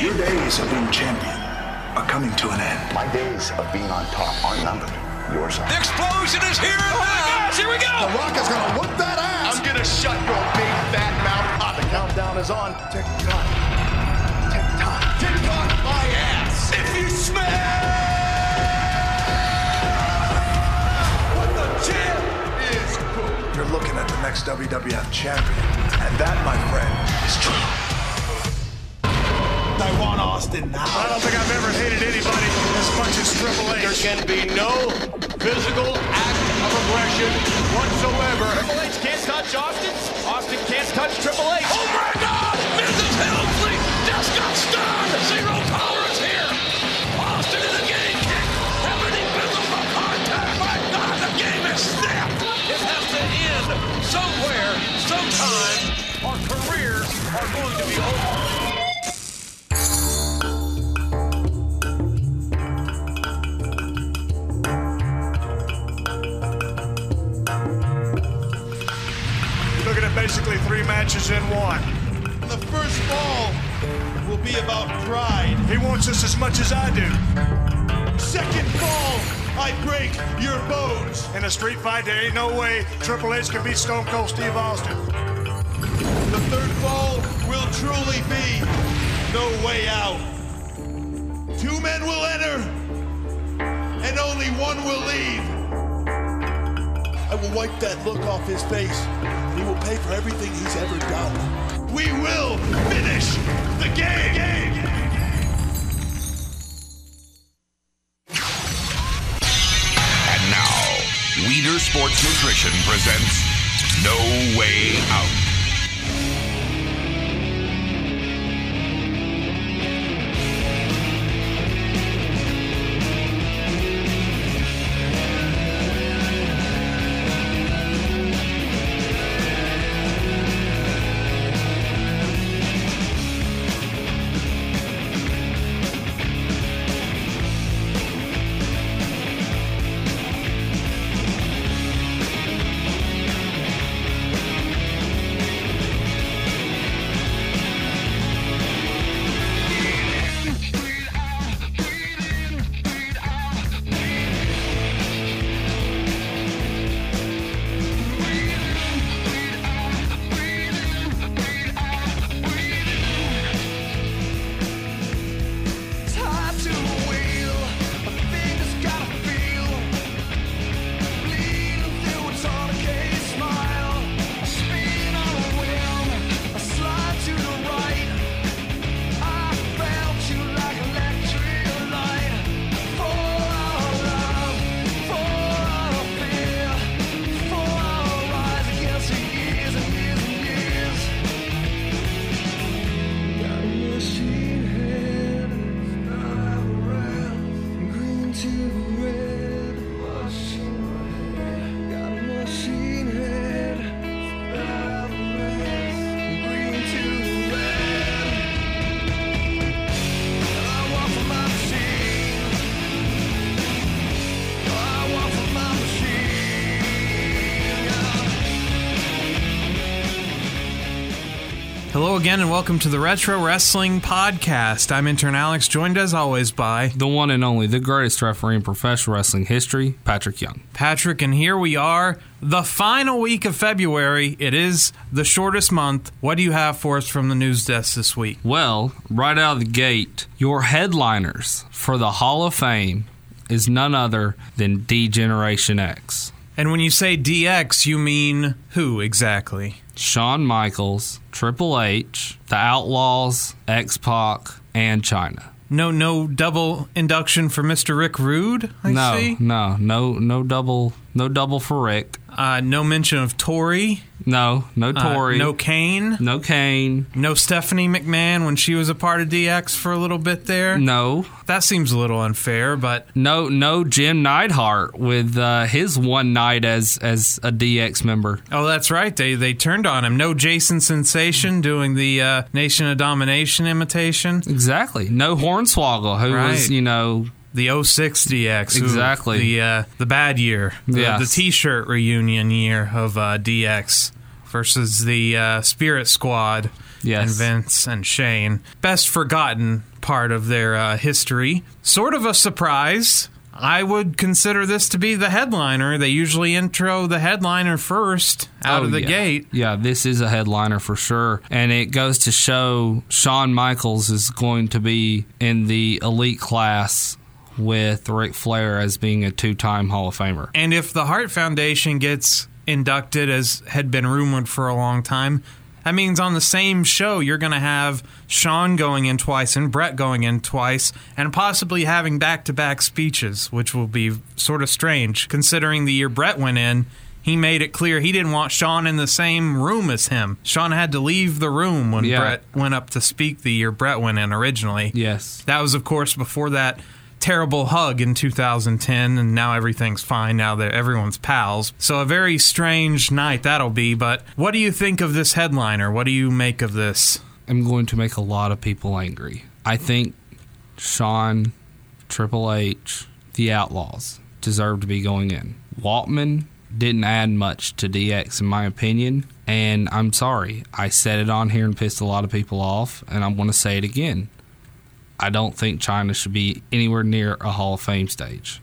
Your days of being champion are coming to an end. My days of being on top aren't numbered. Yours are. The explosion is here. Oh my gosh, here we go. The Rock is gonna whoop that ass. I'm gonna shut your is on. Tick tock. Tick tock. Tick tock my ass. If you smell what the champ is cooking. You're looking at the next WWF champion. And that, my friend, is true. I want Austin now. I don't think I've ever hated anybody as much as Triple H. There can be no physical act of aggression whatsoever. Triple H can't touch Austin. Can't touch Triple H. Oh my God! Mrs. Helmsley just got stunned. Zero power is here. Austin in the game kick. Haven't even contact. My God, the game is snapped. It has to end somewhere, sometime. Our careers are going to be over. Three matches in one. The first fall will be about pride. He wants us as much as I do. Second fall, I break your bones. In a street fight, there ain't no way Triple H can beat Stone Cold Steve Austin. The third fall will truly be no way out. Two men will enter, and only one will leave. I will wipe that look off his face. He will pay for everything he's ever done. We will finish the game. And now, Weider Sports Nutrition presents No Way Out. Again, and welcome to the Retro Wrestling Podcast. I'm intern Alex, joined as always by the one and only, the greatest referee in professional wrestling history, Patrick Young. Patrick, and here we are, the final week of February. It is the shortest month. What do you have for us from the news desk this week? Well, right out of the gate, your headliners for the Hall of Fame is none other than D Generation X. And when you say DX, you mean who exactly? Shawn Michaels, Triple H, The Outlaws, X Pac, and Chyna. No, no double induction for Mr. Rick Rude. I no, see. no, no, no double, no double for Rick. Uh, no mention of Tori. No, no Uh, Tori. no Kane. No Kane. No Stephanie McMahon when she was a part of DX for a little bit there. No. That seems a little unfair, but No, no Jim Neidhart with uh, his one night as as a DX member. oh, that's right. They they turned on him. No Jason Sensation doing the uh, Nation of Domination imitation. Exactly. No Hornswoggle, who Right. was you know The 06 DX. Exactly. The uh, the bad year. The, Yes. the T-shirt reunion year of uh, DX versus the uh, Spirit Squad. Yes. And Vince and Shane. Best forgotten part of their uh, history. Sort of a surprise. I would consider this to be the headliner. They usually intro the headliner first out Oh, of the yeah. gate. Yeah, this is a headliner for sure. And it goes to show Shawn Michaels is going to be in the elite class with Ric Flair as being a two time Hall of Famer. And if the Hart Foundation gets inducted, as had been rumored for a long time, that means on the same show you're going to have Shawn going in twice and Bret going in twice, and possibly having back to back speeches, which will be sort of strange considering the year Bret went in. He made it clear he didn't want Shawn in the same room as him. Shawn had to leave the room when Yeah. Bret went up to speak the year Bret went in originally. Yes. That was, of course, before that terrible hug in 2010, and now everything's fine. Now that everyone's pals, so a very strange night that'll be. But what do you think of this headliner? What do you make of this? I'm going to make a lot of people angry. I think Shawn, Triple H, the Outlaws deserve to be going in. Waltman didn't add much to DX, in my opinion. And I'm sorry. I said it on here and pissed a lot of people off, and I'm going to say it again. I don't think Chyna should be anywhere near a Hall of Fame stage.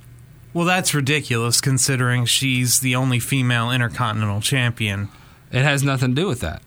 Well, that's ridiculous considering she's the only female intercontinental champion. It has nothing to do with that.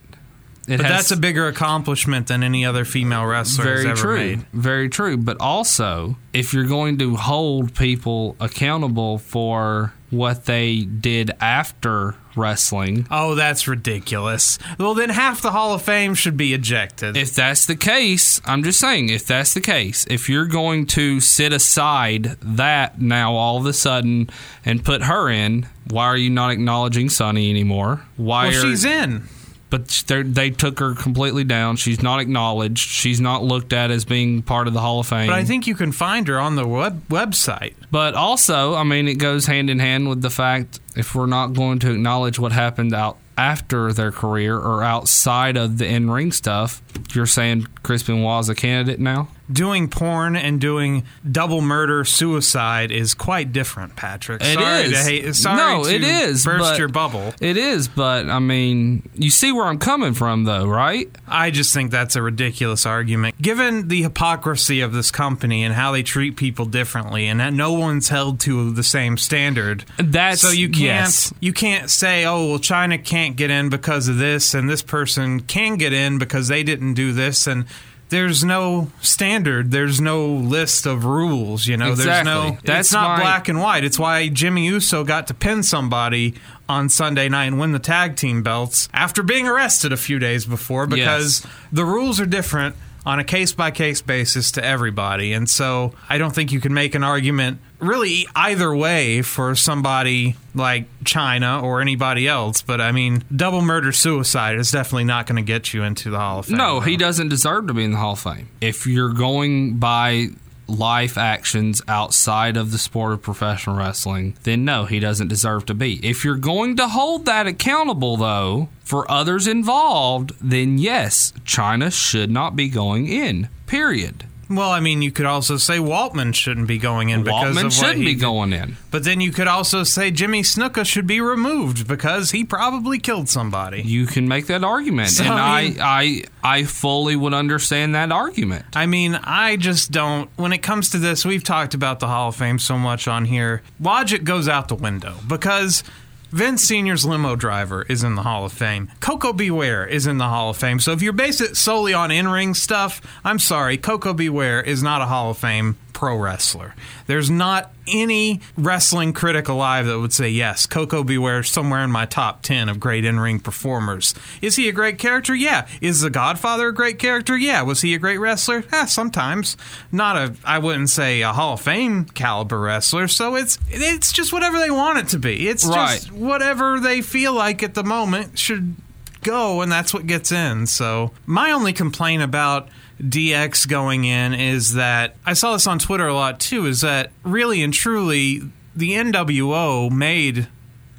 It but has- that's a bigger accomplishment than any other female wrestler has very ever true made. very true but also if you're going to hold people accountable for what they did after wrestling Oh, that's ridiculous. Well, then half the Hall of Fame should be ejected. if that's the case i'm just saying if that's the case if you're going to sit aside that now all of a sudden and put her in why are you not acknowledging Sunny anymore why well, are she's in. But they're- took her completely down. She's not acknowledged. She's not looked at as being part of the Hall of Fame. But I think you can find her on the web- website. But also, I mean, it goes hand in hand with the fact if we're not going to acknowledge what happened out after their career or outside of the in ring stuff, you're saying Chris Benoit's a candidate now? Doing porn and doing double murder suicide is quite different, Patrick. It sorry is. To hate, sorry no, to it is. Burst your bubble. It is, but I mean, you see where I'm coming from, though, right? I just think that's a ridiculous argument. Given the hypocrisy of this company and how they treat people differently, and that no one's held to the same standard, That's so you can't yes. you can't say, oh well, Chyna can't get in because of this, and this person can get in because they didn't do this, and there's no standard. There's no list of rules. You know, there's no. That's it's not black and white. It's why Jimmy Uso got to pin somebody on Sunday night and win the tag team belts after being arrested a few days before because the rules are different on a case by case basis to everybody. And so I don't think you can make an argument really either way for somebody like Chyna or anybody else. But I mean, double murder suicide is definitely not going to get you into the Hall of Fame. No, he doesn't deserve to be in the Hall of Fame. If you're going by life actions outside of the sport of professional wrestling, then no, he doesn't deserve to be. If you're going to hold that accountable, though, for others involved, then yes, Chyna should not be going in. Period. Well, I mean, you could also say Waltman shouldn't be going in because Waltman of what shouldn't he be did. going in. But then you could also say Jimmy Snuka should be removed because he probably killed somebody. You can make that argument, So, and I I, mean- I, I fully would understand that argument. I mean, I just don't. When it comes to this, we've talked about the Hall of Fame so much on here. Logic goes out the window because Vince Sr.'s limo driver is in the Hall of Fame. Koko B. Ware is in the Hall of Fame. So if you base it solely on in ring stuff, I'm sorry, Koko B. Ware is not a Hall of Fame pro wrestler. There's not any wrestling critic alive that would say, yes, Koko B. Ware somewhere in my top 10 of great in ring performers. Is he a great character? Yeah. Is The Godfather a great character? Yeah. Was he a great wrestler? Eh, sometimes. Not a, I wouldn't say a Hall of Fame caliber wrestler. So it's it's just whatever they want it to be. It's Right. just whatever they feel like at the moment should go, and that's what gets in. So my only complaint about DX going in is that I saw this on Twitter a lot too. Is that really and truly the NWO made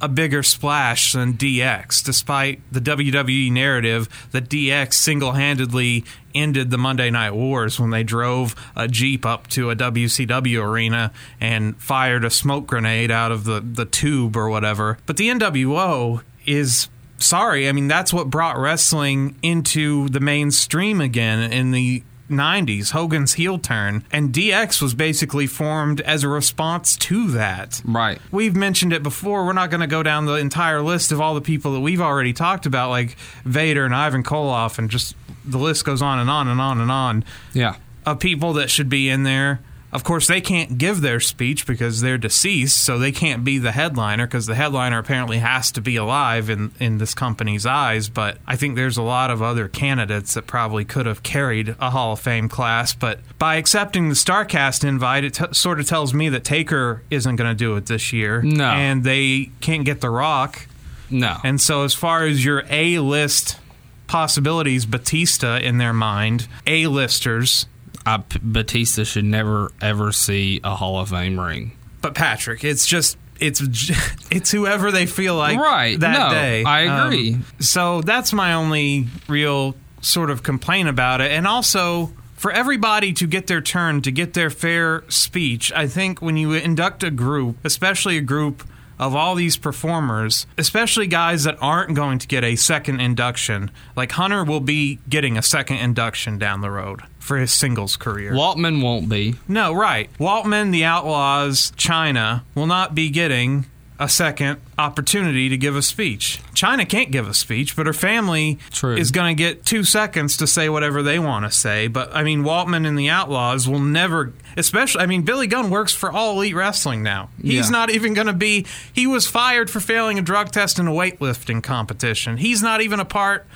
a bigger splash than DX, despite the WWE narrative that DX single handedly ended the Monday Night Wars when they drove a Jeep up to a WCW arena and fired a smoke grenade out of the, the tube or whatever. But the NWO is sorry. I mean, that's what brought wrestling into the mainstream again in the 90s, Hogan's heel turn. And DX was basically formed as a response to that. Right. We've mentioned it before. We're not going to go down the entire list of all the people that we've already talked about, like Vader and Ivan Koloff, and just the list goes on and on and on and on Yeah. of people that should be in there. Of course, they can't give their speech because they're deceased, so they can't be the headliner because the headliner apparently has to be alive in, in this company's eyes. But I think there's a lot of other candidates that probably could have carried a Hall of Fame class. But by accepting the Starrcast invite, it t- sort of tells me that Taker isn't going to do it this year. No. And they can't get The Rock. No. And so, as far as your A list possibilities, Batista in their mind, A listers, I, Batista should never ever see a Hall of Fame ring. but Patrick, it's just it's it's whoever they feel like Right. that No, day. I agree. Um, so that's my only real sort of complaint about it, and also. For everybody to get their turn, to get their fair speech, I think when you induct a group, especially a group of all these performers, especially guys that aren't going to get a second induction, like Hunter will be getting a second induction down the road for his singles career. Waltman won't be. No, right. Waltman, the Outlaws, Chyna will not be getting a second opportunity to give a speech. Chyna can't give a speech, but her family True. is going to get two seconds to say whatever they want to say. But I mean, Waltman and the Outlaws will never, especially, I mean, Billy Gunn works for All Elite Wrestling now. He's Yeah. not even going to be, he was fired for failing a drug test in a weightlifting competition. He's not even a part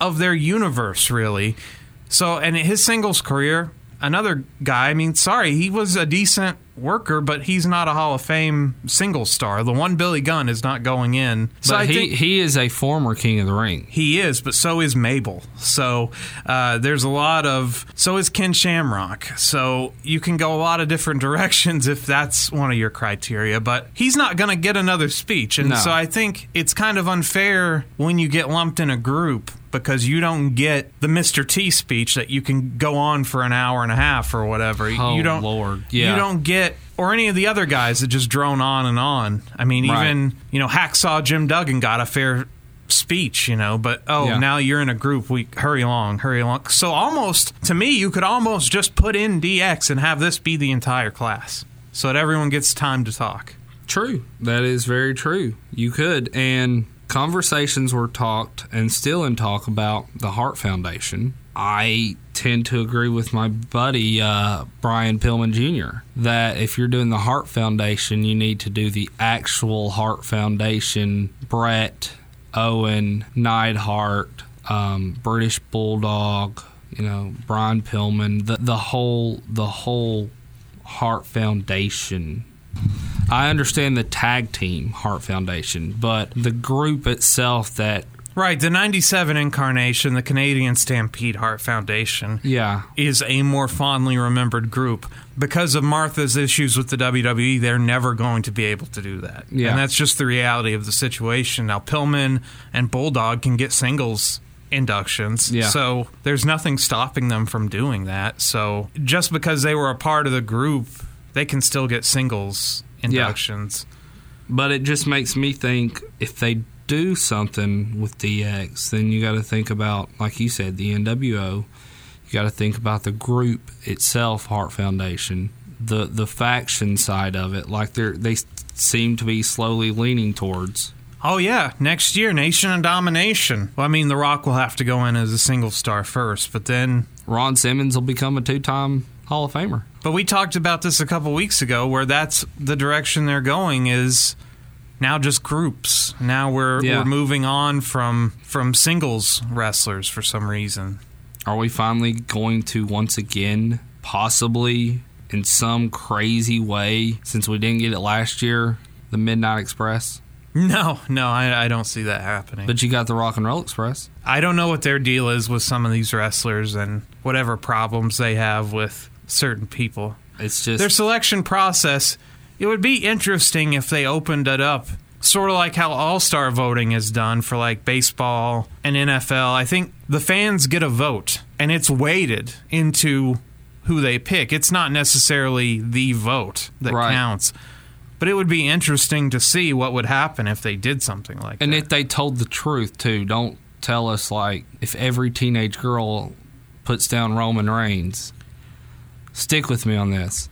of their universe, really. So, and his singles career, another guy, I mean, sorry, he was a decent worker, but he's not a Hall of Fame single star. The one Billy Gunn is not going in. So But he, he is a former King of the Ring. he is, but so is Mabel. So uh, there's a lot of. So is Ken Shamrock. So you can go a lot of different directions if that's one of your criteria. But he's not going to get another speech, and No. so I think it's kind of unfair when you get lumped in a group because you don't get the Mr. T speech that you can go on for an hour and a half or whatever. Oh, you don't. Lord. Yeah. You don't get. Or any of the other guys that just drone on and on. I mean, Right. even you know, Hacksaw Jim Duggan got a fair speech, you know, but oh, Yeah. now you're in a group. We hurry along, hurry along. So almost to me, you could almost just put in DX and have this be the entire class, so that everyone gets time to talk. True. That is very true. You could. And conversations were talked and still in talk about the Hart Foundation. I tend to agree with my buddy uh, Brian Pillman Jr. that if you're doing the Hart Foundation, you need to do the actual Hart Foundation. Bret, Owen, Neidhart, um, British Bulldog, you know, Brian Pillman, the the whole the whole Hart Foundation I understand the tag team Hart Foundation, but the group itself that Right, the '97 incarnation, the Canadian Stampede Hart Foundation, yeah, is a more fondly remembered group because of Martha's issues with the WWE. They're never going to be able to do that, Yeah. and that's just the reality of the situation. Now, Pillman and Bulldog can get singles inductions, Yeah. so there's nothing stopping them from doing that. So just because they were a part of the group, they can still get singles inductions. but it just makes me think if they do something with DX, then you got to think about like you said the NWO. You got to think about the group itself, Hart Foundation, the the faction side of it. Like they they seem to be slowly leaning towards. Oh yeah, next year, Nation and Domination. Well, I mean, The Rock will have to go in as a single star first, but then Ron Simmons will become a two time Hall of Famer. But we talked about this a couple weeks ago, where that's the direction they're going is now just groups. Now we're Yeah. we're moving on from from singles wrestlers for some reason. Are we finally going to once again, possibly in some crazy way, since we didn't get it last year, the Midnight Express? No, no, I, I don't see that happening. But you got the Rock and Roll Express. I don't know what their deal is with some of these wrestlers and whatever problems they have with certain people. It's just Their selection process, it would be interesting if they opened it up, sort of like how All Star voting is done for like baseball and NFL. I think the fans get a vote and it's weighted into who they pick. It's not necessarily the vote that Right. counts. But it would be interesting to see what would happen if they did something like And that. And if they told the truth too, don't tell us like if every teenage girl puts down Roman Reigns. Stick with me on this.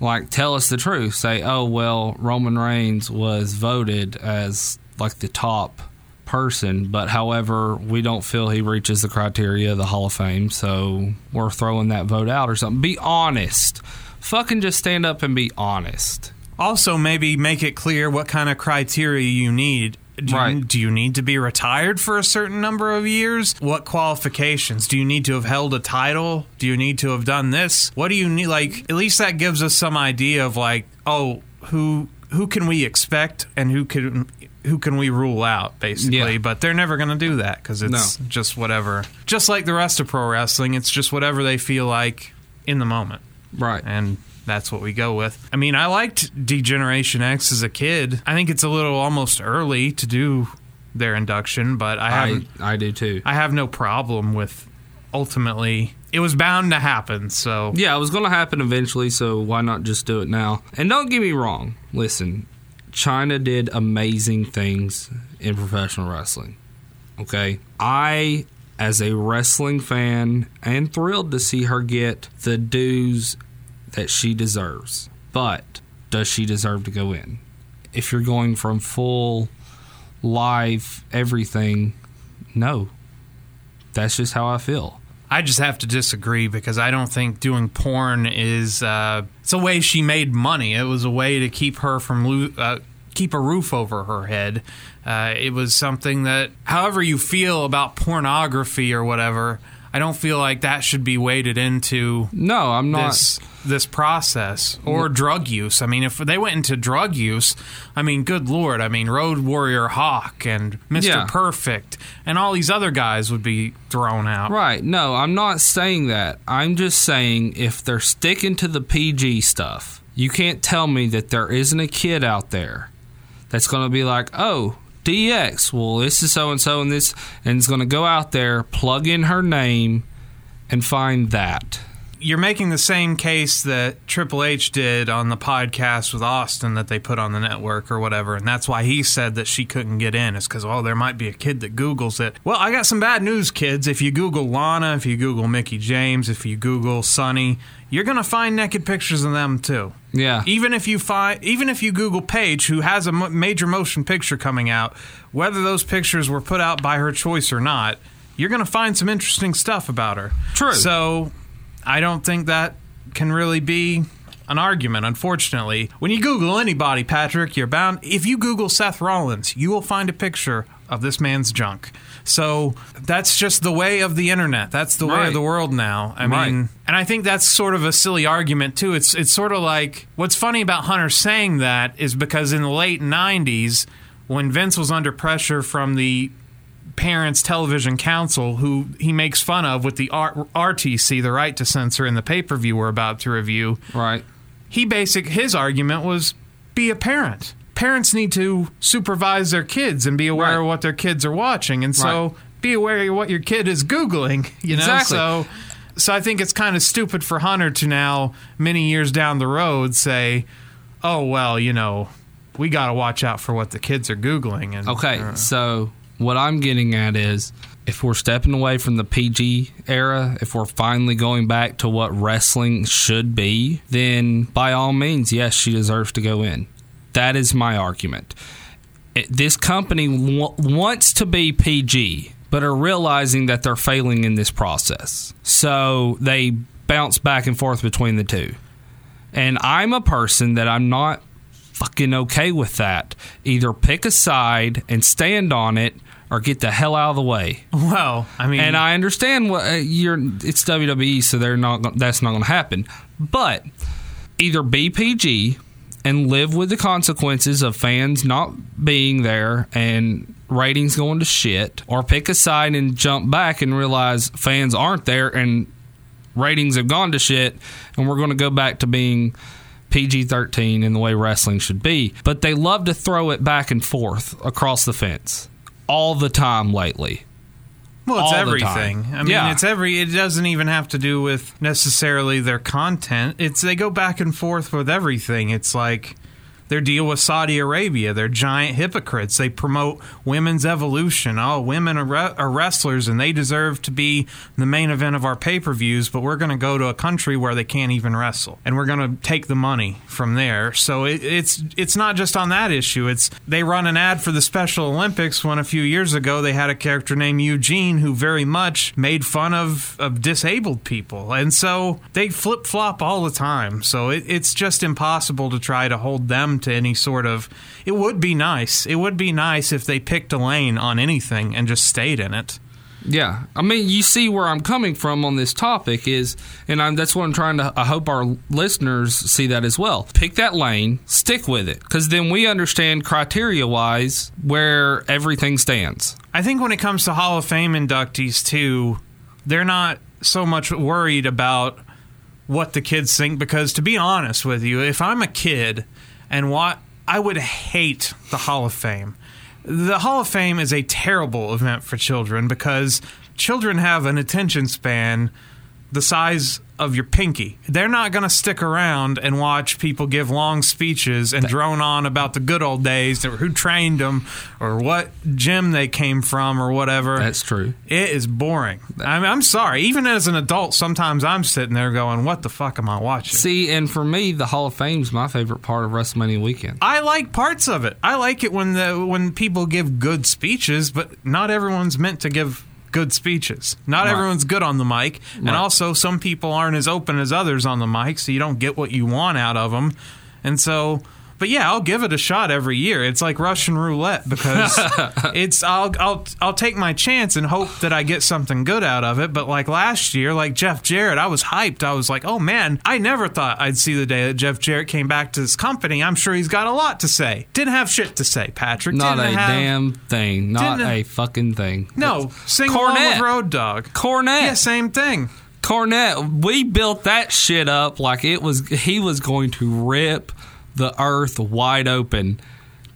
Like tell us the truth. Say, "Oh, well, Roman Reigns was voted as like the top person, but however, we don't feel he reaches the criteria of the Hall of Fame, so we're throwing that vote out or something." Be honest. Fucking just stand up and be honest. Also, maybe make it clear what kind of criteria you need. Do, you, Right. do you need to be retired for a certain number of years? What qualifications? Do you need to have held a title? Do you need to have done this? What do you need? Like, at least that gives us some idea of like, oh, who who can we expect and who can who can we rule out, basically. Yeah. But they're never going to do that because it's No. just whatever. Just like the rest of pro wrestling, it's just whatever they feel like in the moment Right. and that's what we go with. I mean, I liked Degeneration X as a kid. I think it's a little almost early to do their induction, but I I have I do too. I have no problem with ultimately it was bound to happen. So Yeah, it was going to happen eventually, so why not just do it now? And don't get me wrong. Listen, Chyna did amazing things in professional wrestling. Okay? I, as a wrestling fan, am thrilled to see her get the dues that she deserves. But does she deserve to go in? If you're going from full live everything, no. That's just how I feel. I just have to disagree because I don't think doing porn is uh, it's a way she made money. It was a way to keep her from lo- uh, keep a roof over her head. Uh, it was something that, however you feel about pornography or whatever, I don't feel like that should be weighted into No, I'm not. this this process or drug use. I mean, if they went into drug use, I mean, good lord, I mean, Road Warrior Hawk and Mister Yeah. Perfect and all these other guys would be thrown out. Right. No, I'm not saying that. I'm just saying if they're sticking to the PG stuff, you can't tell me that there isn't a kid out there that's going to be like, oh, DX, well, this is so and so and this, and is going to go out there, plug in her name, and find that. You're making the same case that Triple H did on the podcast with Austin that they put on the network or whatever, and that's why he said that she couldn't get in. Is because oh, there might be a kid that Google's it. Well, I got some bad news, kids. If you Google Lana, if you Google Mickie James, if you Google Sunny, you're gonna find naked pictures of them too. Yeah. Even if you find, even if you Google Paige, who has a major motion picture coming out, whether those pictures were put out by her choice or not, you're going to find some interesting stuff about her. True. So, I don't think that can really be an argument. Unfortunately, when you Google anybody, Patrick, you're bound. If you Google Seth Rollins, you will find a picture of this man's junk. So that's just the way of the internet. That's the way of the world now. I Right. mean, and I think that's sort of a silly argument too. It's it's sort of like what's funny about Hunter saying that is because in the late '90s, when Vince was under pressure from the Parents Television Council, who he makes fun of with the R- RTC, the right to censor, in the pay per view we're about to review, Right. he basic his argument was be a parent. Parents need to supervise their kids and be aware Right. of what their kids are watching, and so Right. be aware of what your kid is googling. You know, Exactly. so so I think it's kind of stupid for Hunter to now, many years down the road, say, "Oh well, you know, we got to watch out for what the kids are googling." And Okay, uh, so what I'm getting at is if we're stepping away from the PG era, if we're finally going back to what wrestling should be, then by all means, yes, she deserves to go in. That is my argument. It, this company w- wants to be PG, but are realizing that they're failing in this process. So they bounce back and forth between the two. And I'm a person that I'm not fucking okay with that. Either pick a side and stand on it or get the hell out of the way. Well, I mean, and I understand what uh, you're. It's WWE, so they're not. That's not going to happen. But either be PG and live with the consequences of fans not being there and ratings going to shit, or pick a side and jump back and realize fans aren't there and ratings have gone to shit, and we're going to go back to being PG 13 in the way wrestling should be. But they love to throw it back and forth across the fence all the time lately. Well, it's everything. I mean, Yeah. it's every. It doesn't even have to do with necessarily their content. It's they go back and forth with everything. It's like their deal with Saudi Arabia. They're giant hypocrites. They promote women's evolution. Oh, women are, re- are wrestlers and they deserve to be the main event of our pay per views. But we're going to go to a country where they can't even wrestle, and we're going to take the money from there. So it, it's it's not just on that issue. It's they run an ad for the Special Olympics when a few years ago they had a character named Eugene who very much made fun of of disabled people, and so they flip flop all the time. So it, it's just impossible to try to hold them to any sort of. It would be nice. It would be nice if they picked a lane on anything and just stayed in it. Yeah, I mean, you see where I'm coming from on this topic is, and I'm, that's what I'm trying to. I hope our listeners see that as well. Pick that lane, stick with it, because then we understand criteria wise where everything stands. I think when it comes to Hall of Fame inductees too, they're not so much worried about what the kids think because to be honest with you, if I'm a kid and what I would hate the Hall of Fame. The Hall of Fame is a terrible event for children because children have an attention span the size of your pinky. They're not going to stick around and watch people give long speeches and drone on about the good old days or who trained them or what gym they came from or whatever. That's true. It is boring. I mean, I'm sorry. Even as an adult, sometimes I'm sitting there going, "What the fuck am I watching?" See, and for me, the Hall of Fame is my favorite part of WrestleMania weekend. I like parts of it. I like it when the when people give good speeches, but not everyone's meant to give good speeches. Not Right. everyone's good on the mic, and also some people aren't as open as others on the mic, so you don't get what you want out of them. And so, but yeah, I'll give it a shot every year. It's like Russian roulette because it's I'll I'll I'll take my chance and hope that I get something good out of it. But like last year, like Jeff Jarrett, I was hyped. I was like, oh man, I never thought I'd see the day that Jeff Jarrett came back to this company. I'm sure he's got a lot to say. Didn't have shit to say, Patrick. Not a Didn't have, damn thing. Not a fucking thing. No, sing Cornette. Road Dog. Cornette. Yeah, same thing. Cornette, we built that shit up like it was he was going to rip the earth wide open.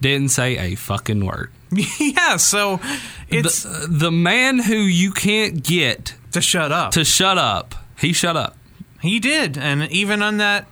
Didn't say a fucking word. yeah, so it's the, the man who you can't get to shut up. To shut up. He shut up. He did, and even on that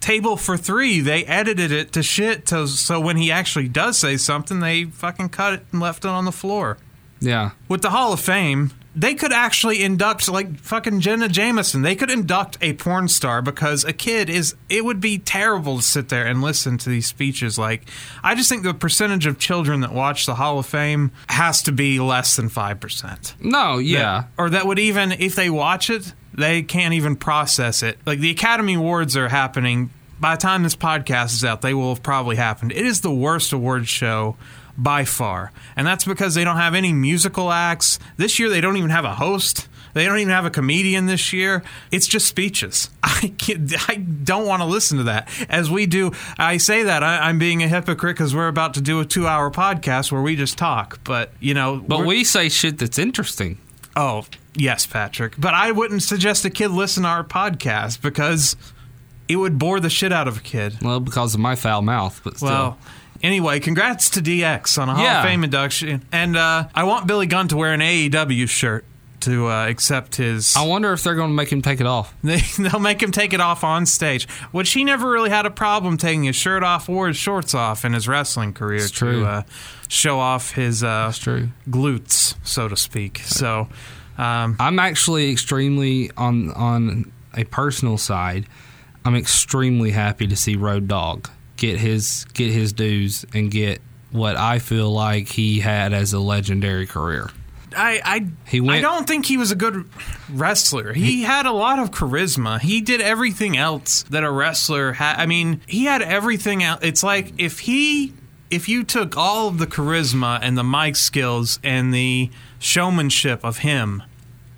table for three, they edited it to shit. To, so when he actually does say something, they fucking cut it and left it on the floor. Yeah. With the Hall of Fame, they could actually induct like fucking Jenna Jameson. They could induct a porn star because a kid is. It would be terrible to sit there and listen to these speeches. Like, I just think the percentage of children that watch the Hall of Fame has to be less than five percent. No, yeah. or that would even if they watch it, they can't even process it. Like the Academy Awards are happening. By the time this podcast is out, they will have probably happened. It is the worst award show by far. And that's because they don't have any musical acts. This year they don't even have a host. They don't even have a comedian this year. It's just speeches. I can't, I don't want to listen to that. As we do, I say that I, I'm being a hypocrite because we're about to do a two-hour podcast where we just talk. But you know, But we say shit that's interesting. Oh, yes, Patrick. But I wouldn't suggest a kid listen to our podcast because it would bore the shit out of a kid. Well, because of my foul mouth, but still. Well, anyway, congrats to DX on a Hall Yeah. of Fame induction. And uh, I want Billy Gunn to wear an AEW shirt to uh, accept his. I wonder if they're going to make him take it off. They, they'll make him take it off on stage, which he never really had a problem taking his shirt off or his shorts off in his wrestling career It's to true. uh, show off his uh, true. glutes, so to speak. So. Um, I'm actually extremely on on a personal side. I'm extremely happy to see Road Dog get his get his dues and get what I feel like he had as a legendary career. I I, He went- I don't think he was a good wrestler. He, had a lot of charisma. He did everything else that a wrestler had. I mean, he had everything else. It's like if he if you took all of the charisma and the mic skills and the showmanship of him,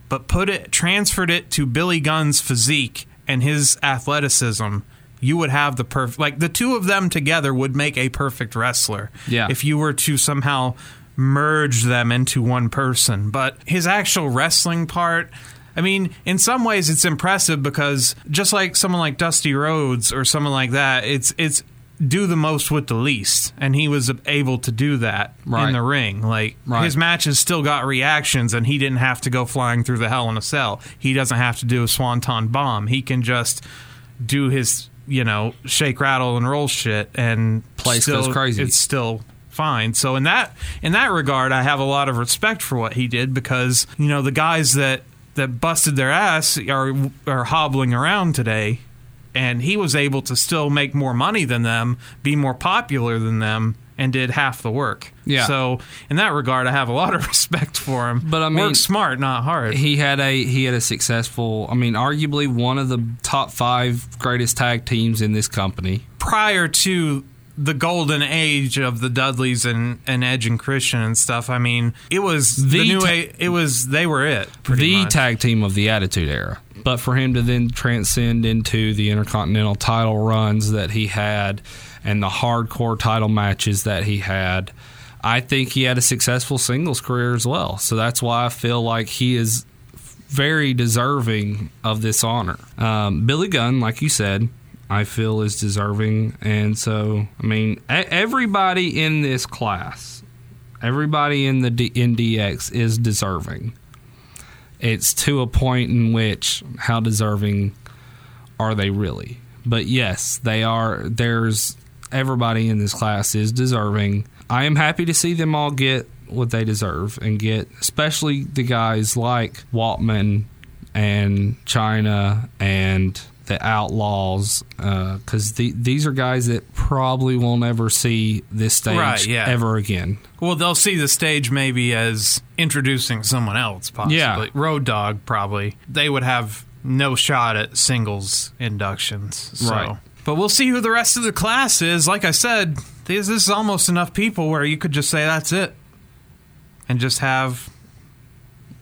but put it transferred it to Billy Gunn's physique and his athleticism, you would have the perfect like the two of them together would make a perfect wrestler. Yeah. If you were to somehow merge them into one person. But his actual wrestling part I mean, in some ways it's impressive because just like someone like Dusty Rhodes or someone like that, it's it's do the most with the least, and he was able to do that Right. in the ring. Like Right. his matches still got reactions, and he didn't have to go flying through the hell in a cell. He doesn't have to do a swanton bomb. He can just do his you know shake, rattle, and roll shit, and Place still, goes crazy. It's still fine. So in that in that regard, I have a lot of respect for what he did because you know the guys that that busted their ass are are hobbling around today, and he was able to still make more money than them, be more popular than them, and did half the work. Yeah. So in that regard, I have a lot of respect for him. But I mean- work smart, not hard. he had a he had a successful. I mean, arguably one of the top five greatest tag teams in this company. prior to the golden age of the Dudleys and, and Edge and Christian and stuff. I mean, it was the, The new ta- a- it was they were it. The much. tag team of the Attitude Era. But for him to then transcend into the Intercontinental title runs that he had and the hardcore title matches that he had, I think he had a successful singles career as well. So that's why I feel like he is very deserving of this honor. Um, Billy Gunn, like you said, I feel is deserving. And so, I mean, everybody in this class, everybody in the D- in DX is deserving it's to a point in which how deserving are they really? But yes, they are. There's everybody in this class is deserving. I am happy to see them all get what they deserve and get, especially the guys like Waltman and Chyna and the Outlaws, uh, because the, these are guys that probably won't ever see this stage Right, yeah. ever again. Well, they'll see the stage maybe as introducing someone else, possibly. Yeah. Road Dog, probably. They would have no shot at singles inductions. So. Right. But we'll see who the rest of the class is. Like I said, this, this is almost enough people where you could just say that's it and just have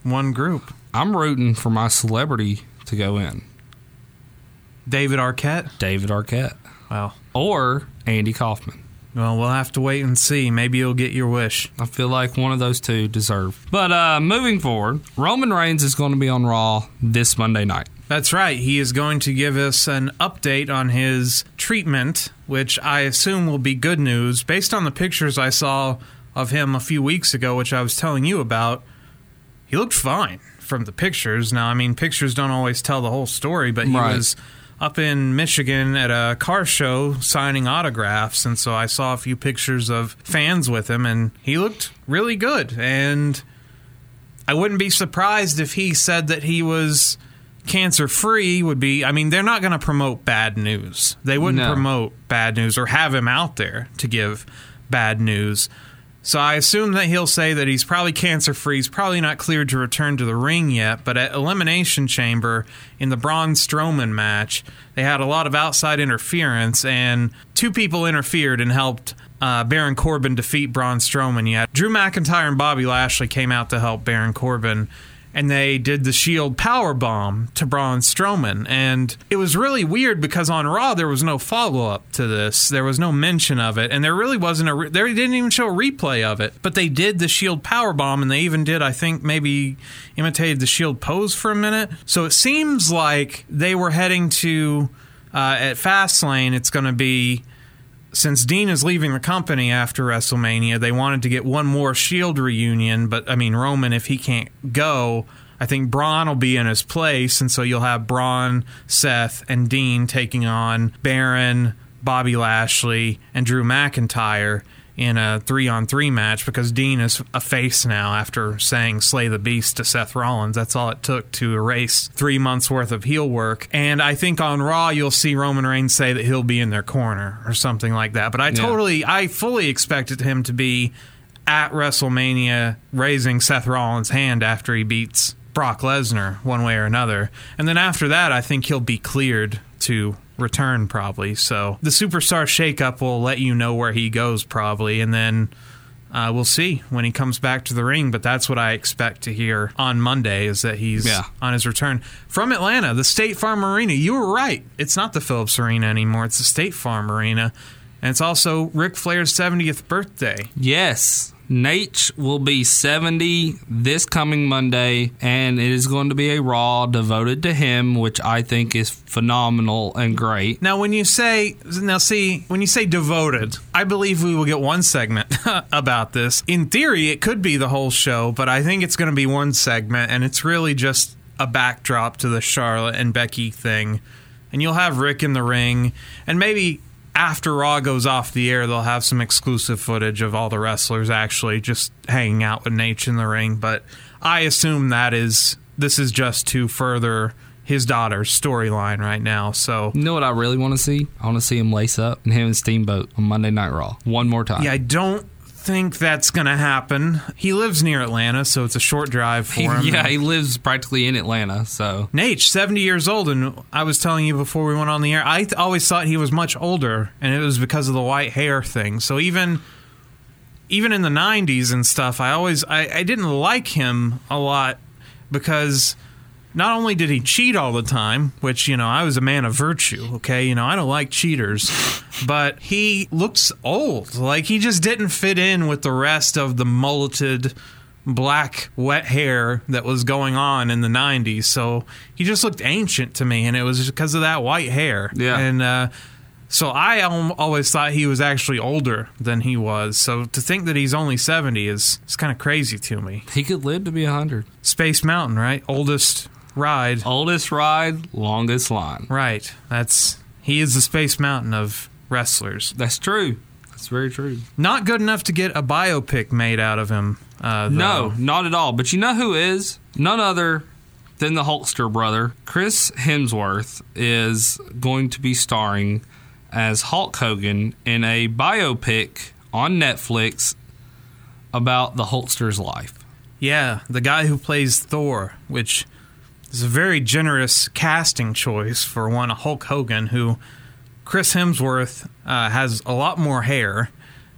one group. I'm rooting for my celebrity to go in. David Arquette? David Arquette. Well, or Andy Kaufman. Well, we'll have to wait and see. Maybe you'll get your wish. I feel like one of those two deserve. But uh, moving forward, Roman Reigns is going to be on Raw this Monday night. That's right. He is going to give us an update on his treatment, which I assume will be good news. Based on the pictures I saw of him a few weeks ago, which I was telling you about, he looked fine from the pictures. Now, I mean, pictures don't always tell the whole story, but he Right. was up in Michigan at a car show signing autographs, and so I saw a few pictures of fans with him, and he looked really good. And I wouldn't be surprised if he said that he was cancer free would be I mean they're not going to promote bad news. They wouldn't No. promote bad news or have him out there to give bad news. So I assume that he'll say that he's probably cancer free. He's probably not cleared to return to the ring yet, but at Elimination Chamber in the Braun Strowman match, they had a lot of outside interference, and two people interfered and helped uh, Baron Corbin defeat Braun Strowman. Yet Drew McIntyre and Bobby Lashley came out to help Baron Corbin and they did the Shield power bomb to Braun Strowman, and it was really weird because on Raw there was no follow up to this. There was no mention of it, and there really wasn't a. Re- they didn't even show a replay of it. But they did the Shield power bomb, and they even did, I think, maybe imitated the Shield pose for a minute. So it seems like they were heading to uh, at Fastlane. It's going to be since Dean is leaving the company after WrestleMania, they wanted to get one more Shield reunion. But I mean, Roman, if he can't go, I think Braun will be in his place, and so you'll have Braun, Seth, and Dean taking on Baron, Bobby Lashley, and Drew McIntyre in a three on three match because Dean is a face now after saying Slay the Beast to Seth Rollins. That's all it took to erase three months worth of heel work. And I think on Raw, you'll see Roman Reigns say that he'll be in their corner or something like that. But I Yeah. totally, I fully expected him to be at WrestleMania raising Seth Rollins' hand after he beats Brock Lesnar one way or another. And then after that, I think he'll be cleared to return probably. So the superstar shakeup will let you know where he goes probably. And then uh, we'll see when he comes back to the ring, but that's what I expect to hear on Monday is that he's Yeah. on his return from Atlanta, the State Farm Arena. You were right. It's not the Phillips Arena anymore. It's the State Farm Arena. And it's also Ric Flair's 70th birthday. Yes. Nate will be 70 this coming Monday, and it is going to be a Raw devoted to him, which I think is phenomenal and great. Now, when you say, now see, when you say devoted, I believe we will get one segment about this. In theory, it could be the whole show, but I think it's going to be one segment, and it's really just a backdrop to the Charlotte and Becky thing. And you'll have Ric in the ring, and maybe after Raw goes off the air, they'll have some exclusive footage of all the wrestlers actually just hanging out with Nate in the ring. But I assume that is this is just to further his daughter's storyline right now. So You know what I really want to see? I want to see him lace up and him and Steamboat on Monday Night Raw one more time. Yeah, I don't think that's going to happen. He lives near Atlanta, so it's a short drive for him. yeah, he lives practically in Atlanta, so Nate, 70 years old, and I was telling you before we went on the air, I th- always thought he was much older, and it was because of the white hair thing. So even even in the 90s and stuff, I always I, I didn't like him a lot because not only did he cheat all the time, which you know I was a man of virtue, okay, you know I don't like cheaters, but he looks old, like he just didn't fit in with the rest of the mulleted black wet hair that was going on in the 90s so he just looked ancient to me and it was because of that white hair Yeah. and uh so I always thought he was actually older than he was. So to think that he's only 70 is, is kind of crazy to me. he could live to be 100. Space Mountain, right? Oldest ride. Oldest ride, longest line. Right. That's he is the Space Mountain of wrestlers. That's true. That's very true. Not good enough to get a biopic made out of him. Uh, No, not at all. But you know who is? None other than the Hulkster brother. Chris Hemsworth is going to be starring as Hulk Hogan in a biopic on Netflix about the Hulkster's life. Yeah, the guy who plays Thor, which is a very generous casting choice for one Hulk Hogan, who Chris Hemsworth uh, has a lot more hair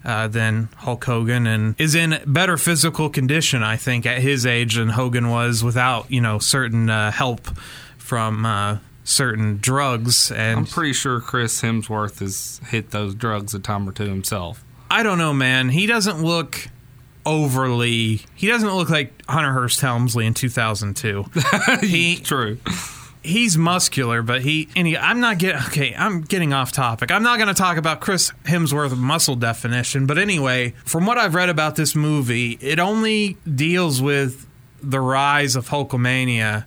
uh, than Hulk Hogan and is in better physical condition, I think, at his age than Hogan was without, you know, certain uh, help from uh, certain drugs. And I'm pretty sure Chris Hemsworth has hit those drugs a time or two himself. I don't know, man. He doesn't look overly. He doesn't look like Hunter Hearst Helmsley in 2002. he True. he's muscular, but he. And he, I'm not getting. Okay, I'm getting off topic. I'm not going to talk about Chris Hemsworth muscle definition, but anyway, from what I've read about this movie, it only deals with the rise of Hulkamania.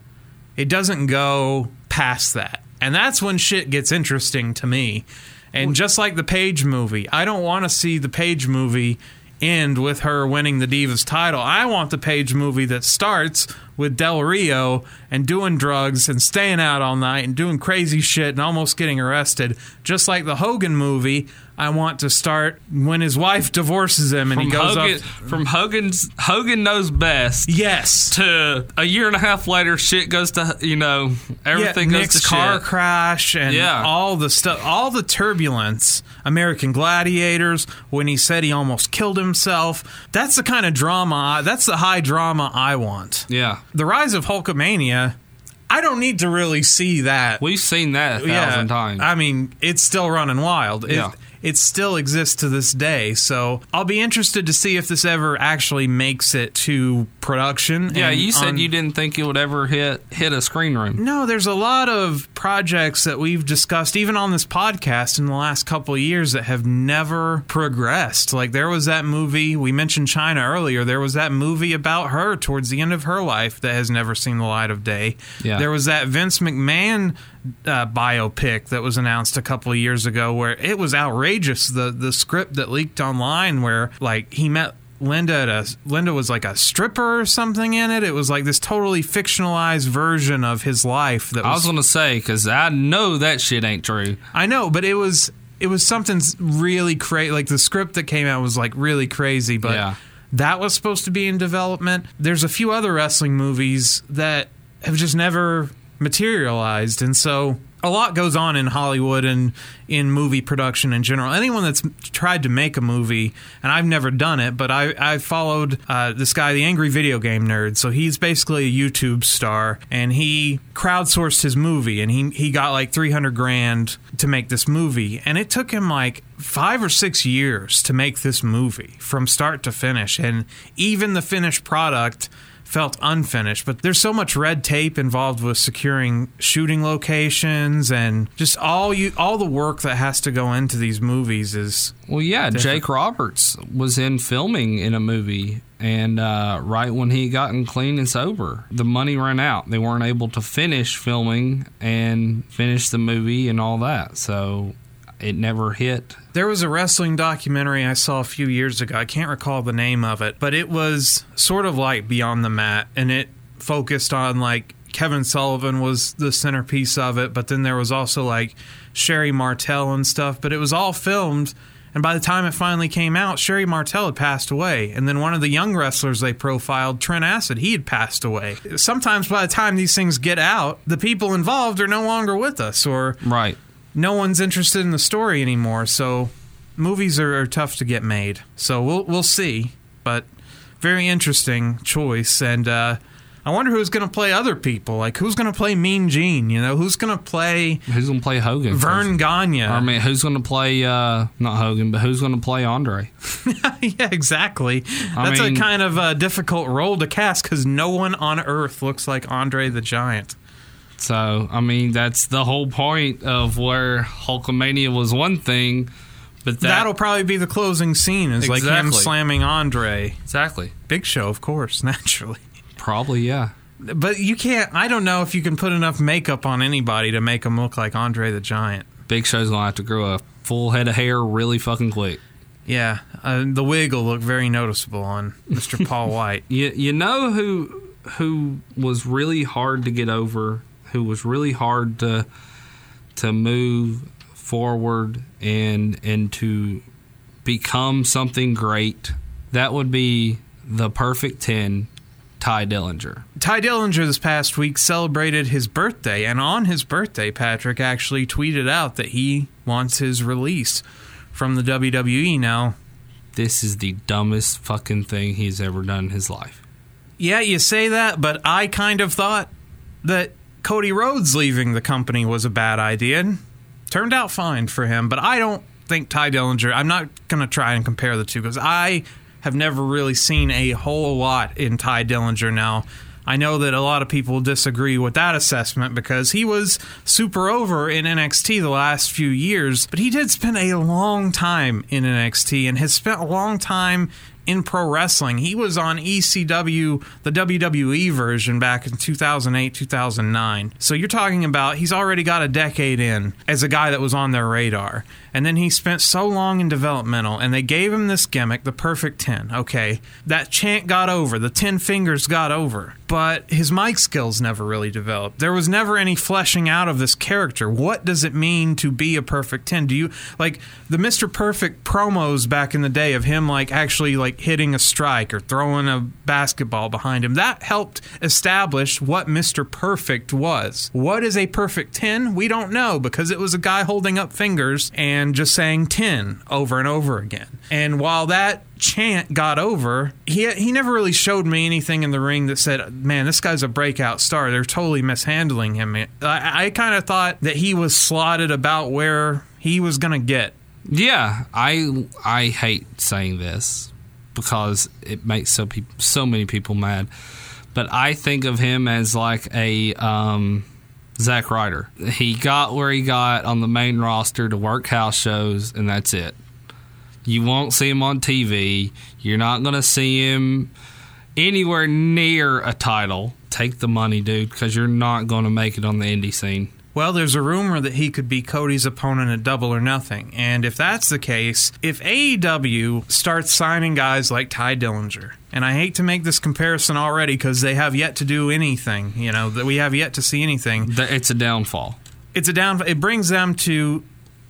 It doesn't go past that, and that's when shit gets interesting to me. And just like the Paige movie, I don't want to see the Paige movie end with her winning the Divas title. I want the Paige movie that starts with Del Rio and doing drugs and staying out all night and doing crazy shit and almost getting arrested. Just like the Hogan movie, I want to start when his wife divorces him and From he goes Hogan, up. from Hogan's Hogan knows best. Yes. To a year and a half later, shit goes to you know everything yeah, goes Nick's to car shit. crash and Yeah. all the stuff, all the turbulence. American Gladiators when he said he almost killed himself. That's the kind of drama. That's the high drama I want. Yeah, The rise of Hulkamania. I don't need to really see that. we've seen that a thousand times. I mean, it's still running wild. It, Yeah. It still exists to this day. So I'll be interested to see if this ever actually makes it to production. yeah, and you said on- you didn't think it would ever hit hit a screen room. no, there's a lot of projects that we've discussed, even on this podcast, in the last couple of years that have never progressed. Like there was that movie we mentioned Chyna earlier. There was that movie about her towards the end of her life that has never seen the light of day. Yeah. There was that Vince McMahon uh, biopic that was announced a couple of years ago, where it was outrageous. The the script that leaked online, where like he met. Linda at a Linda was like a stripper or something in it. It was like this totally fictionalized version of his life that I was was gonna say because I know that shit ain't true. I know, but it was it was something really crazy. Like the script that came out was like really crazy, but Yeah. that was supposed to be in development. There's a few other wrestling movies that have just never materialized. And so a lot goes on in Hollywood and in movie production in general. Anyone that's tried to make a movie, and I've never done it, but I, I followed uh, this guy, the Angry Video Game Nerd. So he's basically a YouTube star, and he crowdsourced his movie, and he, he got like 300 grand to make this movie. And it took him like five or six years to make this movie from start to finish. And even the finished product felt unfinished. But there's so much red tape involved with securing shooting locations and just all you all the work that has to go into these movies is well, yeah. different. Jake Roberts was in filming in a movie, and uh, right when he gotten clean and sober, the money ran out. They weren't able to finish filming and finish the movie and all that, so it never hit. There was a wrestling documentary I saw a few years ago. I can't recall the name of it, but it was sort of like Beyond the Mat, and it focused on like Kevin Sullivan was the centerpiece of it, but then there was also like Sherri Martel and stuff. But it was all filmed, and by the time it finally came out, Sherri Martel had passed away, and then one of the young wrestlers they profiled, Trent Acid, he had passed away. Sometimes by the time these things get out, the people involved are no longer with us, or Right. No one's interested in the story anymore. So movies are, are tough to get made. So we'll we'll see. But very interesting choice, and uh, I wonder who's going to play other people. Like who's going to play Mean Gene? You know, who's going to play Who's gonna play Hogan? Verne Gagne? I mean, who's gonna play uh, not Hogan, but who's gonna play Andre? yeah, exactly. I That's mean- a kind of uh, difficult role to cast because no one on Earth looks like Andre the Giant. So, I mean, that's the whole point of where Hulkamania was one thing, but that, That'll probably be the closing scene. Is like him slamming Andre. exactly, Big Show, of course, naturally. probably yeah. But you can't. I don't know if you can put enough makeup on anybody to make them look like Andre the Giant. Big Show's gonna have to grow a full head of hair really fucking quick. Yeah, uh, the wig will look very noticeable on Mr. Paul White. You you know who who was really hard to get over, who was really hard to to move forward and and to become something great. That would be the perfect ten, Tye Dillinger. Tye Dillinger this past week celebrated his birthday, and on his birthday, Patrick actually tweeted out that he wants his release from the WWE now. This is the dumbest fucking thing he's ever done in his life. Yeah, you say that, but I kind of thought that Cody Rhodes leaving the company was a bad idea. Turned out fine for him, but I don't think Tye Dillinger. I'm not going to try and compare the two because I have never really seen a whole lot in Tye Dillinger now. I know that a lot of people disagree with that assessment because he was super over in NXT the last few years, but he did spend a long time in NXT and has spent a long time in pro wrestling. He was on ECW, the WWE version back in 2008, 2009. So you're talking about he's already got a decade in as a guy that was on their radar. And then he spent so long in developmental, and they gave him this gimmick, the perfect 10. Okay, that chant got over, the 10 fingers got over, but his mic skills never really developed. There was never any fleshing out of this character. What does it mean to be a perfect 10? Do you, like, the Mr. Perfect promos back in the day of him, like, actually, like, hitting a strike or throwing a basketball behind him, that helped establish what Mr. Perfect was. What is a perfect 10? We don't know because it was a guy holding up fingers and just saying 10 over and over again. And while that chant got over, he he never really showed me anything in the ring that said, "Man, this guy's a breakout star." They're totally mishandling him. I, I kind of thought that he was slotted about where he was going to get. Yeah, I I hate saying this because it makes so peop so many people mad, but I think of him as like a um, Zack Ryder. He got where he got on the main roster to work house shows, and that's it. You won't see him on TV. You're not going to see him anywhere near a title. Take the money, dude, because you're not going to make it on the indie scene. Well, there's a rumor that he could be Cody's opponent at Double or Nothing. And if that's the case, if AEW starts signing guys like Tye Dillinger, and I hate to make this comparison already because they have yet to do anything, you know, that we have yet to see anything. It's a downfall. It's a down. It brings them to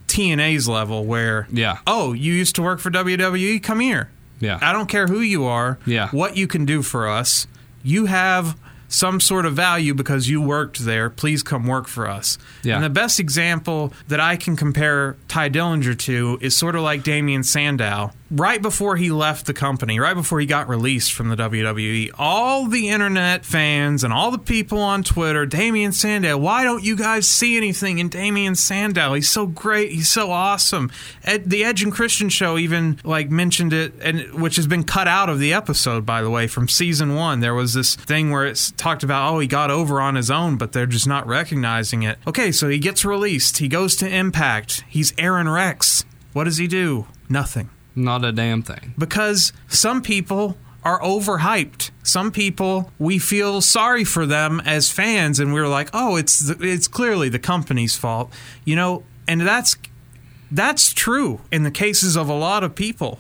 TNA's level where, Yeah. oh, you used to work for WWE, come here. Yeah. I don't care who you are. Yeah. What you can do for us. You have some sort of value because you worked there. Please come work for us. Yeah. And the best example that I can compare Tye Dillinger to is sort of like Damien Sandow. Right before he left the company, right before he got released from the WWE, all the internet fans and all the people on Twitter, Damien Sandow, why don't you guys see anything in Damien Sandow? He's so great. He's so awesome. Ed, the Edge and Christian show even like mentioned it, and which has been cut out of the episode, by the way, from season one. There was this thing where it's talked about, oh, he got over on his own, but they're just not recognizing it. Okay, so he gets released. He goes to Impact. He's Aron Rex. What does he do? Nothing. Not a damn thing. Because some people are overhyped. Some people we feel sorry for them as fans, and we're like, oh, it's the, it's clearly the company's fault, you know. And that's that's true in the cases of a lot of people,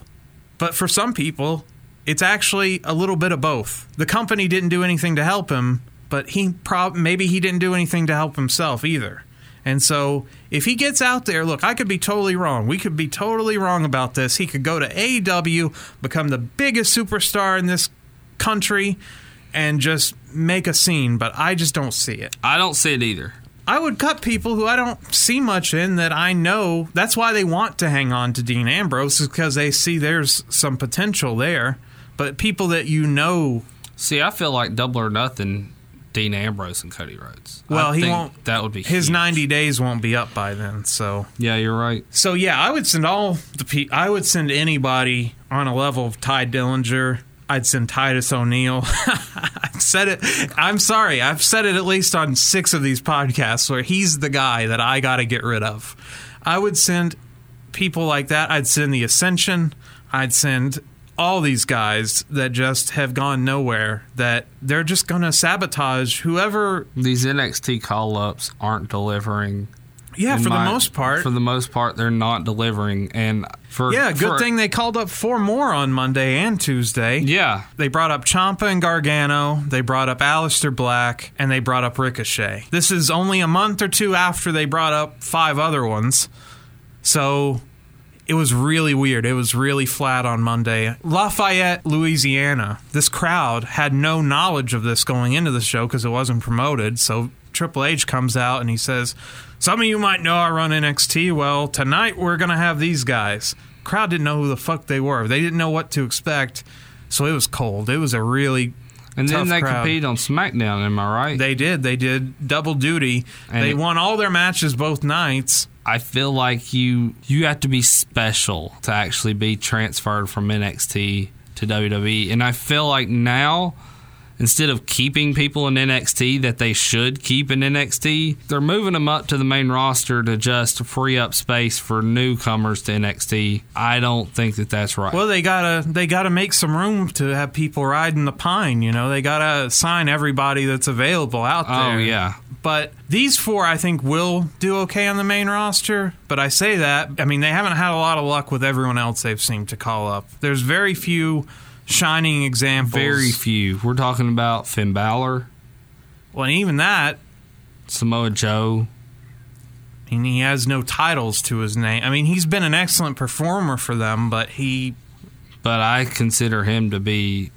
but for some people, it's actually a little bit of both. The company didn't do anything to help him, but he prob maybe he didn't do anything to help himself either. And so, if he gets out there, look, I could be totally wrong. We could be totally wrong about this. He could go to AEW, become the biggest superstar in this country, and just make a scene, but I just don't see it. I don't see it either. I would cut people who I don't see much in that I know. That's why they want to hang on to Dean Ambrose, is because they see there's some potential there. But people that you know. See, I feel like double or nothing. Dean Ambrose and Cody Rhodes. Well, I he think won't. That would be his huge. ninety days won't be up by then. So Yeah, you're right. So yeah, I would send all the pe- I would send anybody on a level of Tye Dillinger. I'd send Titus O'Neil. I've said it. I'm sorry. I've said it at least on six of these podcasts where he's the guy that I got to get rid of. I would send people like that. I'd send the Ascension. I'd send all these guys that just have gone nowhere. That they're just going to sabotage whoever. These NXT call ups aren't delivering. Yeah, In for my- the most part. For the most part, they're not delivering. And for Yeah, good for- thing they called up four more on Monday and Tuesday. Yeah, They brought up Ciampa and Gargano, they brought up Aleister Black, and they brought up Ricochet. This is only a month or two after they brought up five other ones. So it was really weird. It was really flat on Monday. Lafayette, Louisiana. This crowd had no knowledge of this going into the show because it wasn't promoted. So Triple H comes out and he says, Some of you might know I run NXT. Well, tonight we're going to have these guys. Crowd didn't know who the fuck they were. They didn't know what to expect. So it was cold. It was a really and then they crowd. competed on SmackDown. Am I right? They did. They did double duty. And they it- won all their matches both nights. I feel like you you have to be special to actually be transferred from NXT to WWE, and I feel like now instead of keeping people in NXT that they should keep in NXT, they're moving them up to the main roster to just free up space for newcomers to NXT. I don't think that that's right. Well, they gotta they gotta make some room to have people riding the pine. You know, they gotta sign everybody that's available out oh, there. Oh, yeah. But these four, I think, will do okay on the main roster. But I say that, I mean, they haven't had a lot of luck with everyone else they've seemed to call up. There's very few shining examples. Very few. We're talking about Finn Balor, well, and even that, Samoa Joe. I mean, he has no titles to his name. I mean, he's been an excellent performer for them, but he But I consider him to be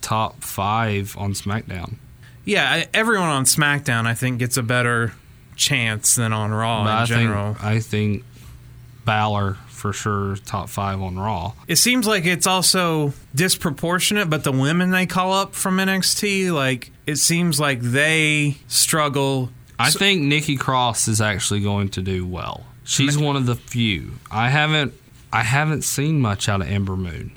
top five on SmackDown. Yeah, everyone on SmackDown, I think, gets a better chance than on Raw But in I general. think I think Balor for sure top five on Raw. it seems like it's also disproportionate, but the women they call up from NXT, like, it seems like they struggle. I think Nikki Cross is actually going to do well. She's one of the few. I haven't I haven't seen much out of Ember Moon.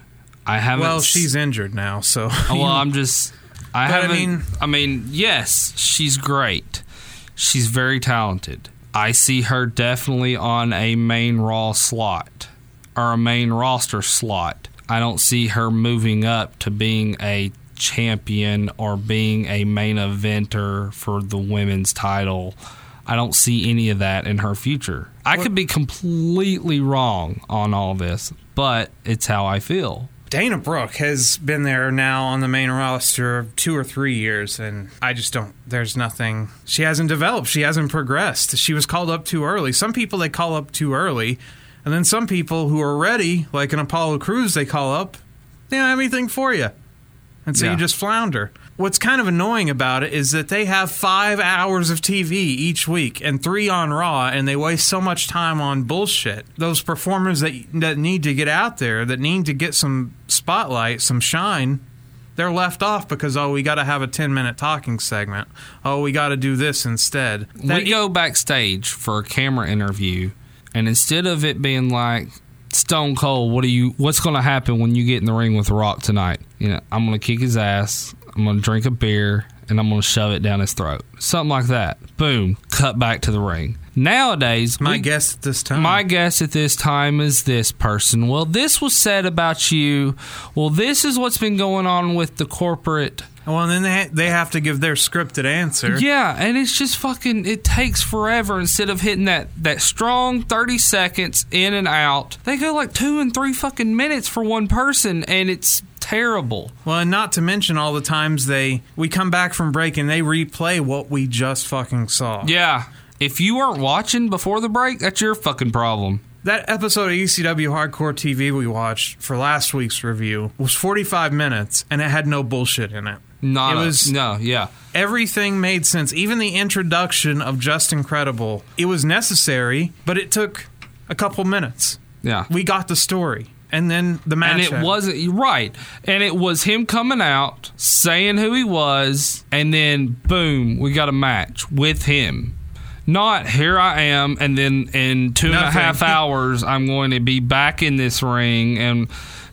I haven't. Well, she's injured now, so. Oh, well, I'm just. I But haven't. mean- I mean, yes, she's great. She's very talented. I see her definitely on a main Raw slot or a main roster slot. I don't see her moving up to being a champion or being a main eventer for the women's title. I don't see any of that in her future. I could be completely wrong on all this, but it's how I feel. Dana Brooke has been there now on the main roster two or three years, and I just don't. There's nothing. She hasn't developed. She hasn't progressed. She was called up too early. Some people they call up too early, and then some people who are ready, like an Apollo Crews, they call up, they don't have anything for you. And so Yeah. you just flounder. What's kind of annoying about it is that they have five hours of TV each week and three on Raw, and they waste so much time on bullshit. Those performers that that need to get out there, that need to get some spotlight, some shine, they're left off because oh, we got to have a ten minute talking segment. Oh, we got to do this instead. That- we go backstage for a camera interview, and instead of it being like Stone Cold, what do you? What's going to happen when you get in the ring with Rock tonight? You know, I'm going to kick his ass. I'm going to drink a beer, and I'm going to shove it down his throat. Something like that. Boom. Cut back to the ring. Nowadays, my we- guess at this time. my guess at this time is this person. Well, this was said about you. Well, this is what's been going on with the corporate. well, then they ha- they have to give their scripted answer. Yeah, and it's just fucking. It takes forever. Instead of hitting that that strong thirty seconds in and out, they go like two and three fucking minutes for one person, and it's terrible. Well, and not to mention all the times they we come back from break and they replay what we just fucking saw. Yeah, if you weren't watching before the break, that's your fucking problem. That episode of ECW Hardcore TV we watched for last week's review was 45 minutes and it had no bullshit in it. Not it a- was no, yeah. everything made sense. Even the introduction of Justin Credible, it was necessary, but it took a couple minutes. Yeah. We got the story, and then the match. and it happened. wasn't right and it was him coming out saying who he was and then boom we got a match with him not here i am and then in two and a half hours i'm going to be back in this ring and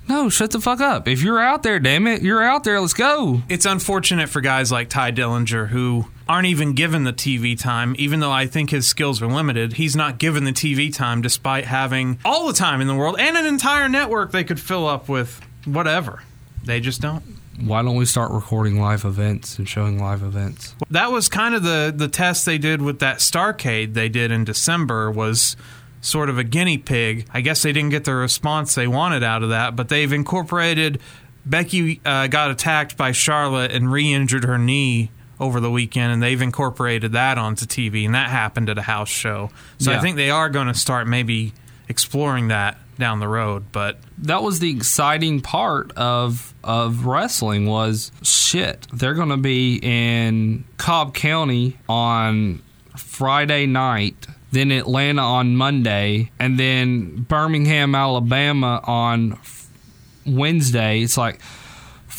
no shut the fuck up if you're out there damn it you're out there let's go It's unfortunate for guys like Tye Dillinger who aren't even given the TV time, even though I think his skills are limited. He's not given the TV time despite having all the time in the world and an entire network they could fill up with whatever. They just don't. why don't we start recording live events and showing live events That was kind of the the test they did with that Starcade they did in December was sort of a guinea pig. I guess they didn't get the response they wanted out of that, but they've incorporated Becky uh, got attacked by Charlotte and re-injured her knee over the weekend and they've incorporated that onto TV and that happened at a house show. So I think they are going to start maybe exploring that down the road, but that was the exciting part of of wrestling was shit. They're going to be in Cobb County on Friday night, then Atlanta on Monday, and then Birmingham, Alabama on Wednesday. It's like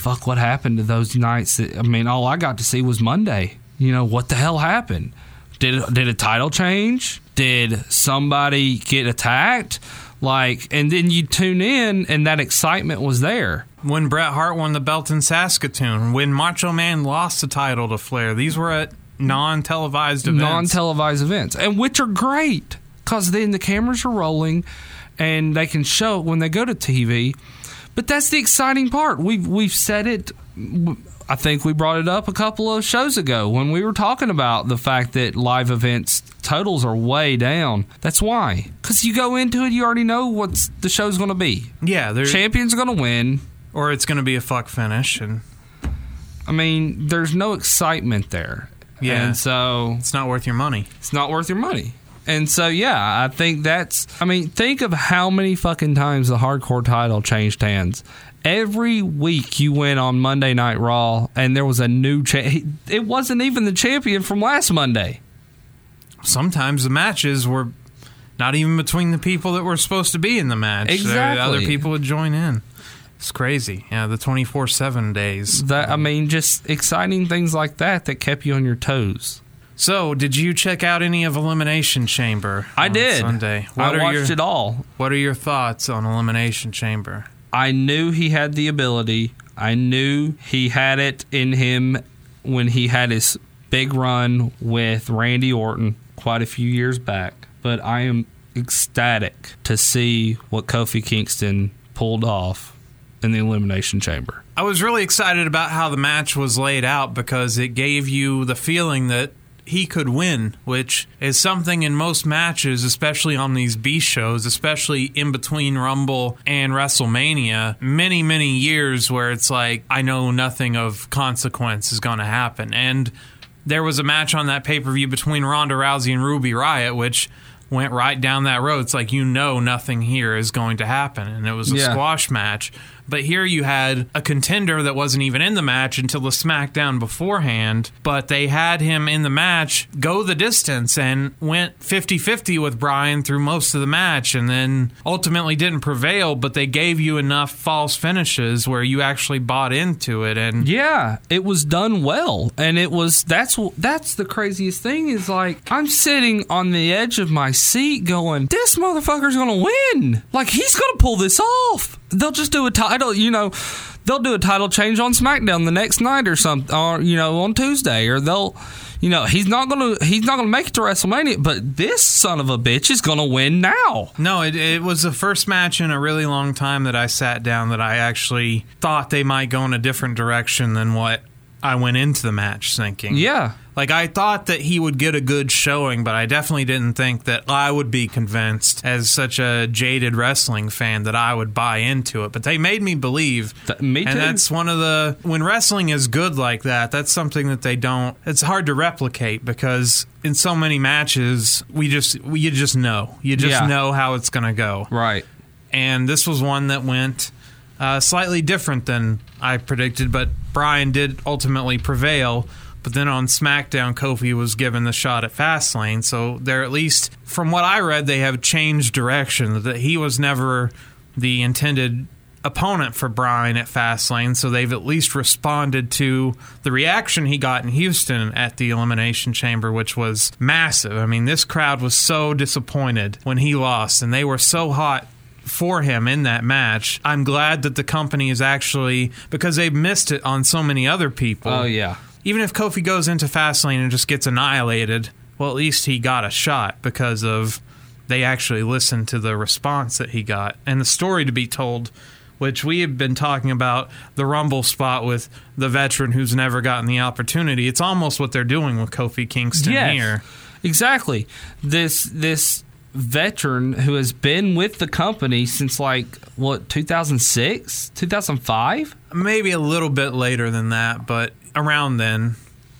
fuck what happened to those nights that, I mean all I got to see was Monday. You know, what the hell happened? Did did a title change? Did somebody get attacked? Like, and then you tune in, and that excitement was there. when Bret Hart won the belt in Saskatoon, when Macho Man lost the title to Flair, these were at non-televised events. non-televised events, and which are great because then the cameras are rolling, and they can show when they go to TV. But that's the exciting part. We've we've said it. I think we brought it up a couple of shows ago when we were talking about the fact that live events totals are way down. That's why, because you go into it, you already know what the show's going to be. yeah, Champions are going to win. or it's going to be a fuck finish, and I mean, there's no excitement there. Yeah. And so it's not worth your money. it's not worth your money. And so, yeah, I think that's. I mean, think of how many fucking times the hardcore title changed hands. Every week you went on Monday Night Raw, and there was a new. Cha- it wasn't even the champion from last Monday. Sometimes the matches were not even between the people that were supposed to be in the match. Exactly. Other people would join in. It's crazy. Yeah, the 24 7 days. That I mean, just exciting things like that that kept you on your toes. So, did you check out any of Elimination Chamber? I did. Sunday. I are watched your, it all. What are your thoughts on Elimination Chamber? I knew he had the ability. I knew he had it in him when he had his big run with Randy Orton quite a few years back. But I am ecstatic to see what Kofi Kingston pulled off in the Elimination Chamber. I was really excited about how the match was laid out because it gave you the feeling that he could win, which is something in most matches, especially on these B shows, especially in between Rumble and WrestleMania, many, many years where it's like, I know nothing of consequence is going to happen. And there was a match on that pay per view between Ronda Rousey and Ruby Riott, which went right down that road. It's like, you know, nothing here is going to happen. And it was a Yeah. squash match. But here you had a contender that wasn't even in the match until the SmackDown beforehand, but they had him in the match go the distance and went 50 50 with Bryan through most of the match and then ultimately didn't prevail, but they gave you enough false finishes where you actually bought into it. And yeah, it was done well. And it was, that's, that's the craziest thing is like, I'm sitting on the edge of my seat going, this motherfucker's to win. Like, he's to pull this off they'll just do a title, you know, they'll do a title change on SmackDown the next night or something, or you know, on Tuesday, or they'll, you know, he's not gonna he's not gonna make it to WrestleMania, but this son of a bitch is gonna win now. No, it, it was the first match in a really long time that I sat down that I actually thought they might go in a different direction than what I went into the match thinking. Yeah. Like I thought that he would get a good showing, but I definitely didn't think that I would be convinced as such a jaded wrestling fan that I would buy into it. But they made me believe. Th- me too. And that's one of the when wrestling is good like that, that's something that they don't it's hard to replicate because in so many matches we just you just know. You just Yeah. know how it's going to go. Right. And this was one that went uh, slightly different than I predicted, but Bryan did ultimately prevail. But then on SmackDown, Kofi was given the shot at Fastlane. So they're at least, from what I read, they have changed direction. That he was never the intended opponent for Bryan at Fastlane. So they've at least responded to the reaction he got in Houston at the Elimination Chamber, which was massive. I mean, this crowd was so disappointed when he lost, and they were so hot for him in that match. I'm glad that the company is actually because they've missed it on so many other people. Oh yeah. Even if Kofi goes into Fastlane and just gets annihilated, well, at least he got a shot because of they actually listened to the response that he got and the story to be told. Which we have been talking about the Rumble spot with the veteran who's never gotten the opportunity. It's almost what they're doing with Kofi Kingston Yes. here. Exactly. This this veteran who has been with the company since like what 2006, 2005. Maybe a little bit later than that, but around then.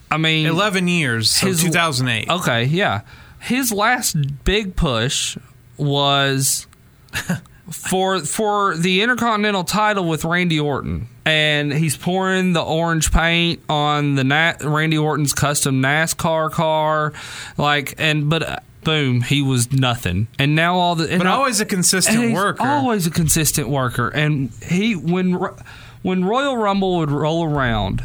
I mean, 11 years, so His- 2008. Okay, yeah. His last big push was for for the Intercontinental title with Randy Orton, and he's pouring the orange paint on the Na- Randy Orton's custom NASCAR car, like and but. uh, Boom! He was nothing, and now all the. But now- always a consistent worker. Always a consistent worker, and he when when Royal Rumble would roll around,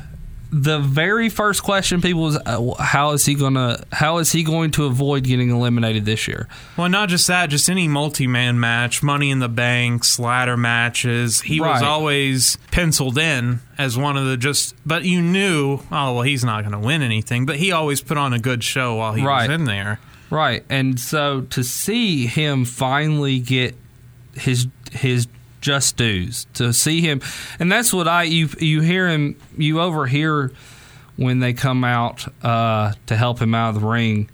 the very first question people was, uh, "How is he gonna? How is he going to avoid getting eliminated this year?" Well, not just that, just any multi man match, Money in the Banks, ladder matches. He was always penciled in as one of the just, but you knew, oh, well, he's not going to win anything, but he always put on a good show while he Right. was in there. Right, and so to see him finally get his his just dues, to see him, and that's what I you you hear him you overhear when they come out uh, to help him out of the ring.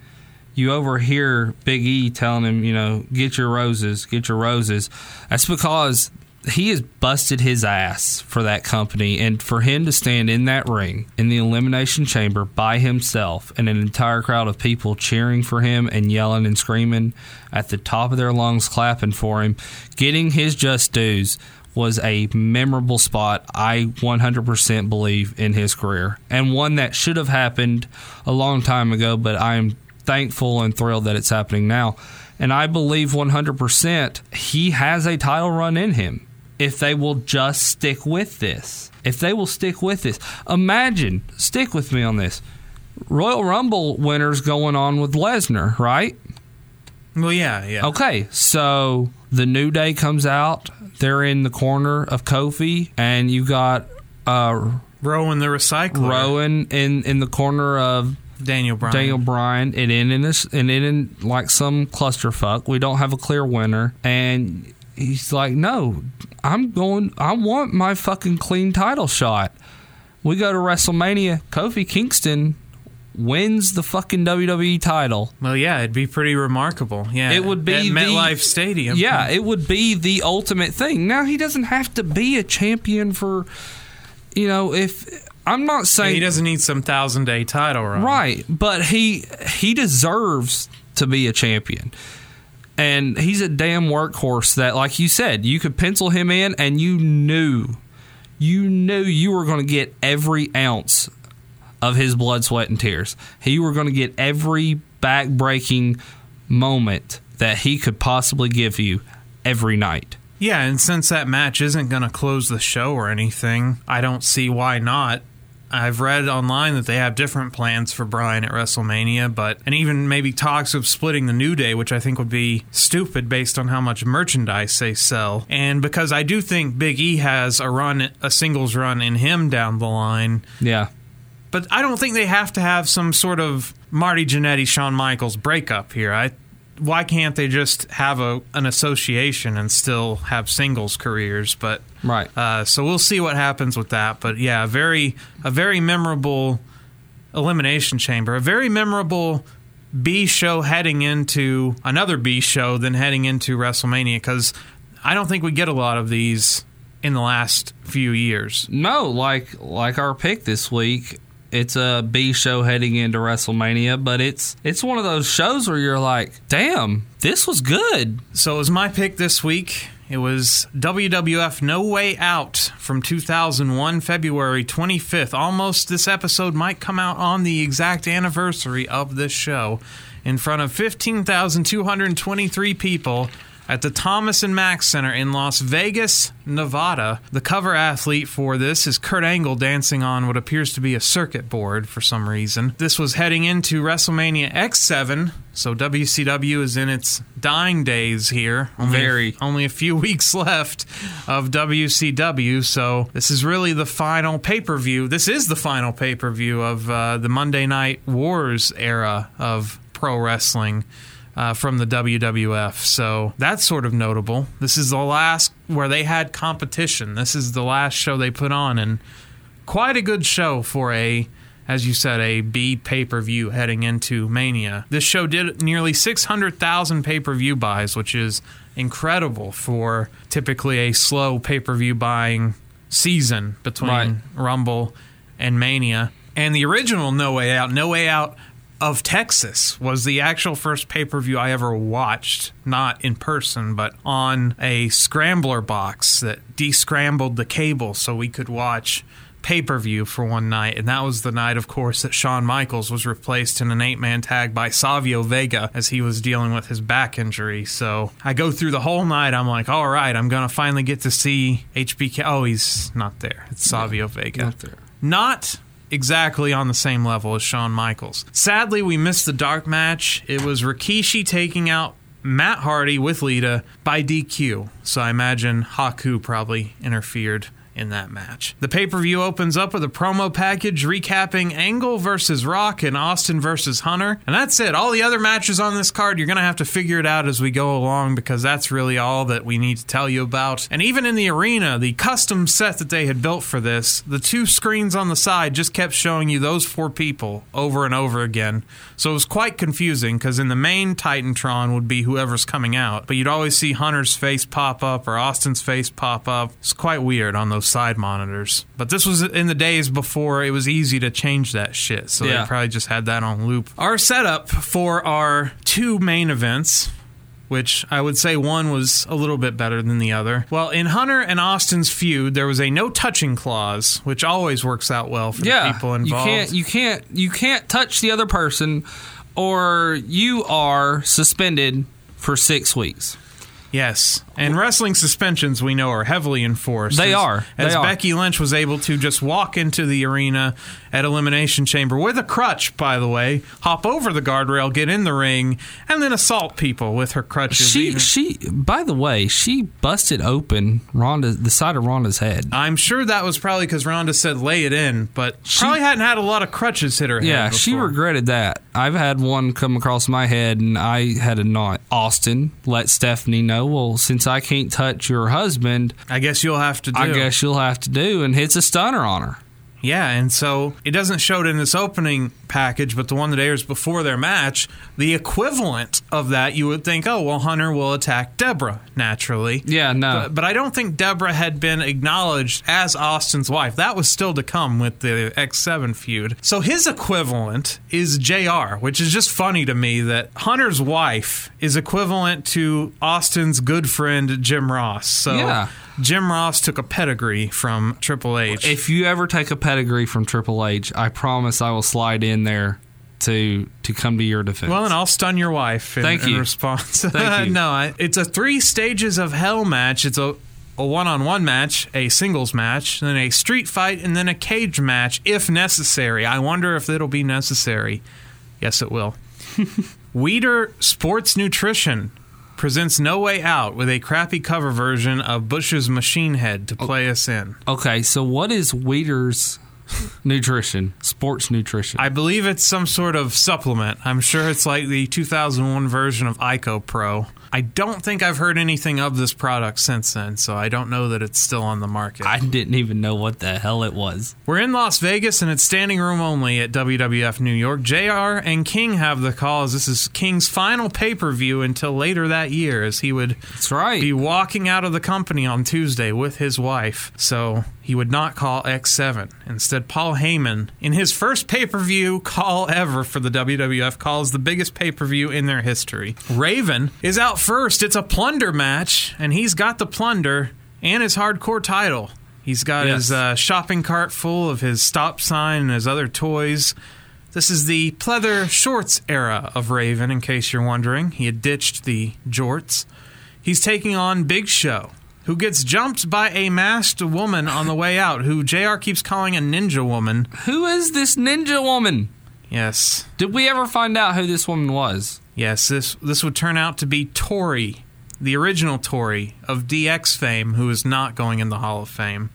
You overhear Big E telling him, you know, get your roses, get your roses. That's because he has busted his ass for that company, and for him to stand in that ring in the elimination chamber by himself and an entire crowd of people cheering for him and yelling and screaming at the top of their lungs, clapping for him, getting his just dues was a memorable spot. I 100% believe in his career, and one that should have happened a long time ago, but I'm thankful and thrilled that it's happening now. And I believe 100% he has a title run in him if they will just stick with this. If they will stick with this. Imagine, stick with me on this. Royal Rumble winners going on with Lesnar, right? Well, yeah, yeah. Okay, so the New Day comes out. They're in the corner of Kofi, and you got uh, Rowan the Recycler. Rowan in, in the corner of Daniel Bryan. Daniel Bryan. It ended in this, and it in like some clusterfuck. We don't have a clear winner, and he's like, "No, I'm going. I want my fucking clean title shot." We go to WrestleMania. Kofi Kingston wins the fucking WWE title. Well, yeah, it'd be pretty remarkable. Yeah, It would be at MetLife Stadium. Yeah, it would be the ultimate thing. Now he doesn't have to be a champion for, you know, if I'm not saying he doesn't need some thousand day title run. Right, but he he deserves to be a champion. And he's a damn workhorse that, like you said, you could pencil him in and you knew, you knew you were going to get every ounce of his blood, sweat, and tears. He were going to get every back breaking moment that he could possibly give you every night. Yeah, and since that match isn't going to close the show or anything, I don't see why not. I've read online that they have different plans for Bryan at WrestleMania, but and even maybe talks of splitting the New Day, which I think would be stupid based on how much merchandise they sell. And because I do think Big E has a run, a singles run in him down the line. Yeah. But I don't think they have to have some sort of Marty Jannetty, Shawn Michaels breakup here. I why can't they just have a an association and still have singles careers? But right. Uh, so we'll see what happens with that. But yeah, a very a very memorable elimination chamber, a very memorable B show heading into another B show, then heading into WrestleMania because I don't think we get a lot of these in the last few years. No, like like our pick this week it's a B show heading into WrestleMania, but it's it's one of those shows where you're like, damn, this was good. So it was my pick this week. It was WWF No Way Out from 2001, February 25th. Almost this episode might come out on the exact anniversary of this show in front of 15,223 people at the Thomas and Mack Center in Las Vegas, Nevada. The cover athlete for this is Kurt Angle dancing on what appears to be a circuit board for some reason. This was heading into WrestleMania X7, so WCW is in its dying days here. Only, Very. Only a few weeks left of WCW, so this is really the final pay per view. This is the final pay per view of uh, the Monday Night Wars era of pro wrestling uh, from the WWF. So that's sort of notable. This is the last where they had competition. This is the last show they put on, and quite a good show for a, as you said, a B pay per view heading into Mania. This show did nearly 600,000 pay per view buys, which is incredible for typically a slow pay per view buying season between right. Rumble and Mania. And the original No Way Out, No Way Out of Texas was the actual first pay per view I ever watched, not in person, but on a scrambler box that descrambled the cable so we could watch pay per view for one night. And that was the night, of course, that Shawn Michaels was replaced in an eight man tag by Savio Vega as he was dealing with his back injury. So I go through the whole night. I'm like, all right, I'm going to finally get to see HBK. Oh, he's not there. It's Savio Vega. Not there. Not exactly on the same level as Shawn Michaels. Sadly, we missed the dark match. It was Rikishi taking out Matt Hardy with Lita by DQ. So I imagine Haku probably interfered in that match. The pay per view opens up with a promo package recapping Angle versus Rock and Austin versus Hunter. And that's it. All the other matches on this card, you're going to have to figure it out as we go along because that's really all that we need to tell you about. And even in the arena, the custom set that they had built for this, the two screens on the side just kept showing you those four people over and over again. So it was quite confusing because in the main Titantron would be whoever's coming out, but you'd always see Hunter's face pop up or Austin's face pop up. It's quite weird on those those side monitors. But this was in the days before it was easy to change that shit. So yeah. they probably just had that on loop. Our setup for our two main events which I would say one was a little bit better than the other. Well, in Hunter and Austin's feud, there was a no touching clause, which always works out well for yeah, the people involved. You can't, you can't, you can't touch the other person, or you are suspended for six weeks. Yes, and wrestling suspensions we know are heavily enforced. They as, are. They as are. Becky Lynch was able to just walk into the arena at Elimination Chamber with a crutch, by the way, hop over the guardrail, get in the ring, and then assault people with her crutches. She, even. she. By the way, she busted open Ronda the side of Ronda's head. I'm sure that was probably because Ronda said lay it in, but she probably hadn't had a lot of crutches hit her. Yeah, she regretted that. I've had one come across my head, and I had a knot. Austin let Stephanie know. Well, since I can't touch your husband, I guess you'll have to do. I guess you'll have to do, and hits a stunner on her. Yeah, and so it doesn't show it in this opening package, but the one that airs before their match, the equivalent of that, you would think, oh, well, Hunter will attack Deborah naturally. Yeah, no. But, but I don't think Deborah had been acknowledged as Austin's wife. That was still to come with the X7 feud. So his equivalent is JR, which is just funny to me that Hunter's wife is equivalent to Austin's good friend Jim Ross. So Yeah. Jim Ross took a pedigree from Triple H. If you ever take a pedigree from Triple H, I promise I will slide in there to to come to your defense. Well, and I'll stun your wife in, Thank in you. response. Thank you. no, I- it's a three stages of hell match. It's a a one-on-one match, a singles match, then a street fight, and then a cage match if necessary. I wonder if it'll be necessary. Yes, it will. Weider Sports Nutrition presents No Way Out with a crappy cover version of Bush's Machine Head to play us in. okay, so what is Weider's nutrition? Sports nutrition. I believe it's some sort of supplement. I'm sure it's like the 2001 version of Ico Pro. I don't think I've heard anything of this product since then, so I don't know that it's still on the market. I didn't even know what the hell it was. We're in Las Vegas and it's standing room only at WWF New York. JR and King have the calls. This is King's final pay per view until later that year, as he would That's right. be walking out of the company on Tuesday with his wife. So he would not call X7. Instead, Paul Heyman, in his first pay per view call ever for the WWF, calls the biggest pay per view in their history. Raven is out first. It's a plunder match, and he's got the plunder and his hardcore title. He's got Yes. his uh, shopping cart full of his stop sign and his other toys. This is the pleather shorts era of Raven, in case you're wondering. He had ditched the jorts. He's taking on Big Show, who gets jumped by a masked woman on the way out, who JR keeps calling a ninja woman. Who is this ninja woman? Yes. Did we ever find out who this woman was? Yes, this this would turn out to be Tori, the original Tori of DX fame, who is not going in the Hall of Fame.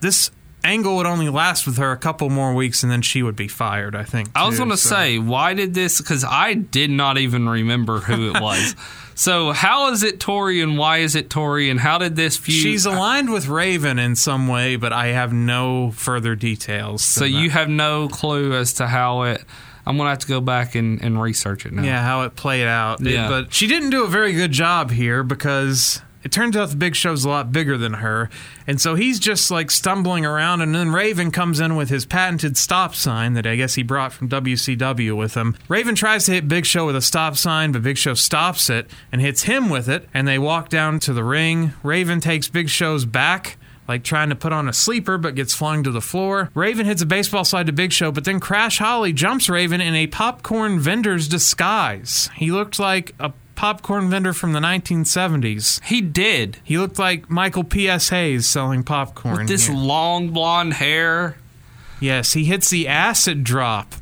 This angle would only last with her a couple more weeks, and then she would be fired. I think. I was too, going to so- say, why did this? Because I did not even remember who it was. so how is it Tori and why is it Tori and how did this feud? She's aligned with Raven in some way, but I have no further details. so you have no clue as to how it. I'm gonna have to go back and, and research it now. yeah, how it played out. It- Yeah. but she didn't do a very good job here because it turns out the Big Show's a lot bigger than her, and so he's just like stumbling around, and then Raven comes in with his patented stop sign that I guess he brought from WCW with him. Raven tries to hit Big Show with a stop sign, but Big Show stops it and hits him with it, and they walk down to the ring. Raven takes Big Show's back like trying to put on a sleeper but gets flung to the floor. Raven hits a baseball slide to Big Show, but then Crash Holly jumps Raven in a popcorn vendor's disguise. He looked like a popcorn vendor from the 1970s. He did. He looked like Michael P.S. Hayes selling popcorn. With this here. long blonde hair. Yes, he hits the acid drop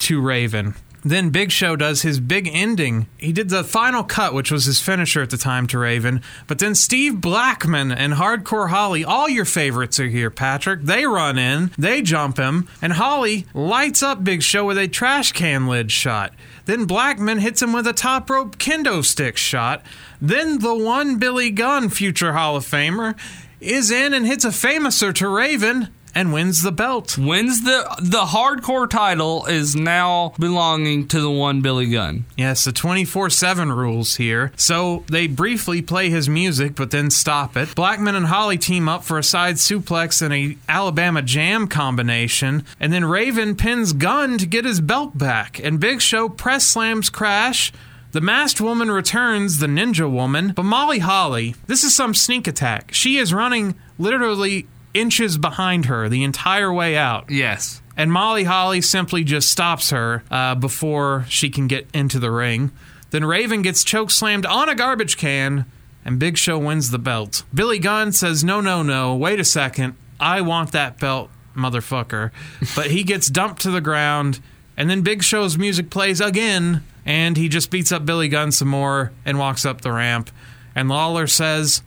to Raven. Then Big Show does his big ending. He did the final cut, which was his finisher at the time to Raven. But then Steve Blackman and Hardcore Holly, all your favorites are here, Patrick. They run in, they jump him, and Holly lights up Big Show with a trash can lid shot. Then Blackman hits him with a top rope kendo stick shot. Then the one Billy Gunn, future Hall of Famer, is in and hits a Fameasser to Raven and wins the belt. Wins the the hardcore title is now belonging to the one Billy Gunn. Yes, the 24 7 rules here. So they briefly play his music, but then stop it. Blackman and Holly team up for a side suplex and a Alabama jam combination. And then Raven pins Gunn to get his belt back. And Big Show press slams Crash. The masked woman returns, the ninja woman. But Molly Holly, this is some sneak attack. She is running literally inches behind her the entire way out. Yes. And Molly Holly simply just stops her uh, before she can get into the ring. Then Raven gets choke slammed on a garbage can, and Big Show wins the belt. Billy Gunn says, No, no, no, wait a second. I want that belt, motherfucker. but he gets dumped to the ground, and then Big Show's music plays again, and he just beats up Billy Gunn some more and walks up the ramp. And Lawler says,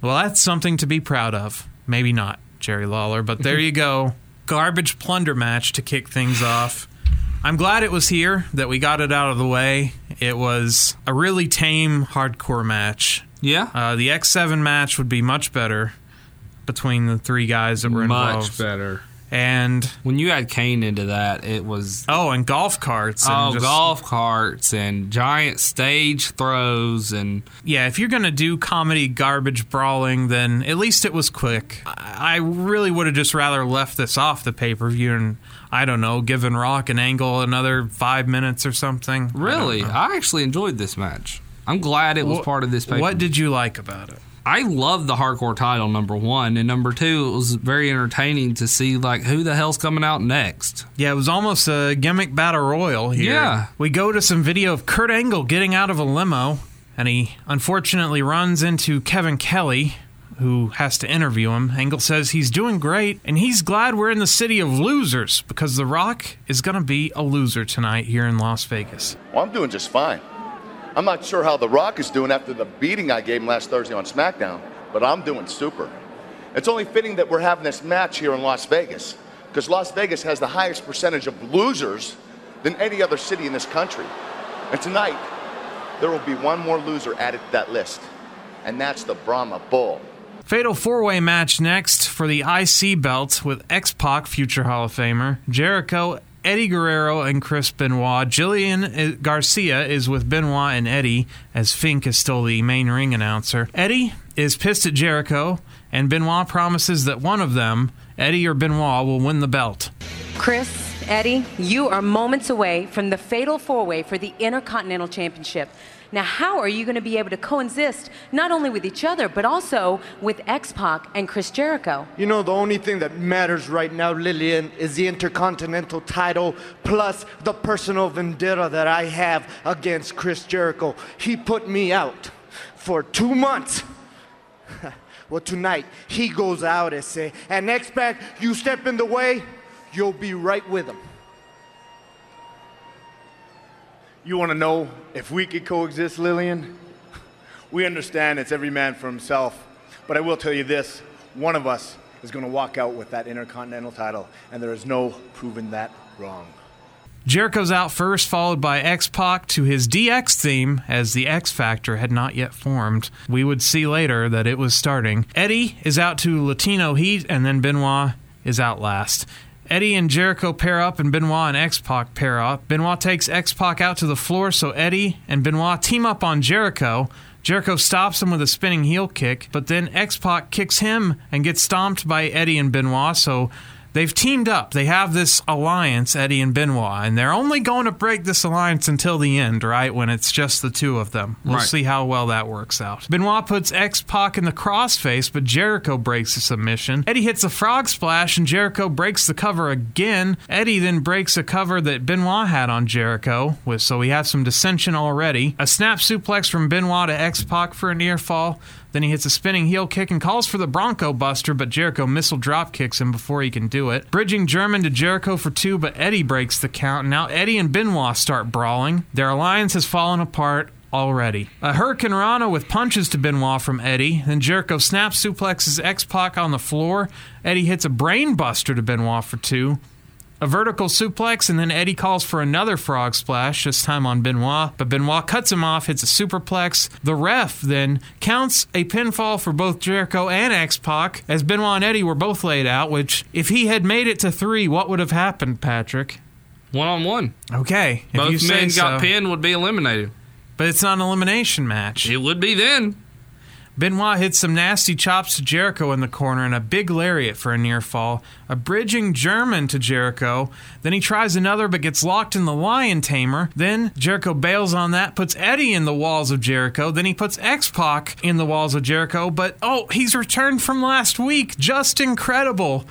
Well, that's something to be proud of. Maybe not, Jerry Lawler, but there you go. Garbage plunder match to kick things off. I'm glad it was here, that we got it out of the way. It was a really tame hardcore match. Yeah. Uh, the X7 match would be much better between the three guys that were Much involved. better. And when you add Kane into that, it was oh, and golf carts. And oh, just, golf carts and giant stage throws and yeah. If you're gonna do comedy garbage brawling, then at least it was quick. I really would have just rather left this off the pay per view and I don't know, given Rock and Angle another five minutes or something. Really, I, I actually enjoyed this match. I'm glad it was What- part of this. Pay-per-view. What did you like about it? I love the hardcore title number one, and number two, it was very entertaining to see like who the hell's coming out next. Yeah, it was almost a gimmick battle royal here. Yeah. We go to some video of Kurt Angle getting out of a limo, and he unfortunately runs into Kevin Kelly, who has to interview him. Angle says he's doing great, and he's glad we're in the city of losers because The Rock is going to be a loser tonight here in Las Vegas. Well, I'm doing just fine. I'm not sure how The Rock is doing after the beating I gave him last Thursday on SmackDown, but I'm doing super. It's only fitting that we're having this match here in Las Vegas, because Las Vegas has the highest percentage of losers than any other city in this country. And tonight, there will be one more loser added to that list, and that's the Brahma Bull. Fatal four way match next for the IC belt with X Pac, future Hall of Famer, Jericho, Eddie Guerrero, and Chris Benoit. Lilian eh, Garcia is with Benoit and Eddie, as Fink is still the main ring announcer. Eddie is pissed at Jericho, and Benoit promises that one of them, Eddie or Benoit, will win the belt. Chris, Eddie, you are moments away from the fatal four way for the Intercontinental Championship. Now, how are you going to be able to coexist not only with each other, but also with X Pac and Chris Jericho? You know, the only thing that matters right now, Lilian, is the Intercontinental title plus the personal vendetta that I have against Chris Jericho. He put me out for two months. well, tonight, he goes out and say, and back, you step in the way, you'll be right with him. You want to know if we could coexist, Lilian? We understand it's every man for himself, but I will tell you this one of us is going to walk out with that Intercontinental title, and there is no proving that wrong. Jericho's out first, followed by X Pac to his DX theme, as the X Factor had not yet formed. We would see later that it was starting. Eddie is out to Latino Heat, and then Benoit is out last. Eddie and Jericho pair up, and Benoit and X Pac pair up. Benoit takes X Pac out to the floor, so Eddie and Benoit team up on Jericho. Jericho stops him with a spinning heel kick, but then X Pac kicks him and gets stomped by Eddie and Benoit, so they've teamed up. They have this alliance, Eddie and Benoit, and they're only going to break this alliance until the end, right? When it's just the two of them. We'll Right. see how well that works out. Benoit puts X Pac in the crossface, but Jericho breaks the submission. Eddie hits a frog splash, and Jericho breaks the cover again. Eddie then breaks a cover that Benoit had on Jericho, with so we have some dissension already. A snap suplex from Benoit to X Pac for a near fall. Then he hits a spinning heel kick and calls for the Bronco Buster, but Jericho missile drop kicks him before he can do it. Bridging German to Jericho for two, but Eddie breaks the count. Now Eddie and Benoit start brawling. Their alliance has fallen apart already. A Hurricanrana with punches to Benoit from Eddie. Then Jericho snap suplexes X Pac on the floor. Eddie hits a brain buster to Benoit for two. A vertical suplex, and then Eddie calls for another frog splash, this time on Benoit. But Benoit cuts him off, hits a superplex. The ref then counts a pinfall for both Jericho and X Pac, as Benoit and Eddie were both laid out, which, if he had made it to three, what would have happened, Patrick? One on one. Okay. if you Both men got so. pinned would be eliminated. But it's not an elimination match. It would be then. Benoit hits some nasty chops to Jericho in the corner and a big lariat for a near fall. A bridging German to Jericho. Then he tries another but gets locked in the Lion Tamer. Then Jericho bails on that, puts Eddie in the walls of Jericho. Then he puts X Pac in the walls of Jericho. But oh, he's returned from last week. Justin Credible.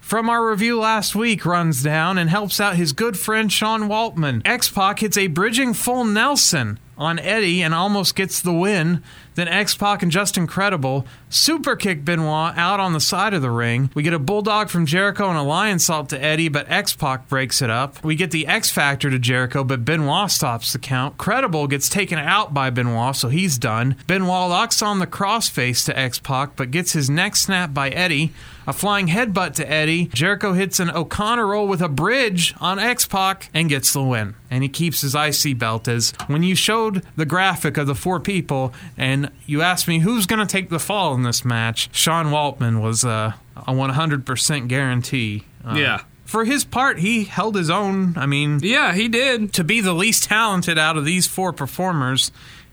From our review last week, runs down and helps out his good friend Sean Waltman. X Pac hits a bridging full Nelson on Eddie and almost gets the win. Then X Pac and Justin Credible super kick Benoit out on the side of the ring. We get a bulldog from Jericho and a lionsault to Eddie, but X Pac breaks it up. We get the X Factor to Jericho, but Benoit stops the count. Credible gets taken out by Benoit, so he's done. Benoit locks on the crossface to X Pac, but gets his neck snapped by Eddie. A flying headbutt to Eddie. Jericho hits an O'Connor roll with a bridge on X Pac and gets the win. And he keeps his IC belt. As when you showed the graphic of the four people and you asked me who's going to take the fall in this match, Sean Waltman was uh, a 100% guarantee Uh, Yeah. For his part, he held his own. I mean, yeah, he did. To be the least talented out of these four performers,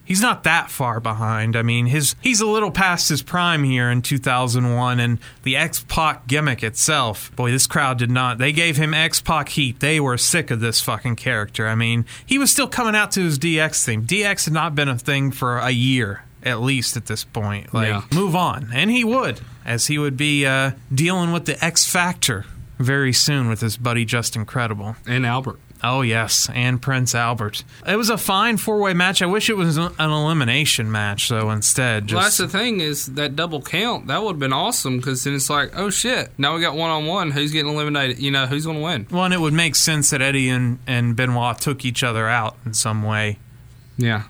he's not that far behind. I mean, his he's a little past his prime here in 2001, and the X Pac gimmick itself. Boy, this crowd did not. They gave him X Pac heat. They were sick of this fucking character. I mean, he was still coming out to his DX theme. DX had not been a thing for a year. At least at this point, like Yeah. move on, and he would, as he would be uh, dealing with the X Factor very soon with his buddy Justin Credible and Albert. Oh yes, and Prince Albert. It was a fine four-way match. I wish it was an elimination match though. Instead, well, that's the thing is that double count that would have been awesome because then it's like, oh shit, now we got one on one. Who's getting eliminated? You know, who's going to win? one. It would make sense that Eddie and and Benoit took each other out in some way. Yeah.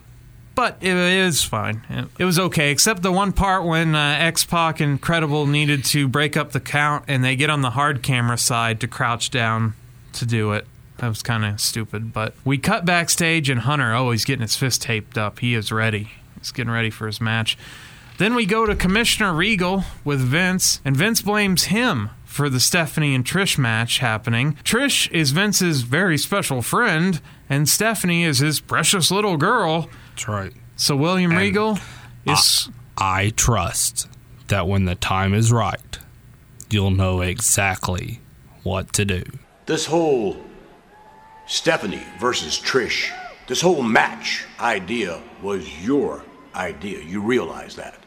But it is fine. It, it was okay, except the one part when uh, X Pac and Credible needed to break up the count, and they get on the hard camera side to crouch down to do it. That was kind of stupid. But we cut backstage, and Hunter, oh, he's getting his fist taped up. He is ready. He's getting ready for his match. Then we go to Commissioner Regal with Vince, and Vince blames him for the Stephanie and Trish match happening. Trish is Vince's very special friend, and Stephanie is his precious little girl. That's right. So William Regal is. I, I trust that when the time is right, you'll know exactly what to do. This whole Stephanie versus Trish, this whole match idea was your idea. You realize that.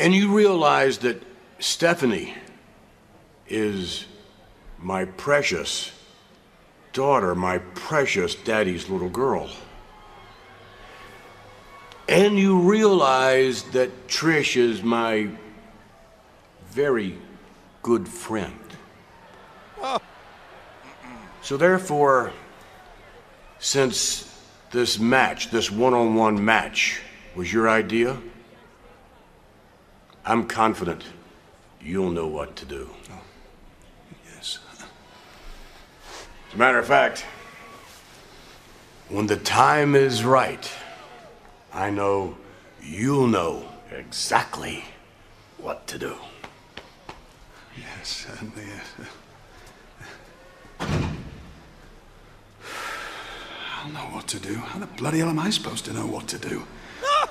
And you realize that Stephanie is my precious daughter, my precious daddy's little girl. And you realize that Trish is my very good friend. Oh. So therefore, since this match, this one-on-one match, was your idea, I'm confident you'll know what to do. Oh, yes. As a matter of fact, when the time is right, I know you'll know exactly what to do. Yes, certainly yes. Know what to do. How the bloody hell am I supposed to know what to do? Ah!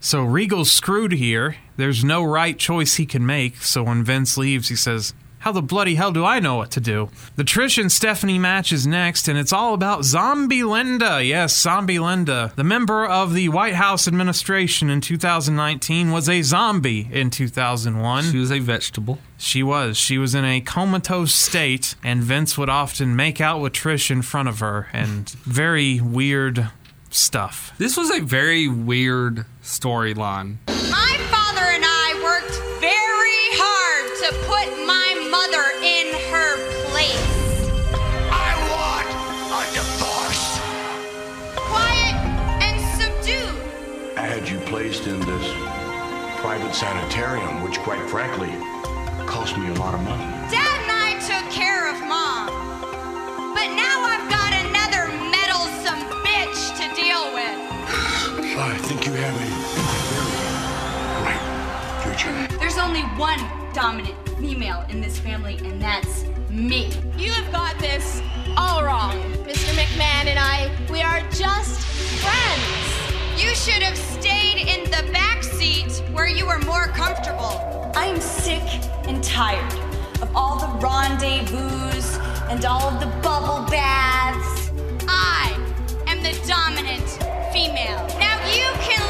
So Regal's screwed here. There's no right choice he can make. So when Vince leaves, he says, How the bloody hell do I know what to do? The Trish and Stephanie match is next, and it's all about Zombie Linda. Yes, Zombie Linda. The member of the White House administration in 2019 was a zombie in 2001. She was a vegetable. She was. She was in a comatose state, and Vince would often make out with Trish in front of her, and very weird stuff. This was a very weird storyline. Sanitarium, which quite frankly cost me a lot of money. Dad and I took care of mom. But now I've got another meddlesome bitch to deal with. I think you have a very bright future. There's only one dominant female in this family, and that's me. You have got this all wrong. Mr. McMahon and I, we are just friends. You should have stayed in the back seat where you were more comfortable. I am sick and tired of all the rendezvous and all of the bubble baths. I am the dominant female. Now you can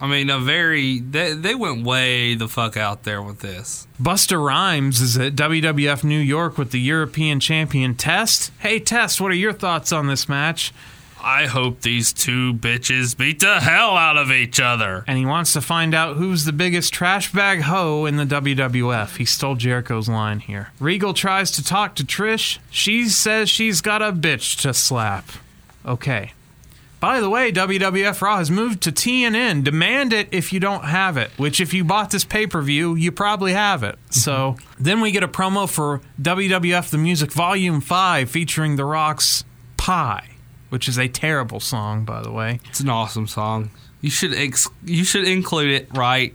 I mean, a very they they went way the fuck out there with this. Busta Rhymes is at WWF New York with the European champion Test. Hey, Test, what are your thoughts on this match? I hope these two bitches beat the hell out of each other. And he wants to find out who's the biggest trash bag hoe in the WWF. He stole Jericho's line here. Regal tries to talk to Trish. She says she's got a bitch to slap. Okay. By the way, WWF Raw has moved to TNN. Demand it if you don't have it, which, if you bought this pay per view, you probably have it. Mm-hmm. So then we get a promo for WWF The Music Volume 5 featuring The Rock's Pie, which is a terrible song, by the way. It's an awesome song. You should ex- you should include it right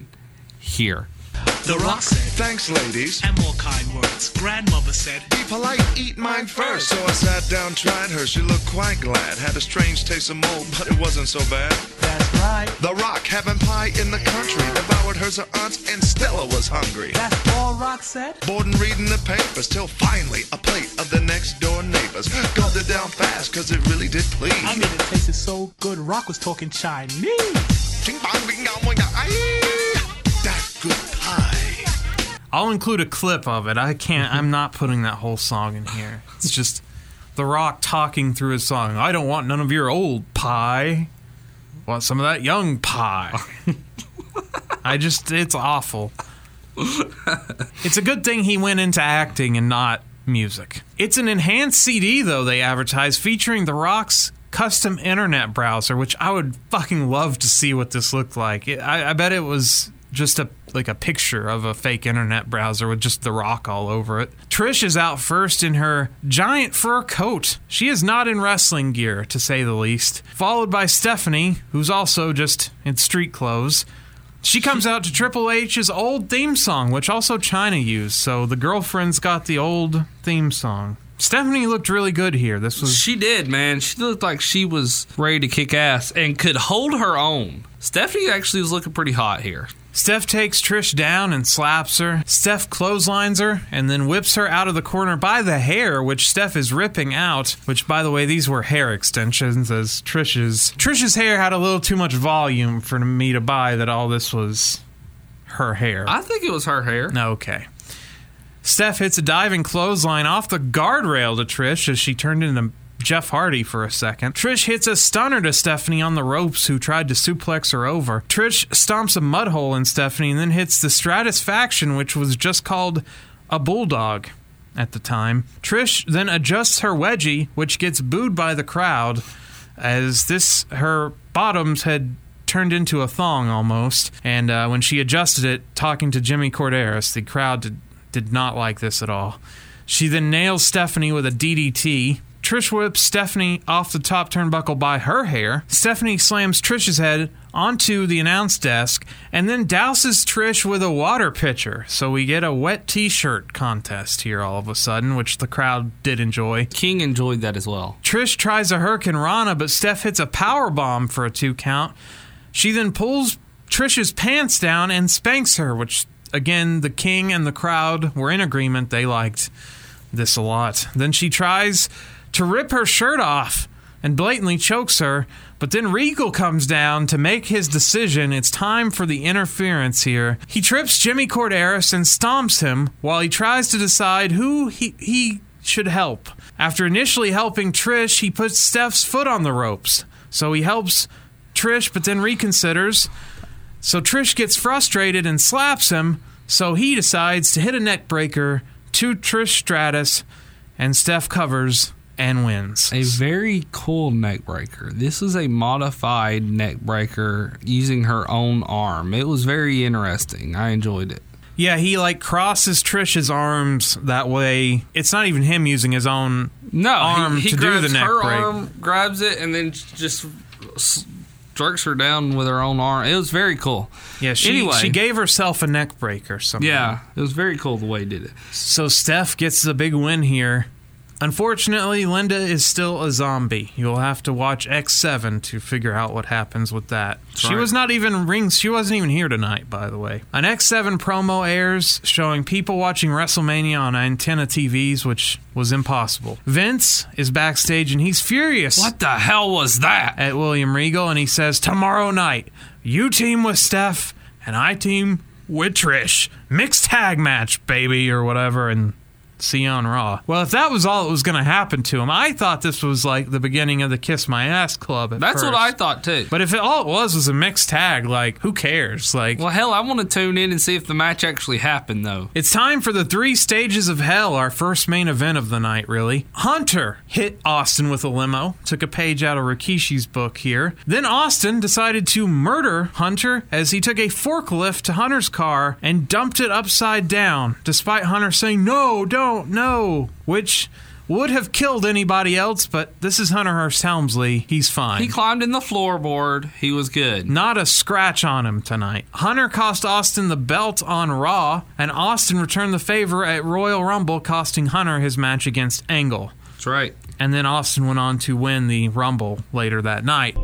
here. The Rock said, Thanks, ladies. And more kind words. Grandmother said, Be polite, eat mine first. So I sat down, tried her. She looked quite glad. Had a strange taste of mold, but it wasn't so bad. That's right. The Rock, having pie in the country, devoured hers her aunts, and Stella was hungry. That's all Rock said? Bored and reading the papers, till finally a plate of the next door neighbors. Gulped it down fast, cause it really did please. I mean, it tasted so good, Rock was talking Chinese. Ching bong, bing, I'll include a clip of it. I can't, I'm not putting that whole song in here. It's just The Rock talking through his song. I don't want none of your old pie. Want some of that young pie. I just, it's awful. It's a good thing he went into acting and not music. It's an enhanced CD, though, they advertise, featuring The Rock's custom internet browser, which I would fucking love to see what this looked like. I, I bet it was just a like a picture of a fake internet browser with just the rock all over it. Trish is out first in her giant fur coat. She is not in wrestling gear, to say the least. Followed by Stephanie, who's also just in street clothes. She comes out to Triple H's old theme song, which also Chyna used. So the girlfriend's got the old theme song. Stephanie looked really good here. This was She did, man. She looked like she was ready to kick ass and could hold her own. Stephanie actually was looking pretty hot here. Steph takes Trish down and slaps her. Steph clotheslines her and then whips her out of the corner by the hair, which Steph is ripping out. Which, by the way, these were hair extensions, as Trish's Trish's hair had a little too much volume for me to buy that all this was her hair. I think it was her hair. Okay. Steph hits a diving clothesline off the guardrail to Trish as she turned into Jeff Hardy for a second. Trish hits a stunner to Stephanie on the ropes, who tried to suplex her over. Trish stomps a mud hole in Stephanie and then hits the Stratisfaction, which was just called a bulldog at the time. Trish then adjusts her wedgie, which gets booed by the crowd, as this her bottoms had turned into a thong almost. And uh, when she adjusted it, talking to Jimmy Korderas, the crowd did, did not like this at all. She then nails Stephanie with a DDT. Trish whips Stephanie off the top turnbuckle by her hair. Stephanie slams Trish's head onto the announce desk and then douses Trish with a water pitcher. So we get a wet t shirt contest here all of a sudden, which the crowd did enjoy. King enjoyed that as well. Trish tries a Hurricanrana, but Steph hits a power bomb for a two count. She then pulls Trish's pants down and spanks her, which again the king and the crowd were in agreement. They liked this a lot. Then she tries to rip her shirt off and blatantly chokes her, but then Regal comes down to make his decision. It's time for the interference here. He trips Jimmy Korderas and stomps him while he tries to decide who he, he should help. After initially helping Trish, he puts Steph's foot on the ropes. So he helps Trish, but then reconsiders. So Trish gets frustrated and slaps him. So he decides to hit a neck breaker to Trish Stratus, and Steph covers and wins. A very cool neck breaker. This is a modified neck breaker using her own arm. It was very interesting. I enjoyed it. Yeah, he like crosses Trish's arms that way. It's not even him using his own no arm he, he to do the neck her break. arm, grabs it, and then just jerks her down with her own arm. It was very cool. Yeah, she anyway, she gave herself a neck breaker. Somehow. Yeah, it was very cool the way he did it. So Steph gets the big win here. Unfortunately, Linda is still a zombie. You'll have to watch X7 to figure out what happens with that. she right. was not even rings. She wasn't even here tonight, by the way. An X7 promo airs showing people watching WrestleMania on antenna TVs, which was impossible. Vince is backstage and he's furious. What the hell was that? At William Regal, and he says, "Tomorrow night, you team with Steph, and I team with Trish. Mixed tag match, baby, or whatever." And See you on Raw. Well, if that was all that was going to happen to him, I thought this was like the beginning of the Kiss My Ass Club. At That's what. I thought too. But if it, all it was was a mixed tag, like who cares? Like, Well, hell, I want to tune in and see if the match actually happened, though. it's time for the three stages of hell, our first main event of the night, really. Hunter hit Austin with a limo, took a page out of Rikishi's book here. Then Austin decided to murder Hunter as he took a forklift to Hunter's car and dumped it upside down, despite Hunter saying, No, don't, no, which would have killed anybody else, but this is Hunter Hearst Helmsley. He's fine. He climbed in the floorboard. He was good. Not a scratch on him tonight. Hunter cost Austin the belt on Raw, and Austin returned the favor at Royal Rumble, costing Hunter his match against Angle. That's right. And then Austin went on to win the Rumble later that night.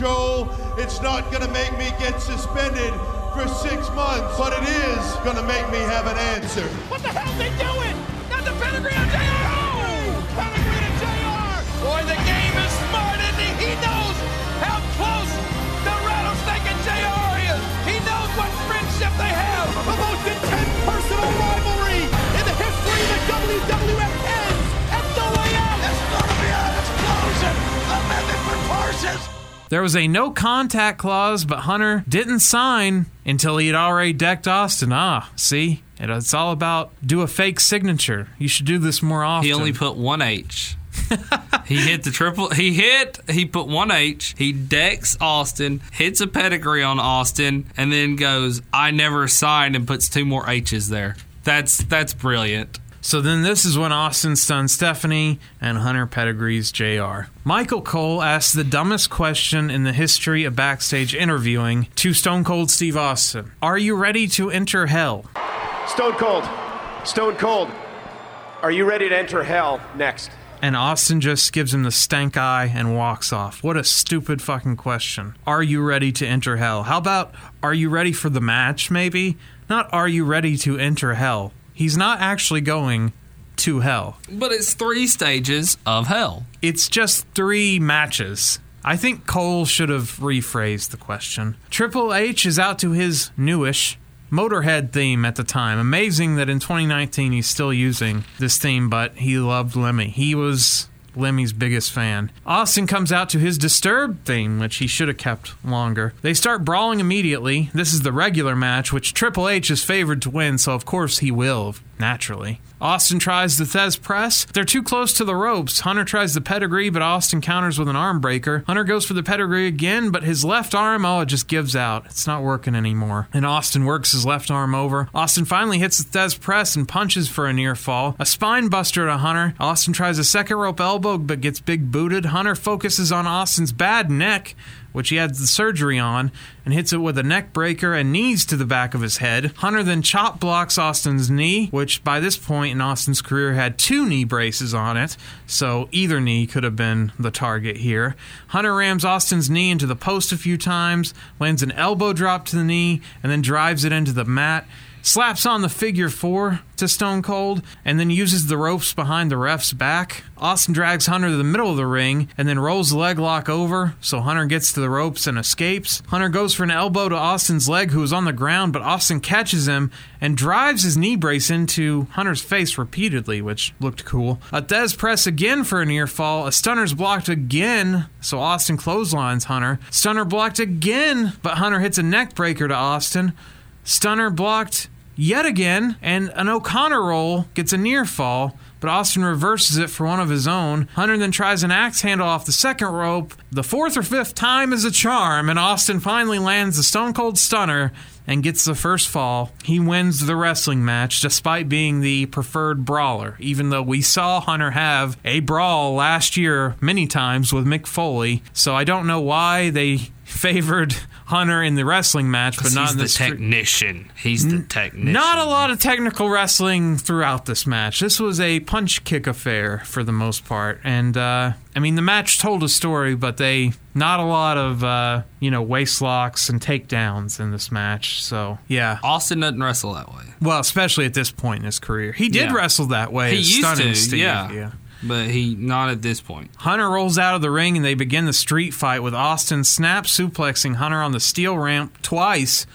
Lose was a no contact clause, but Hunter didn't sign until he had already decked Austin. Ah, see? It's all about do a fake signature. You should do this more often. He only put one H. he hit the triple. He hit. He put one H. He decks Austin, hits a pedigree on Austin, and then goes, "I never signed," and puts two more H's there. That's that's brilliant. So then this is when Austin stuns Stephanie and Hunter pedigrees JR. Michael Cole asks the dumbest question in the history of backstage interviewing to Stone Cold Steve Austin. Are you ready to enter hell? Stone Cold. Stone Cold. Are you ready to enter hell next? And Austin just gives him the stank eye and walks off. What a stupid fucking question. Are you ready to enter hell? How about are you ready for the match, maybe? Not are you ready to enter hell? He's not actually going to hell. But it's three stages of hell. It's just three matches. I think Cole should have rephrased the question. Triple H is out to his newish Motorhead theme at the time. Amazing that in 2019 he's still using this theme, but he loved Lemmy. He was Lemmy's biggest fan. Austin comes out to his Disturbed theme, which he should have kept longer. They start brawling immediately. This is the regular match, which Triple H is favored to win, so of course he will, naturally. Austin tries the Thesz press. They're too close to the ropes. Hunter tries the pedigree, but Austin counters with an arm breaker. Hunter goes for the pedigree again, but his left arm, oh, it just gives out. It's not working anymore. And Austin works his left arm over. Austin finally hits the Thesz press and punches for a near fall. A spine buster to Hunter. Austin tries a second rope elbow, but gets big booted. Hunter focuses on Austin's bad neck which he had the surgery on, and hits it with a neck breaker and knees to the back of his head. Hunter then chop blocks Austin's knee, which by this point in Austin's career had two knee braces on it, so either knee could have been the target here. Hunter rams Austin's knee into the post a few times, lands an elbow drop to the knee, and then drives it into the mat slaps on the figure four to Stone Cold, and then uses the ropes behind the ref's back. Austin drags Hunter to the middle of the ring and then rolls the leg lock over, so Hunter gets to the ropes and escapes. Hunter goes for an elbow to Austin's leg, who is on the ground, but Austin catches him and drives his knee brace into Hunter's face repeatedly, which looked cool. A Thesz press again for a near fall. A stunner's blocked again, so Austin clotheslines Hunter. Stunner blocked again, but Hunter hits a neck breaker to Austin. Stunner blocked yet again, and an O'Connor roll gets a near fall, but Austin reverses it for one of his own. Hunter then tries an axe handle off the second rope. The fourth or fifth time is a charm, and Austin finally lands the Stone Cold Stunner and gets the first fall. He wins the wrestling match despite being the preferred brawler, even though we saw Hunter have a brawl last year many times with Mick Foley. So I don't know why they favored Hunter in the wrestling match, but not he's in the the stri- technician. He's the technician. not a lot of technical wrestling throughout this match. This was a punch kick affair for the most part, and uh, I mean the match told a story, but they not a lot of uh, you know waist locks and takedowns in this match. So yeah, Austin doesn't wrestle that way. well, especially at this point in his career, he did Yeah. wrestle that way. He as used to, Steve, yeah. But he not at this point. Hunter rolls out of the ring and they begin the street fight with Austin snap suplexing Hunter on the steel ramp twice.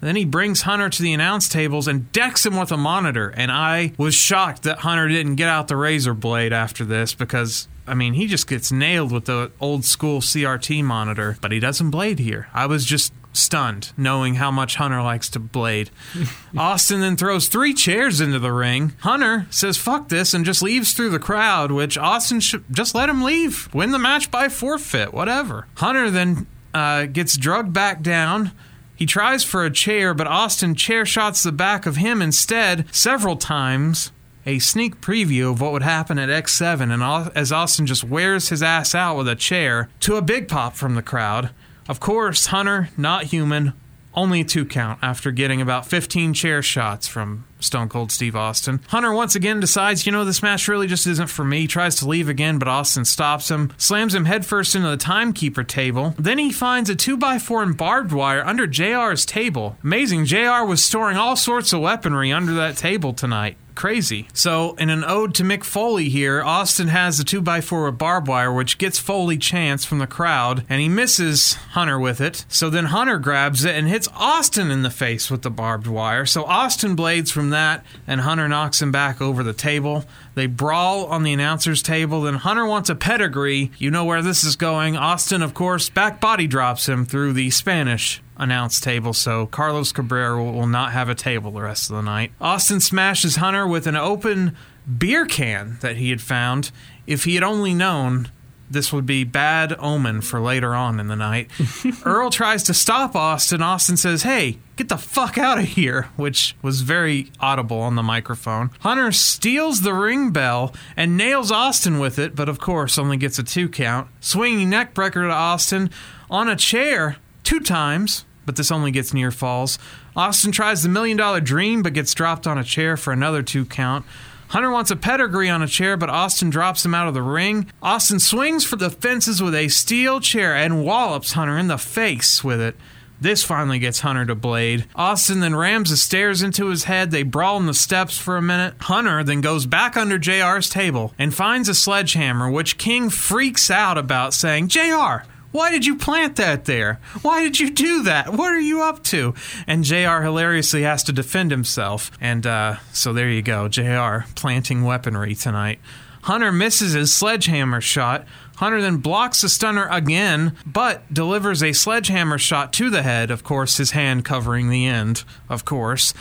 Then he brings Hunter to the announce tables and decks him with a monitor. And I was shocked that Hunter didn't get out the razor blade after this because, I mean, he just gets nailed with the old school CRT monitor, but he doesn't blade here. I was just stunned knowing how much Hunter likes to blade. Austin then throws three chairs into the ring. Hunter says, fuck this, and just leaves through the crowd, which Austin should just let him leave. Win the match by forfeit, whatever. Hunter then uh, gets drugged back down. He tries for a chair, but Austin chair shots the back of him instead several times. A sneak preview of what would happen at X7, and as Austin just wears his ass out with a chair to a big pop from the crowd. Of course, Hunter, not human, only a two count after getting about 15 chair shots from Stone Cold Steve Austin. Hunter once again decides, you know, this match really just isn't for me. He tries to leave again, but Austin stops him, slams him headfirst into the timekeeper table. Then he finds a 2x4 and barbed wire under JR's table. Amazing, JR was storing all sorts of weaponry under that table tonight. Crazy. So, in an ode to Mick Foley here, Austin has the 2x4 with barbed wire, which gets Foley chance from the crowd, and he misses Hunter with it. So then Hunter grabs it and hits Austin in the face with the barbed wire. So Austin blades from that, and Hunter knocks him back over the table. They brawl on the announcer's table. Then Hunter wants a pedigree. You know where this is going. Austin, of course, back body drops him through the Spanish announce table, so Carlos Cabrera will, will not have a table the rest of the night. Austin smashes Hunter with an open beer can that he had found. If he had only known, this would be bad omen for later on in the night. Earl tries to stop Austin. Austin says, Hey, get the fuck out of here, which was very audible on the microphone. Hunter steals the ring bell and nails Austin with it, but of course only gets a two count. Swinging neckbreaker to Austin on a chair two times, but this only gets near falls. Austin tries the million dollar dream, but gets dropped on a chair for another two count. Hunter wants a pedigree on a chair, but Austin drops him out of the ring. Austin swings for the fences with a steel chair and wallops Hunter in the face with it. This finally gets Hunter to blade. Austin then rams the stairs into his head. They brawl on the steps for a minute. Hunter then goes back under JR's table and finds a sledgehammer, which King freaks out about, saying, JR, Why did you plant that there? Why did you do that? What are you up to? And JR hilariously has to defend himself. And uh, so there you go, JR planting weaponry tonight. Hunter misses his sledgehammer shot. Hunter then blocks the stunner again, but delivers a sledgehammer shot to the head, of course, his hand covering the end, of course.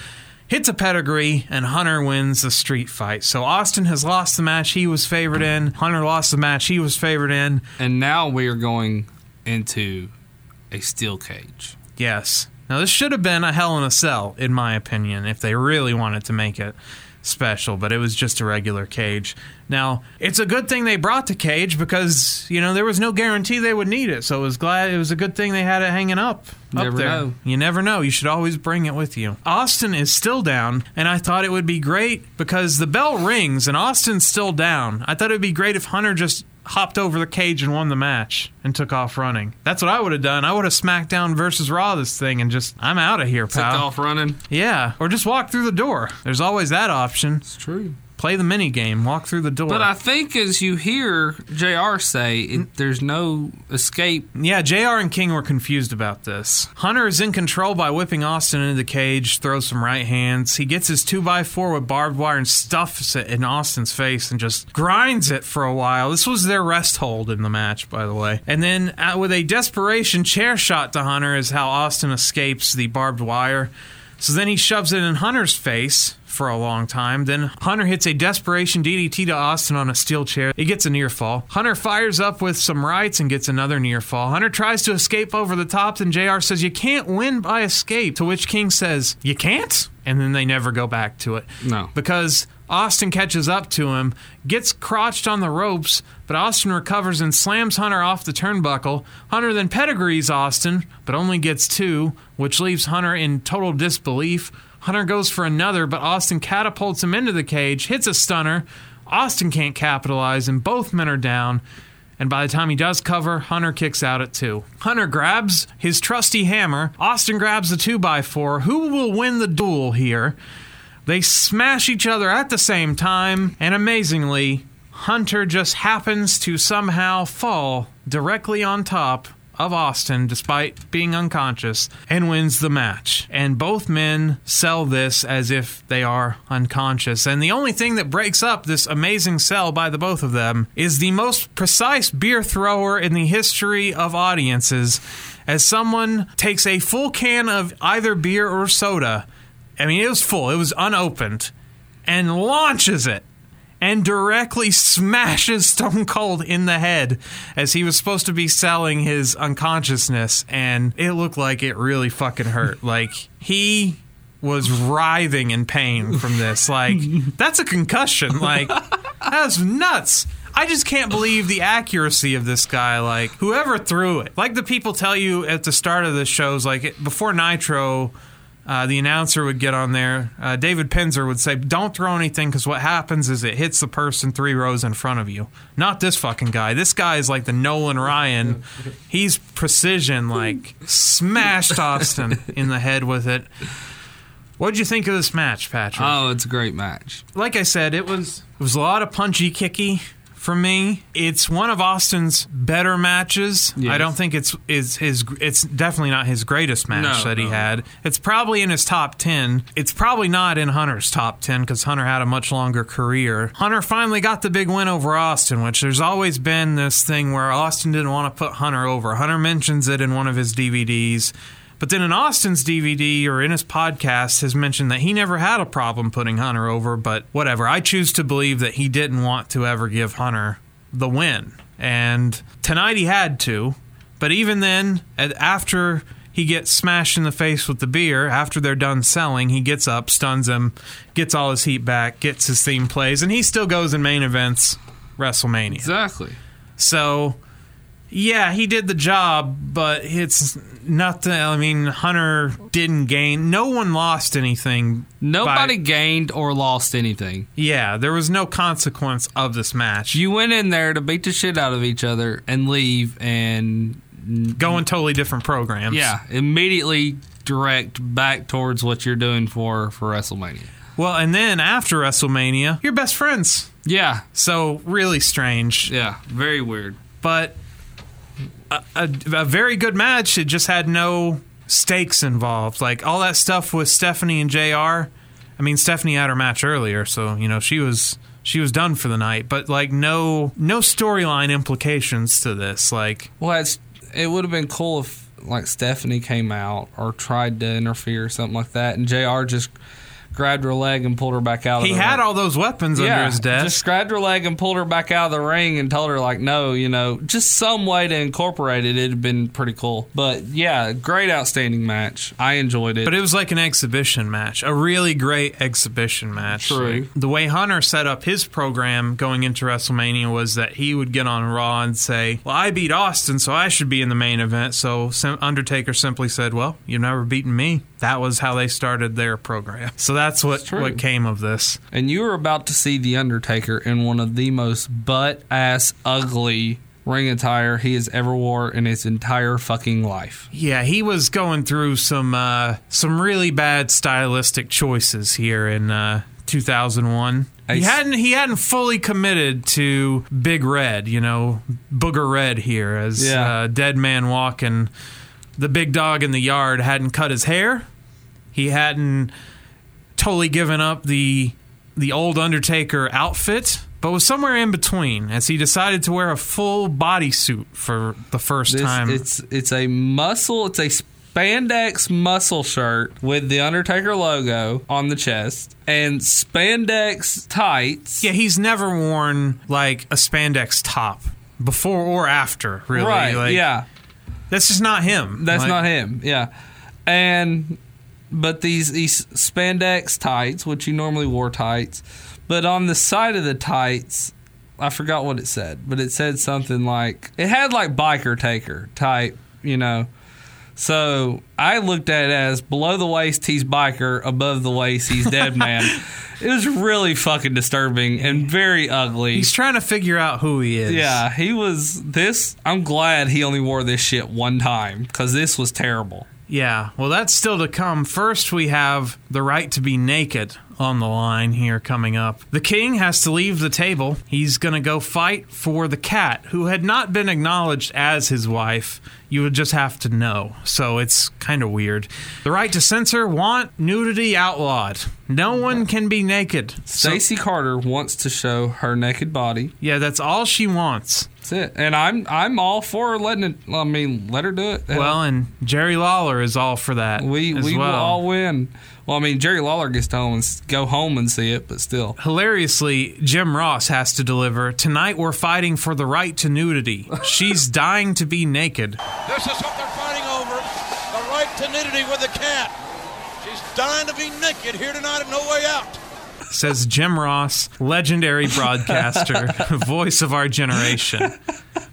Hits a pedigree, and Hunter wins the street fight. So Austin has lost the match he was favored in. Hunter lost the match he was favored in. And now we are going into a steel cage. Yes. Now, this should have been a Hell in a Cell, in my opinion, if they really wanted to make it special, but it was just a regular cage. Now, it's a good thing they brought the cage because, you know, there was no guarantee they would need it. So it was glad it was a good thing they had it hanging up. up there. know. You never know. You should always bring it with you. Austin is still down, and I thought it would be great because the bell rings and Austin's still down. I thought it would be great if Hunter just hopped over the cage and won the match and took off running. That's what I would have done. I would have SmackDown versus Raw this thing and just I'm out of here, pal. Took off running. Yeah, or just walk through the door. There's always that option. It's true. Play the mini game. Walk through the door. But I think as you hear JR say, it, there's no escape. Yeah, JR and King were confused about this. Hunter is in control by whipping Austin into the cage, throws some right hands. He gets his 2x4 with barbed wire and stuffs it in Austin's face and just grinds it for a while. This was their rest hold in the match, by the way. And then, uh, with a desperation chair shot to Hunter, is how Austin escapes the barbed wire. So then he shoves it in Hunter's face for a long time. Then Hunter hits a desperation DDT to Austin on a steel chair. He gets a near fall. Hunter fires up with some rights and gets another near fall. Hunter tries to escape over the top, and JR says, You can't win by escape. To which King says, You can't? And then they never go back to it. No. Because Austin catches up to him, gets crotched on the ropes, but Austin recovers and slams Hunter off the turnbuckle. Hunter then pedigrees Austin, but only gets two, which leaves Hunter in total disbelief. Hunter goes for another, but Austin catapults him into the cage, hits a stunner. Austin can't capitalize, and both men are down. And by the time he does cover, Hunter kicks out at two. Hunter grabs his trusty hammer. Austin grabs the 2x4. Who will win the duel here? They smash each other at the same time, and amazingly, Hunter just happens to somehow fall directly on top of Austin despite being unconscious and wins the match. And both men sell this as if they are unconscious. And the only thing that breaks up this amazing sell by the both of them is the most precise beer thrower in the history of audiences as someone takes a full can of either beer or soda. I mean, it was full, it was unopened, and launches it and directly smashes Stone Cold in the head as he was supposed to be selling his unconsciousness, and it looked like it really fucking hurt. like he was writhing in pain from this. Like that's a concussion. Like that's nuts. I just can't believe the accuracy of this guy. Like whoever threw it, like the people tell you at the start of the shows, like before Nitro. Uh, the announcer would get on there. Uh, David Penzer would say, "Don't throw anything because what happens is it hits the person three rows in front of you. Not this fucking guy. This guy is like the Nolan Ryan. He's precision, like smashed Austin in the head with it. What'd you think of this match, Patrick? Oh, it's a great match. like I said, it was it was a lot of punchy kicky for me. It's one of Austin's better matches. Yes. I don't think it's is his it's definitely not his greatest match No, that he no. had. It's probably in his top 10. It's probably not in Hunter's top 10 cuz Hunter had a much longer career. Hunter finally got the big win over Austin, which there's always been this thing where Austin didn't want to put Hunter over. Hunter mentions it in one of his DVDs. But then in Austin's DVD or in his podcast has mentioned that he never had a problem putting Hunter over, but whatever. I choose to believe that he didn't want to ever give Hunter the win. And tonight he had to. But even then, after he gets smashed in the face with the beer, after they're done selling, he gets up, stuns him, gets all his heat back, gets his theme plays, and he still goes in main events WrestleMania. Exactly. So, yeah, he did the job, but it's nothing. I mean, Hunter didn't gain. No one lost anything. Nobody by- gained or lost anything. yeah, there was no consequence of this match. You went in there to beat the shit out of each other and leave and go in totally different programs. yeah, immediately direct back towards what you're doing for for WrestleMania. Well, and then after WrestleMania, you're best friends. Yeah. So really strange. Yeah, very weird. But a, a, very good match. It just had no stakes involved. Like all that stuff with Stephanie and Jr. I mean, Stephanie had her match earlier, so you know she was she was done for the night. But like no no storyline implications to this. Like Well, it's, it would have been cool if like Stephanie came out or tried to interfere or something like that, and Jr. just grabbed her leg and pulled her back out. he of the had ring. all those weapons under his desk. Just grabbed her leg and pulled her back out of the ring and told her like, no, you know, just some way to incorporate it. It'd been pretty cool. But yeah, great, outstanding match. I enjoyed it. But it was like an exhibition match, a really great exhibition match. True. The way Hunter set up his program going into WrestleMania was that he would get on Raw and say, "Well, I beat Austin, so I should be in the main event." So Undertaker simply said, "Well, you've never beaten me." That was how they started their program. So that's what what came of this. and you were about to see the Undertaker in one of the most butt ass ugly ring attire he has ever wore in his entire fucking life. Yeah, he was going through some uh, some really bad stylistic choices here in uh, 2001. He hadn't he hadn't fully committed to Big Red, you know, Booger Red here as Yeah. uh, Dead Man Walking. The big dog in the yard hadn't cut his hair. He hadn't totally given up the the old Undertaker outfit, but was somewhere in between as he decided to wear a full bodysuit for the first This- time. It's it's a muscle. It's a spandex muscle shirt with the Undertaker logo on the chest and spandex tights. Yeah, he's never worn like a spandex top before or after, really. Right, Like, yeah. That's just not him. That's Like, not him. Yeah. And but these these spandex tights, which you normally wore tights, but on the side of the tights, I forgot what it said, but it said something like it had like biker taker type, you know. So I looked at it as below the waist he's biker, above the waist he's dead man. it was really fucking disturbing and very ugly. He's trying to figure out who he is. Yeah, he was this. I'm glad he only wore this shit one time because this was terrible. Yeah, well, that's still to come. First, we have the right to be naked on the line here coming up. The king has to leave the table. He's going to go fight for the cat, who had not been acknowledged as his wife. You would just have to know. So it's kind of weird. The right to censor want nudity outlawed. No one can be naked. So- Stacy Carter wants to show her naked body. yeah, that's all she wants. That's it. And I'm I'm all for letting it. I mean, let her do it. Well, and Jerry Lawler is all for that. we as we well. will all win. Well, I mean, Jerry Lawler gets to home and go home and see it, but still. Hilariously, Jim Ross has to deliver. Tonight we're fighting for the right to nudity. She's dying to be naked. This is what they're fighting over. The right to nudity with the cat. She's dying to be naked here tonight and no way out. Says Jim Ross, legendary broadcaster, voice of our generation.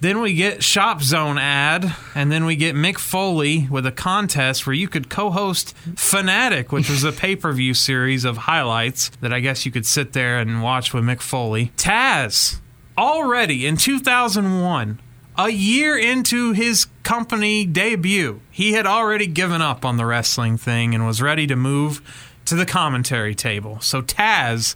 Then we get Shop Zone ad, and then we get Mick Foley with a contest where you could co-host Fanatic, which was a pay-per-view series of highlights that I guess you could sit there and watch with Mick Foley. Taz, already in 2001, a year into his company debut, he had already given up on the wrestling thing and was ready to move to the commentary table. So Taz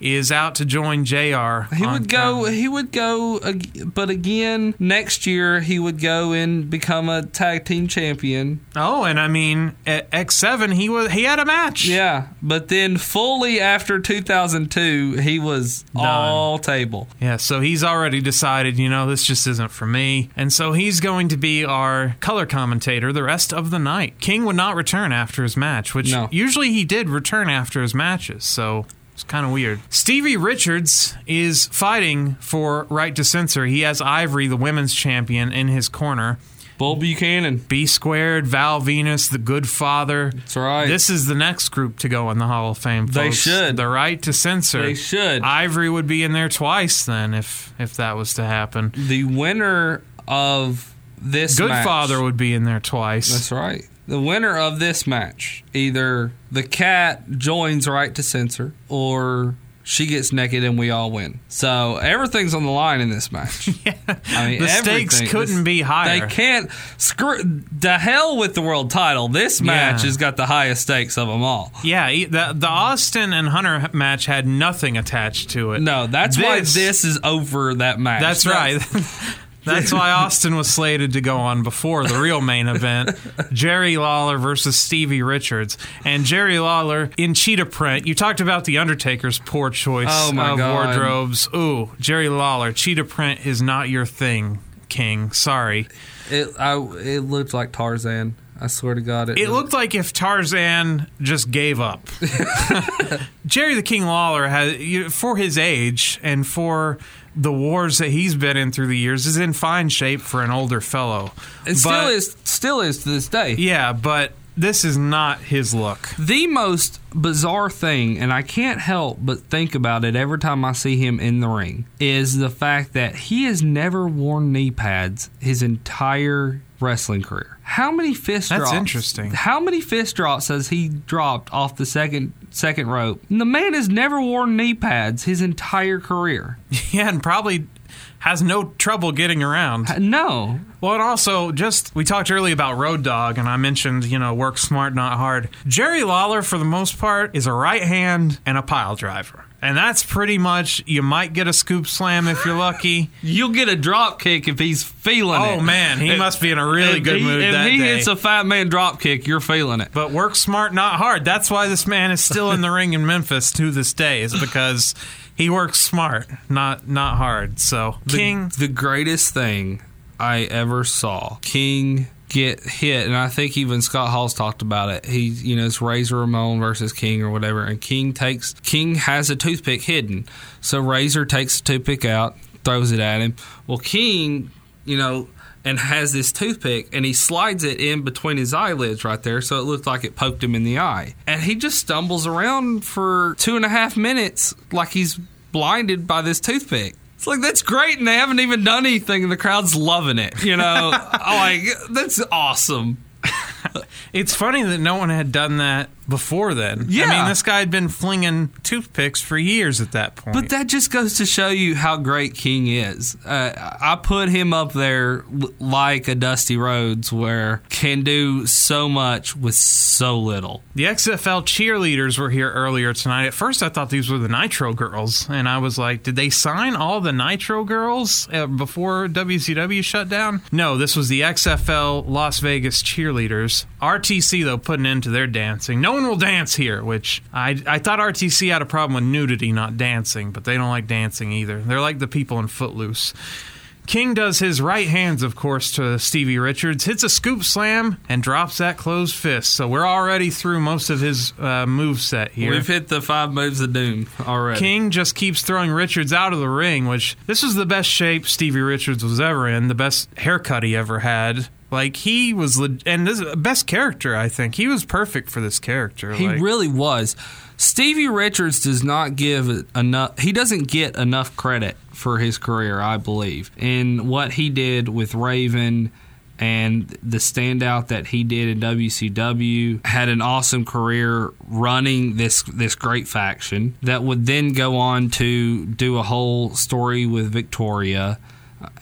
is out to join JR. He would go. He would go. But again, next year he would go and become a tag team champion. Oh, and I mean, at X7, he was he had a match. Yeah, but then fully after 2002, he was all table. Yeah, so he's already decided, you know, this just isn't for me. And so he's going to be our color commentator the rest of the night. King would not return after his match, which No. usually he did return after his matches. So it's kind of weird. Stevie Richards is fighting for right to censor. He has Ivory, the women's champion, in his corner. Bull Buchanan. B squared, Val Venis, the Good Father. That's right. This is the next group to go in the Hall of Fame. They should. The right to censor. They should. Ivory would be in there twice then, if if that was to happen. The winner of this Good match- Father would be in there twice. That's right. The winner of this match, either the cat joins right to censor or she gets naked and we all win. So everything's on the line in this match. yeah. I mean, The stakes couldn't be higher. They can't screw the hell with the world title. This match Yeah. has got the highest stakes of them all. Yeah, the the Austin and Hunter match had nothing attached to it. No, that's why this is over that match. That's That- right. That's why Austin was slated to go on before the real main event Jerry Lawler versus Stevie Richards. And Jerry Lawler in cheetah print. You talked about The Undertaker's poor choice Oh, my of God. wardrobes. Ooh, Jerry Lawler, cheetah print is not your thing, King. Sorry. It I, it looked like Tarzan. I swear to God, it, It looked like if Tarzan just gave up. Jerry the King Lawler has, for his age and for the wars that he's been in through the years, is in fine shape for an older fellow. It still is. Still is to this day. Yeah, but this is not his look. The most bizarre thing, and I can't help but think about it every time I see him in the ring, is the fact that he has never worn knee pads his entire wrestling career. How many fist That's drops? interesting. How many fist drops has he dropped off the second second rope? And the man has never worn knee pads his entire career. Yeah, and probably has no trouble getting around. No. Well, and also, just we talked earlier about Road Dog, and I mentioned, you know, work smart, not hard. Jerry Lawler, for the most part, is a right hand and a pile driver. And that's pretty much, you might get a scoop slam if you're lucky. You'll get a drop kick if he's feeling oh, it. Oh, man, he If- must be in a really good he- mood If that he day. hits a fat man drop kick, you're feeling it. But work smart, not hard. That's why this man is still in the ring in Memphis to this day, is because he works smart, not not hard. So, The- King. the greatest thing I ever saw. King get hit, and I think even Scott Hall's talked about it. He, you know, it's Razor Ramon versus King or whatever, and King takes King has a toothpick hidden, so Razor takes the toothpick out, throws it at him. Well, King, you know. And has this toothpick, and he slides it in between his eyelids right there, so it looked like it poked him in the eye. And he just stumbles around for two and a half minutes, like he's blinded by this toothpick. It's like that's great, and they haven't even done anything, and the crowd's loving it. You know, like that's awesome. It's funny that no one had done that before then. Yeah. I mean, this guy had been flinging toothpicks for years at that point. But that just goes to show you how great King is. Uh, I put him up there like a Dusty Rhodes, where can do so much with so little. the XFL cheerleaders were here earlier tonight. At first, I thought these were the Nitro girls, and I was like, did they sign all the Nitro girls uh, before WCW shut down? No, this was the XFL Las Vegas cheerleaders. RTC, though, putting into their dancing. No one will dance here, which I, I thought RTC had a problem with nudity, not dancing, but they don't like dancing either. They're like the people in Footloose. King does his right hands, of course, to Stevie Richards, hits a scoop slam, and drops that closed fist. So we're already through most of his uh, move set here. We've hit the five moves of doom already. King just keeps throwing Richards out of the ring, which this was the best shape Stevie Richards was ever in, the best haircut he ever had. Like he was, and this best character. I think he was perfect for this character. He like, really was. Stevie Richards does not give enough. He doesn't get enough credit for his career, I believe, in what he did with Raven and the standout that he did in WCW. Had an awesome career running this this great faction that would then go on to do a whole story with Victoria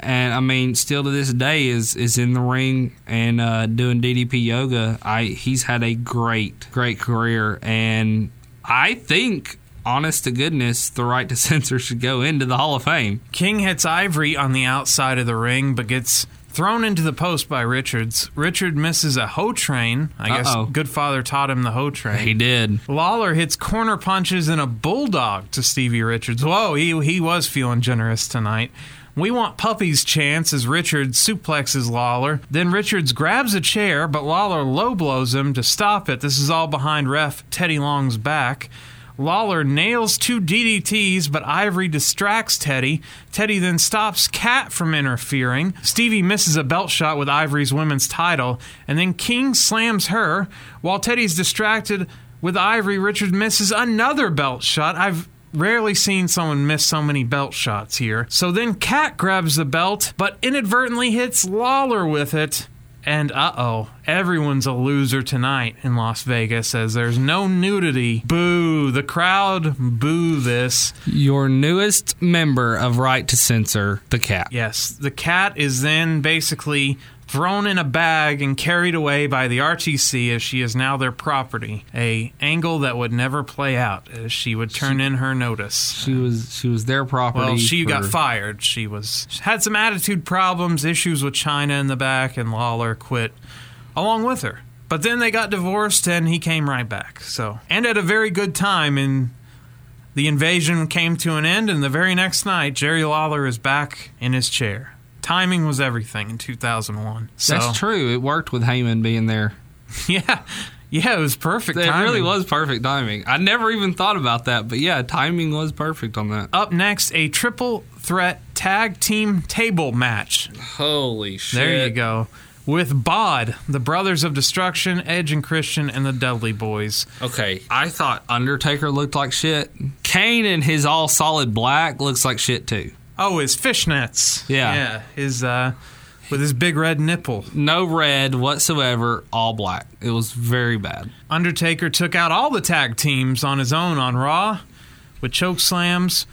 and I mean, still to this day is is in the ring and uh, doing DDP yoga. I he's had a great great career, and I think, honest to goodness, the right to censor should go into the Hall of Fame. King hits Ivory on the outside of the ring, but gets thrown into the post by Richards. Richard misses a hoe train. I Uh-oh. guess Goodfather taught him the hoe train. He did. Lawler hits corner punches and a bulldog to Stevie Richards. Whoa, he he was feeling generous tonight. We want Puppy's chance as Richards suplexes Lawler. Then Richards grabs a chair, but Lawler low blows him to stop it. This is all behind ref Teddy Long's back. Lawler nails two DDTs, but Ivory distracts Teddy. Teddy then stops Cat from interfering. Stevie misses a belt shot with Ivory's women's title, and then King slams her. While Teddy's distracted with Ivory, Richard misses another belt shot. I've rarely seen someone miss so many belt shots here. So then Cat grabs the belt, but inadvertently hits Lawler with it. And uh oh, everyone's a loser tonight in Las Vegas as there's no nudity. Boo. The crowd boo this. Your newest member of Right to Censor, the Cat. Yes, the cat is then basically thrown in a bag and carried away by the RTC as she is now their property. A angle that would never play out as she would turn in her notice. She was she was their property. Well, she for- got fired. She was had some attitude problems, issues with Chyna in the back, and Lawler quit along with her. But then they got divorced, and he came right back. So, and at a very good time, and the invasion came to an end. And the very next night, Jerry Lawler is back in his chair. Timing was everything in 2001. So, That's true. It worked with Heyman being there. yeah, yeah, it was perfect. It timing. really was perfect timing. I never even thought about that, but yeah, timing was perfect on that. Up next, a triple threat tag team table match. Holy shit! There you go. With Bod, the Brothers of Destruction, Edge and Christian, and the Dudley Boys. Okay, I thought Undertaker looked like shit. Kane in his all solid black looks like shit too. Oh, his fishnets. Yeah. Yeah. His uh with his big red nipple. No red whatsoever, all black. It was very bad. Undertaker took out all the tag teams on his own on Raw with choke slams.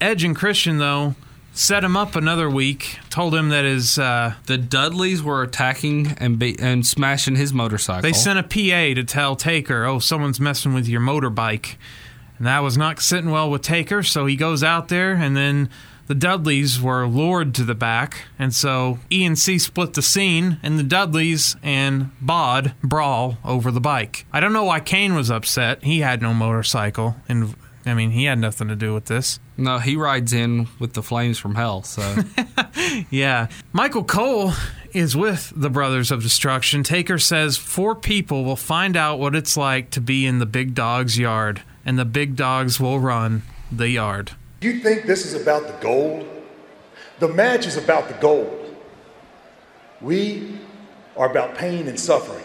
Edge and Christian though set him up another week. Told him that his uh, The Dudleys were attacking and be- and smashing his motorcycle. they sent a PA to tell Taker, "Oh, someone's messing with your motorbike," and that was not sitting well with Taker. So he goes out there, and then the Dudleys were lured to the back, and so E and C split the scene, and the Dudleys and Bod brawl over the bike. I don't know why Kane was upset. He had no motorcycle, and I mean, he had nothing to do with this. No, he rides in with the flames from hell. So Yeah. Michael Cole is with the Brothers of Destruction. Taker says four people will find out what it's like to be in the big dog's yard, and the big dogs will run the yard. You think this is about the gold? The match is about the gold. We are about pain and suffering.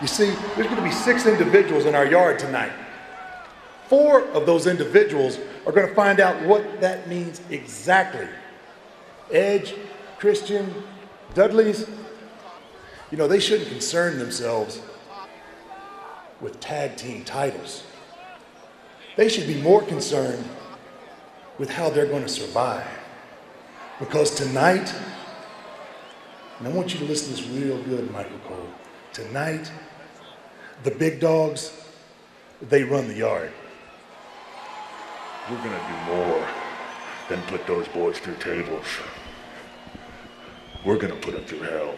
You see, there's going to be six individuals in our yard tonight. Four of those individuals are going to find out what that means exactly. Edge, Christian, Dudley's, you know, they shouldn't concern themselves with tag team titles. They should be more concerned with how they're going to survive. Because tonight, and I want you to listen to this real good, Michael Cole. Tonight, the big dogs, they run the yard. We're gonna do more than put those boys through tables. We're gonna put them through hell.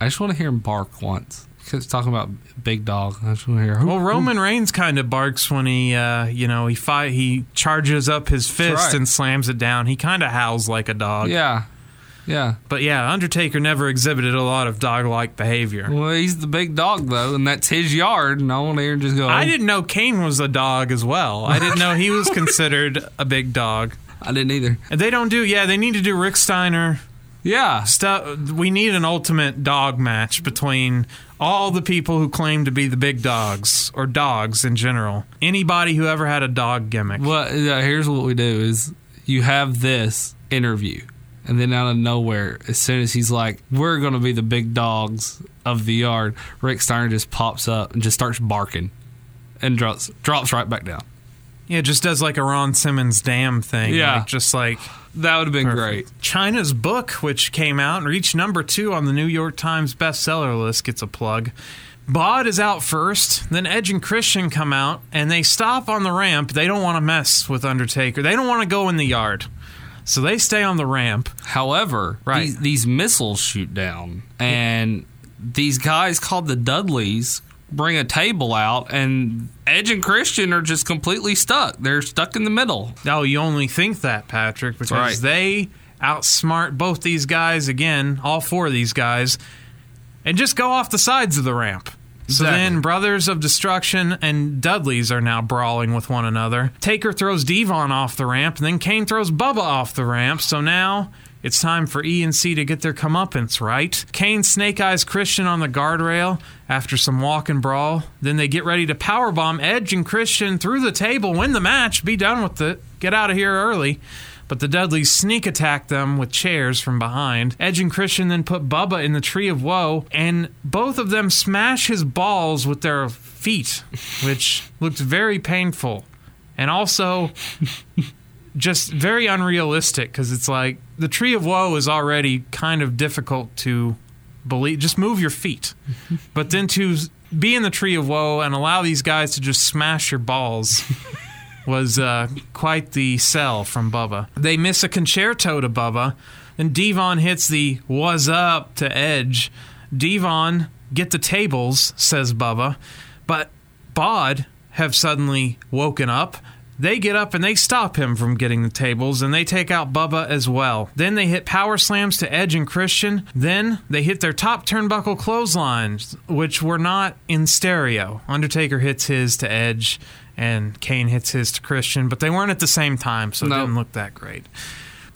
I just want to hear him bark once. Because talking about big dog, I just want to hear. Well, Roman Reigns kind of barks when he, uh, you know, he fight, he charges up his fist right. and slams it down. He kind of howls like a dog. Yeah, yeah. But yeah, Undertaker never exhibited a lot of dog-like behavior. Well, he's the big dog though, and that's his yard. And I want to hear just go. I didn't know Kane was a dog as well. I didn't know he was considered a big dog. I didn't either. And they don't do. Yeah, they need to do Rick Steiner. Yeah, stuff. We need an ultimate dog match between all the people who claim to be the big dogs or dogs in general. Anybody who ever had a dog gimmick. Well, yeah, here's what we do: is you have this interview, and then out of nowhere, as soon as he's like, "We're going to be the big dogs of the yard," Rick Steiner just pops up and just starts barking, and drops drops right back down. Yeah, just does like a Ron Simmons damn thing. Yeah. like, just like that would have been great. Chyna's book, which came out and reached number two on the New York Times bestseller list, gets a plug. Bod is out first, then Edge and Christian come out, and they stop on the ramp. They don't want to mess with Undertaker. They don't want to go in the yard. So they stay on the ramp. However, Right. these, these missiles shoot down, and these guys called the Dudleys bring a table out, and Edge and Christian are just completely stuck. They're stuck in the middle. Oh, you only think that, Patrick, because right. they outsmart both these guys again, all four of these guys, and just go off the sides of the ramp. So Exactly. then, Brothers of Destruction and Dudleys are now brawling with one another. Taker throws Devon off the ramp, and then Kane throws Bubba off the ramp. So now it's time for E and C to get their comeuppance, right? Kane snake eyes Christian on the guardrail after some walk and brawl. Then they get ready to powerbomb Edge and Christian through the table, win the match, be done with it, get out of here early. But the Dudleys sneak attack them with chairs from behind. Edge and Christian then put Bubba in the Tree of Woe, and both of them smash his balls with their feet, which looked very painful. And also, just very unrealistic because it's like the tree of woe is already kind of difficult to believe. Just move your feet, but then to be in the tree of woe and allow these guys to just smash your balls. was uh, quite the sell from Bubba. They miss a Con-Chair-To to Bubba. Then Devon hits the was up to Edge. Devon, get the tables, says Bubba. But Bod have suddenly woken up. They get up and they stop him from getting the tables and they take out Bubba as well. Then they hit power slams to Edge and Christian. Then they hit their top turnbuckle clotheslines, which were not in stereo. Undertaker hits his to Edge and Kane hits his to Christian, but they weren't at the same time, so it didn't look that great.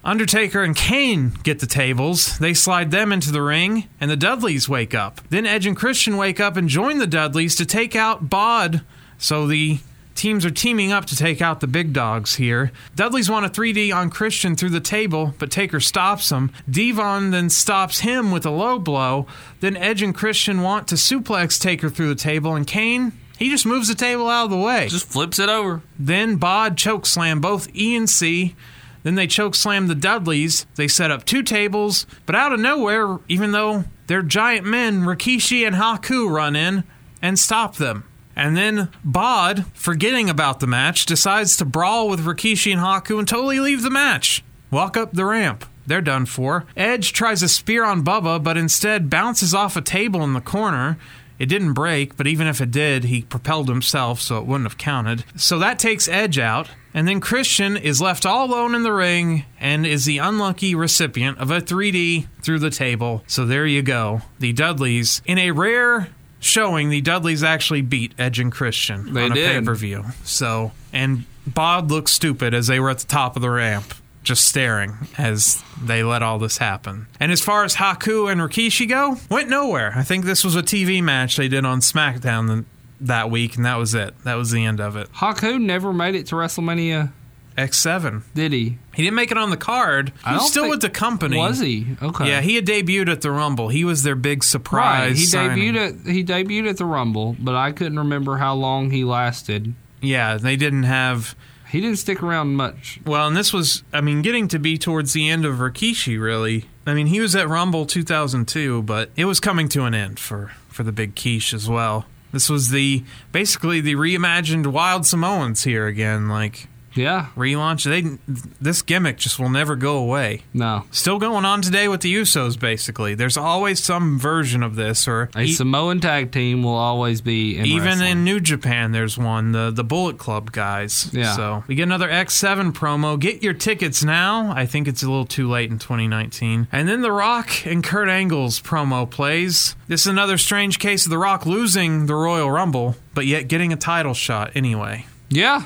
Undertaker and Kane get the tables. They slide them into the ring, and the Dudleys wake up. Then Edge and Christian wake up and join the Dudleys to take out Bod. So the teams are teaming up to take out the big dogs here. Dudleys want a 3D on Christian through the table, but Taker stops him. Devon then stops him with a low blow. Then Edge and Christian want to suplex Taker through the table, and Kane he just moves the table out of the way. Just flips it over. Then Bod choke slam both E and C. Then they choke slam the Dudleys. They set up two tables, but out of nowhere, even though they're giant men, Rikishi and Haku run in and stop them. And then Bod, forgetting about the match, decides to brawl with Rikishi and Haku and totally leave the match. Walk up the ramp. They're done for. Edge tries a spear on Bubba, but instead bounces off a table in the corner. It didn't break, but even if it did, he propelled himself, so it wouldn't have counted. So that takes Edge out, and then Christian is left all alone in the ring and is the unlucky recipient of a 3D through the table. So there you go. The Dudleys, in a rare showing, the Dudleys actually beat Edge and Christian They on a pay per view. So, and Bod looked stupid as they were at the top of the ramp. Just staring as they let all this happen. And as far as Haku and Rikishi go, went nowhere. I think this was a TV match they did on SmackDown that week, and that was it. That was the end of it. Haku never made it to WrestleMania X7. Did he? He didn't make it on the card. He's still with the company. Was he? Okay. Yeah, he had debuted at the Rumble. He was their big surprise. Right. He signing. debuted at he debuted at the Rumble, but I couldn't remember how long he lasted. Yeah, they didn't have. He didn't stick around much. Well, and this was, I mean, getting to be towards the end of Rikishi, really. I mean, he was at Rumble 2002, but it was coming to an end for, for the big quiche as well. This was the basically the reimagined Wild Samoans here again. Like, Yeah. relaunch. They this gimmick just will never go away. No. Still going on today with the Usos. Basically, there's always some version of this, or A e- Samoan tag team will always be in even wrestling. in New Japan, there's one the the Bullet Club guys. Yeah. So we get another X7 promo. Get your tickets now. I think it's a little too late in 2019. And then The Rock and Kurt Angle's promo plays. This is another strange case of The Rock losing the Royal Rumble, but yet getting a title shot anyway. Yeah.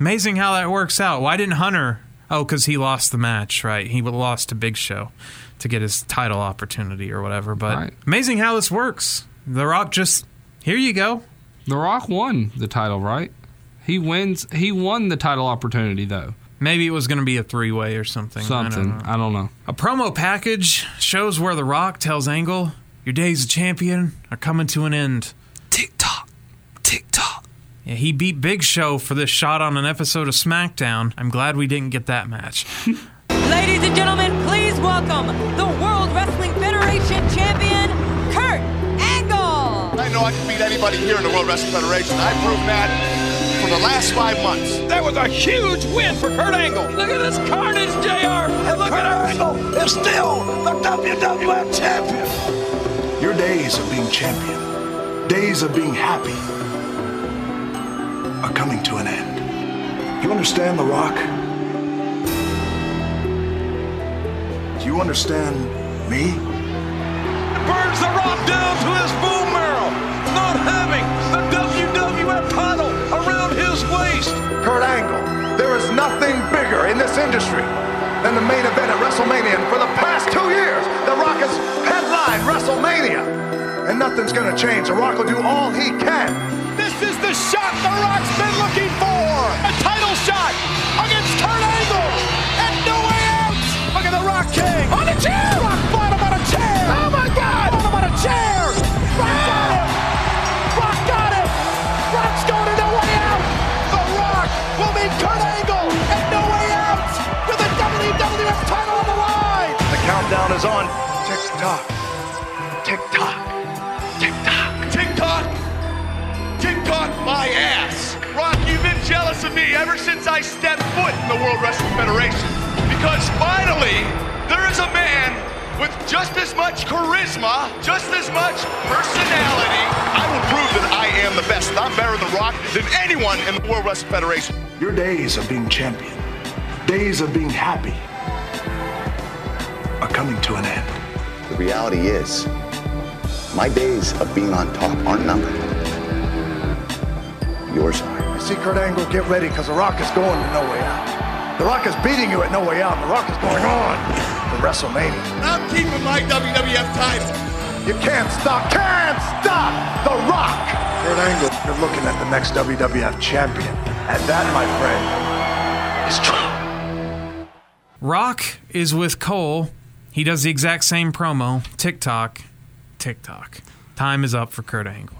Amazing how that works out. Why didn't Hunter? Oh, because he lost the match, right? He lost to Big Show to get his title opportunity or whatever. But Right. amazing how this works. The Rock just here you go. The Rock won the title, right? He wins. He won the title opportunity though. Maybe it was going to be a three way or something. Something. I don't, know. A promo package shows where The Rock tells Angle, Your days of champion are coming to an end. Tick tock, tick tock. Yeah, he beat Big Show for this shot on an episode of SmackDown. I'm glad we didn't get that match. Ladies and gentlemen, please welcome the World Wrestling Federation champion, Kurt Angle. I know I can beat anybody here in the World Wrestling Federation. I've proven that for the last five months. That was a huge win for Kurt Angle. Look at this carnage, JR. And look at our Angle is still the WWF champion. Your days of being champion, days of being happy, are coming to an end. You understand, The Rock? Do you understand me? Burns the rock down to his bone marrow, not having the WWF title around his waist. Kurt Angle, there is nothing bigger in this industry than the main event at WrestleMania. And for the past two years, The Rock has headlined WrestleMania. And nothing's gonna change. The Rock will do all he can. This is the shot The Rock's been looking for. A title shot against Kurt Angle. And no way out. Look at the Rock King. On the chair. Rock bottom on a chair. Oh my God. Bottom on a chair. Rock got ah! him. Rock got him. Rock's going to no way out. The Rock will beat Kurt Angle. And no way U.S. title on the line. The countdown is on. Tick tock. My ass. Rock, you've been jealous of me ever since I stepped foot in the World Wrestling Federation. Because finally, there is a man with just as much charisma, just as much personality. I will prove that I am the best. I'm better than Rock than anyone in the World Wrestling Federation. Your days of being champion, days of being happy, are coming to an end. The reality is, my days of being on top aren't numbered. Yours are. You see, Kurt Angle, get ready because The Rock is going to No Way Out. The Rock is beating you at No Way Out. The Rock is going on to WrestleMania. I'm keeping my WWF title. You can't stop, can't stop The Rock. Kurt Angle, you're looking at the next WWF champion. And that, my friend, is true. Rock is with Cole. He does the exact same promo. Tick tock, TikTok. Time is up for Kurt Angle.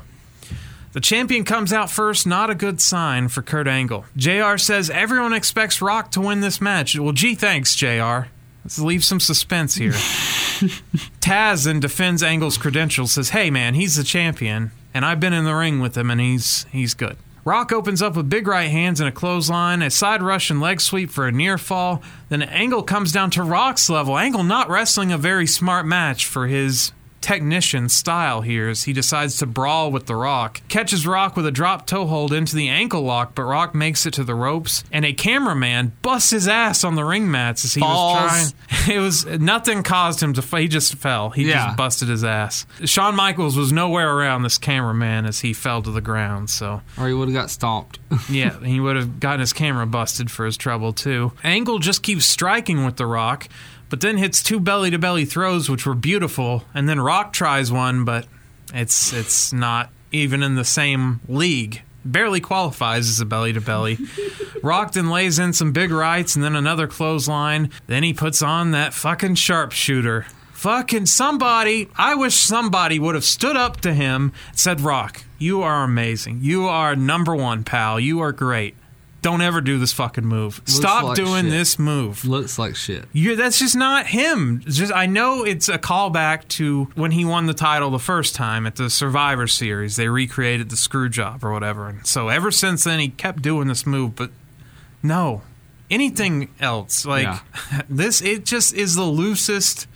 The champion comes out first, not a good sign for Kurt Angle. JR says everyone expects Rock to win this match. Well, gee, thanks, JR. Let's leave some suspense here. Taz then defends Angle's credentials, says, "Hey man, he's the champion, and I've been in the ring with him, and he's he's good." Rock opens up with big right hands and a clothesline, a side Russian leg sweep for a near fall. Then Angle comes down to Rock's level. Angle not wrestling a very smart match for his technician style here as he decides to brawl with the Rock. Catches Rock with a drop toe hold into the ankle lock, but Rock makes it to the ropes, and a cameraman busts his ass on the ring mats as he Falls. was trying. It was nothing caused him to. f- He just fell. He Yeah. just busted his ass. Shawn Michaels was nowhere around this cameraman as he fell to the ground. So Or he would have got stomped. yeah, he would have gotten his camera busted for his trouble too. Angle just keeps striking with the Rock, but then hits two belly to belly throws, which were beautiful, and then Rock tries one, but it's it's not even in the same league. Barely qualifies as a belly to belly. Rock then lays in some big rights and then another clothesline. Then he puts on that fucking sharpshooter. Fucking somebody, I wish somebody would have stood up to him and said, Rock, you are amazing. You are number one, pal. You are great. Don't ever do this fucking move. Looks Stop like doing shit. this move. Looks like shit. You, that's just not him. It's just I know it's a callback to when he won the title the first time at the Survivor Series. They recreated the screw job or whatever, and so ever since then he kept doing this move. But no, anything else like Yeah. this, it just is the loosest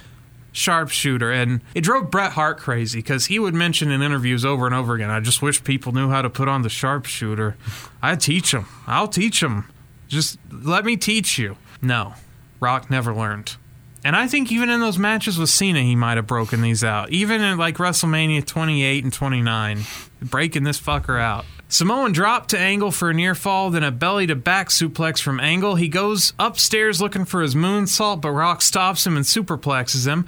sharpshooter, and it drove Bret Hart crazy because he would mention in interviews over and over again. I just wish people knew how to put on the sharpshooter. I teach them. I'll teach them. Just let me teach you. No, Rock never learned. And I think even in those matches with Cena, he might have broken these out. Even in like WrestleMania 28 and 29, breaking this fucker out. Samoan drop to Angle for a near fall, then a belly to back suplex from Angle. He goes upstairs looking for his moonsault, but Rock stops him and superplexes him.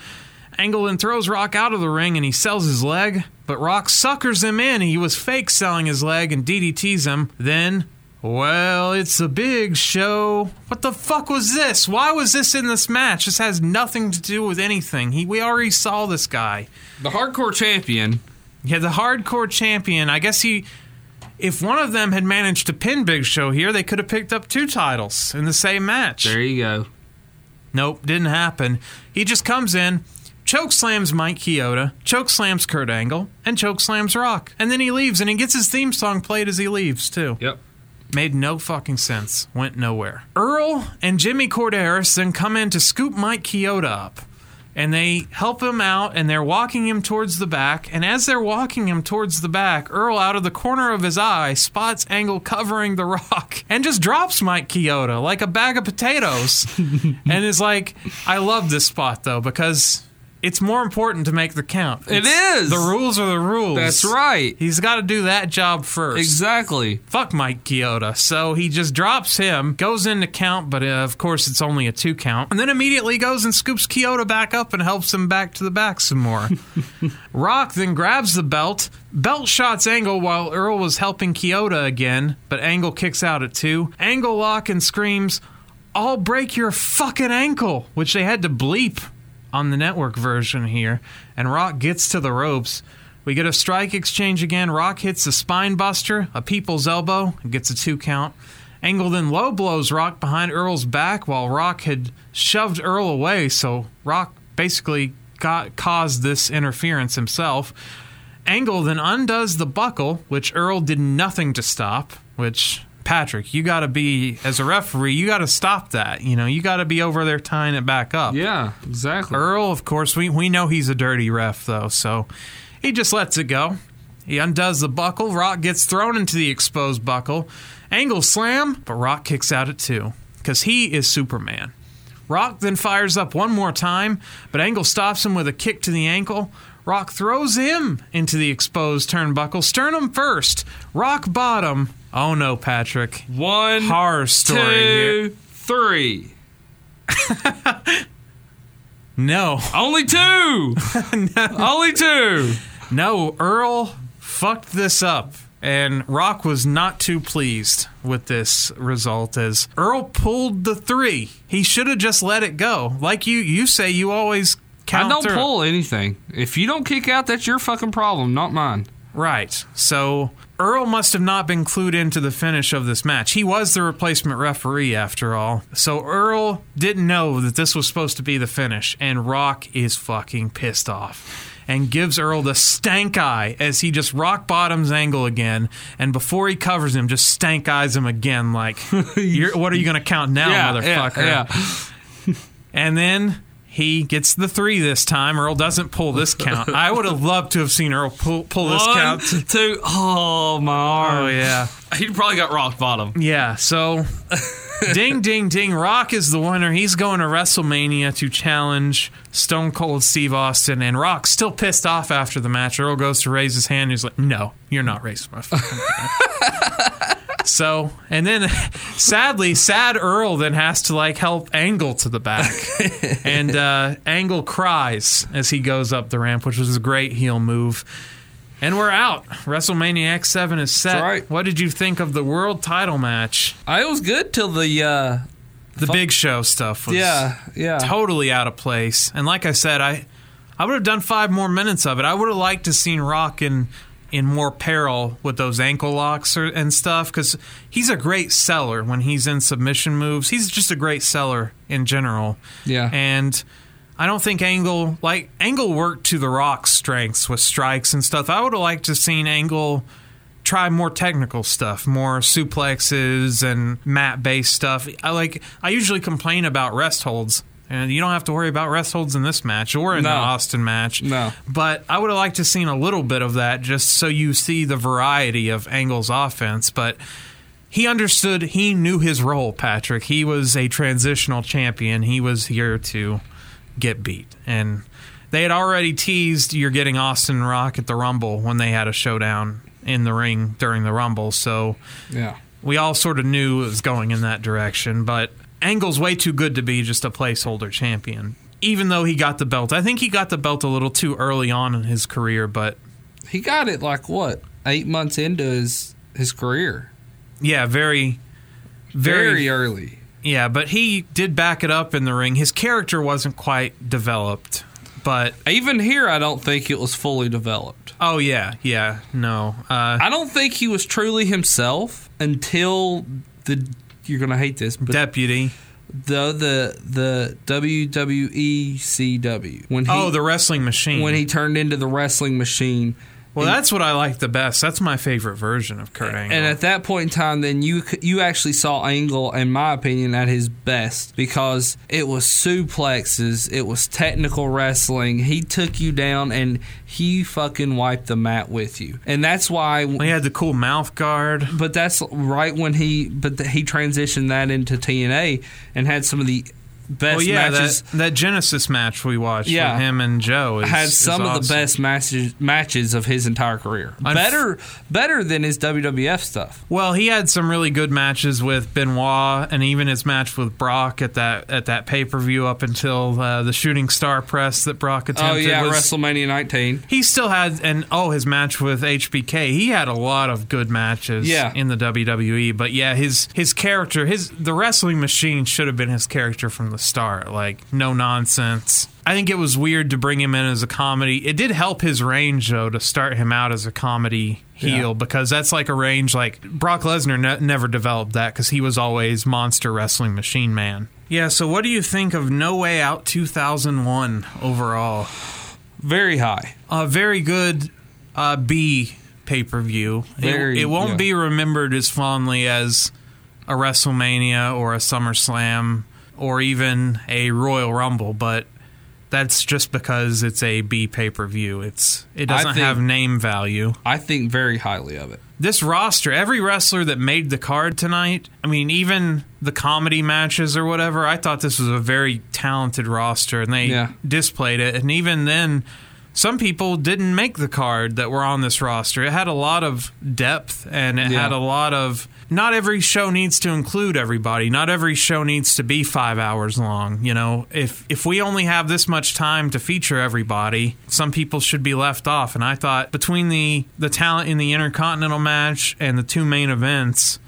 Angle then throws Rock out of the ring and he sells his leg, but Rock suckers him in. He was fake selling his leg and DDTs him. Then well, it's a big show. What the fuck was this? Why was this in this match? This has nothing to do with anything. He, we already saw this guy. The hardcore champion. Yeah, the hardcore champion. I guess he. If one of them had managed to pin Big Show here, they could have picked up two titles in the same match. There you go. Nope, didn't happen. He just comes in, choke slams Mike Chioda, choke slams Kurt Angle, and choke slams Rock. And then he leaves, and he gets his theme song played as he leaves, too. Yep. Made no fucking sense. Went nowhere. Earl and Jimmy Korderas then come in to scoop Mike Chioda up. And they help him out and they're walking him towards the back. And as they're walking him towards the back, Earl, out of the corner of his eye, spots Angle covering the rock and just drops Mike Chioda like a bag of potatoes. and is like, I love this spot though because it's more important to make the count. It It's- The rules are the rules. That's right. He's got to do that job first. Exactly. Fuck Mike Chioda. So he just drops him, goes in to count, but uh, of course it's only a two count, and then immediately goes and scoops Chioda back up and helps him back to the back some more. Rock then grabs the belt, belt shots Angle while Earl was helping Chioda again, but Angle kicks out at two. Angle lock and screams, I'll break your fucking ankle, which they had to bleep on the network version here. And Rock gets to the ropes. We get a strike exchange again. Rock hits a spine buster, a people's elbow, and gets a two count. Angle then low blows Rock behind Earl's back while Rock had shoved Earl away, so Rock basically got caused this interference himself. Angle then undoes the buckle, which Earl did nothing to stop, which Patrick, you got to be as a referee, you got to stop that. You know, you got to be over there tying it back up. Yeah, exactly. Earl, of course, we we know he's a dirty ref though, so he just lets it go. He undoes the buckle. Rock gets thrown into the exposed buckle. Angle slam, but Rock kicks out at two because he is Superman. Rock then fires up one more time, but Angle stops him with a kick to the ankle. Rock throws him into the exposed turnbuckle. Sternum first, Rock bottom. Oh no, Patrick. One horror story two, here. three. No. Only two. Only two. No, Earl fucked this up. And Rock was not too pleased with this result as Earl pulled the three. He should have just let it go. Like you you say you always count I don't pull anything. If you don't kick out, that's your fucking problem, not mine. Right. So Earl must have not been clued into the finish of this match. He was the replacement referee after all. So Earl didn't know that this was supposed to be the finish, and Rock is fucking pissed off. And gives Earl the stank eye as he just rock bottoms angle again. And before he covers him, just stank eyes him again, like, "What are you going to count now, Yeah, yeah, motherfucker?" And then he gets the three this time. Earl doesn't pull this count. I would have loved to have seen Earl pull, pull this One, count. two. Oh my arm. Oh yeah. He probably got rock bottom. Yeah, so ding ding ding Rock is the winner. He's going to WrestleMania to challenge Stone Cold Steve Austin and Rock's still pissed off after the match. Earl goes to raise his hand. He's like, "No, you're not raising my fucking hand." So, and then sadly, sad Earl then has to like help Angle to the back. and uh, Angle cries as he goes up the ramp, which was a great heel move. And we're out. WrestleMania X7 is set. What did you think of the world title match? It was good till the uh, the big show stuff was Yeah, yeah. totally out of place. And like I said, I I would have done five more minutes of it. I would have liked to seen Rock in in more peril with those ankle locks or, and stuff because he's a great seller when he's in submission moves. He's just a great seller in general. Yeah. And I don't think Angle like Angle worked to the Rock's strengths with strikes and stuff. I would have liked to seen Angle try more technical stuff, more suplexes and mat based stuff. I like I usually complain about rest holds. And you don't have to worry about rest holds in this match or in the Austin match. No. But I would have liked to seen a little bit of that just so you see the variety of Angle's offense. But he understood, he knew his role, Patrick. He was a transitional champion. He was here to get beat. And they had already teased you're getting Austin Rock at the Rumble when they had a showdown in the ring during the Rumble. So Yeah. we all sort of knew it was going in that direction. But Angle's way too good to be just a placeholder champion. Even though he got the belt, I think he got the belt a little too early on in his career. But He got it like what eight months into his his career. yeah, very, Very early. Yeah, but he did back it up in the ring. His character wasn't quite developed, but even here, I don't think it was fully developed. Oh yeah, yeah, no. Uh, I don't think he was truly himself until the. You're gonna hate this, but deputy. The the the WWE CW when he, oh, the wrestling machine. when he turned into the wrestling machine. Well, And- that's what I like the best. That's my favorite version of Kurt Angle. And at that point in time, then you you actually saw Angle, in my opinion, at his best because it was suplexes, it was technical wrestling. He took you down and he fucking wiped the mat with you, and that's why he had the cool mouth guard. But that's right when he but th- he transitioned that into TNA and had some of the best well, yeah, matches. that, that Genesis match we watched Yeah. with him and Joe is, had some of the best matches matches of his entire career. Unf- better better than his WWF stuff. Well, he had some really good matches with Benoit, and even his match with Brock at that at that pay per view up until uh, the shooting star press that Brock attempted. Oh yeah, was, WrestleMania 19. He still had, and oh, his match with HBK. He had a lot of good matches Yeah. in the WWE. But yeah, his his character, his the wrestling machine should have been his character from the start. Like, no nonsense. I think it was weird to bring him in as a comedy. It did help his range, though, to start him out as a comedy heel Yeah. because that's like a range like Brock Lesnar ne- never developed that because he was always monster wrestling machine man. Yeah, so what do you think of No Way Out 2001 overall? Very high. A very good uh, B pay per view. It, Very, it won't yeah. be remembered as fondly as a WrestleMania or a SummerSlam or even a Royal Rumble, but that's just because it's a B pay per view. It's it doesn't think- have name value. I think very highly of it. This roster, every wrestler that made the card tonight, I mean, even the comedy matches or whatever, I thought this was a very talented roster and they Yeah. displayed it. And even then, some people didn't make the card that were on this roster. It had a lot of depth and it Yeah. had a lot of. Not every show needs to include everybody. Not every show needs to be five hours long. You know, if if we only have this much time to feature everybody, some people should be left off. And I thought between the the talent in the Intercontinental match and the two main events,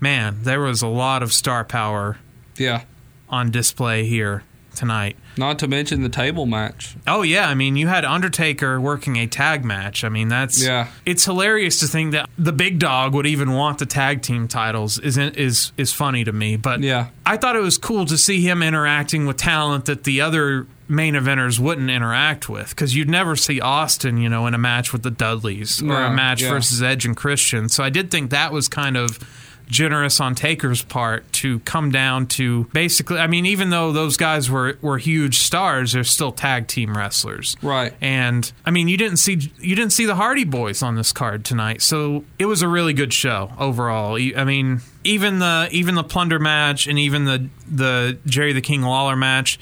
man, there was a lot of star power. Yeah. On display here tonight. Not to mention the table match. Oh yeah, I mean you had Undertaker working a tag match. I mean that's Yeah. It's hilarious to think that the big dog would even want the tag team titles. Isn't is is funny to me. But yeah, I thought it was cool to see him interacting with talent that the other main eventers wouldn't interact with because you'd never see Austin, you know, in a match with the Dudleys or No, a match yeah. versus Edge and Christian. So I did think that was kind of generous on Taker's part to come down to basically I mean even though those guys were were huge stars they're still tag team wrestlers. Right. And I mean you didn't see you didn't see the Hardy Boys on this card tonight. So it was a really good show overall. I mean even the even the plunder match and even the the Jerry the King Lawler match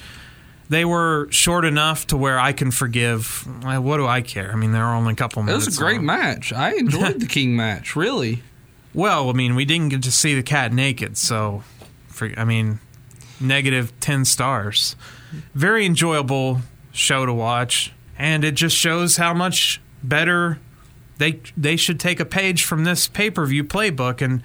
they were short enough to where I can forgive. What do I care? I mean, there were only a couple minutes. It was a great long. match. I enjoyed the King match, really. Well, I mean, we didn't get to see the cat naked, so for, I mean, negative 10 stars. Very enjoyable show to watch, and it just shows how much better they they should take a page from this pay-per-view playbook and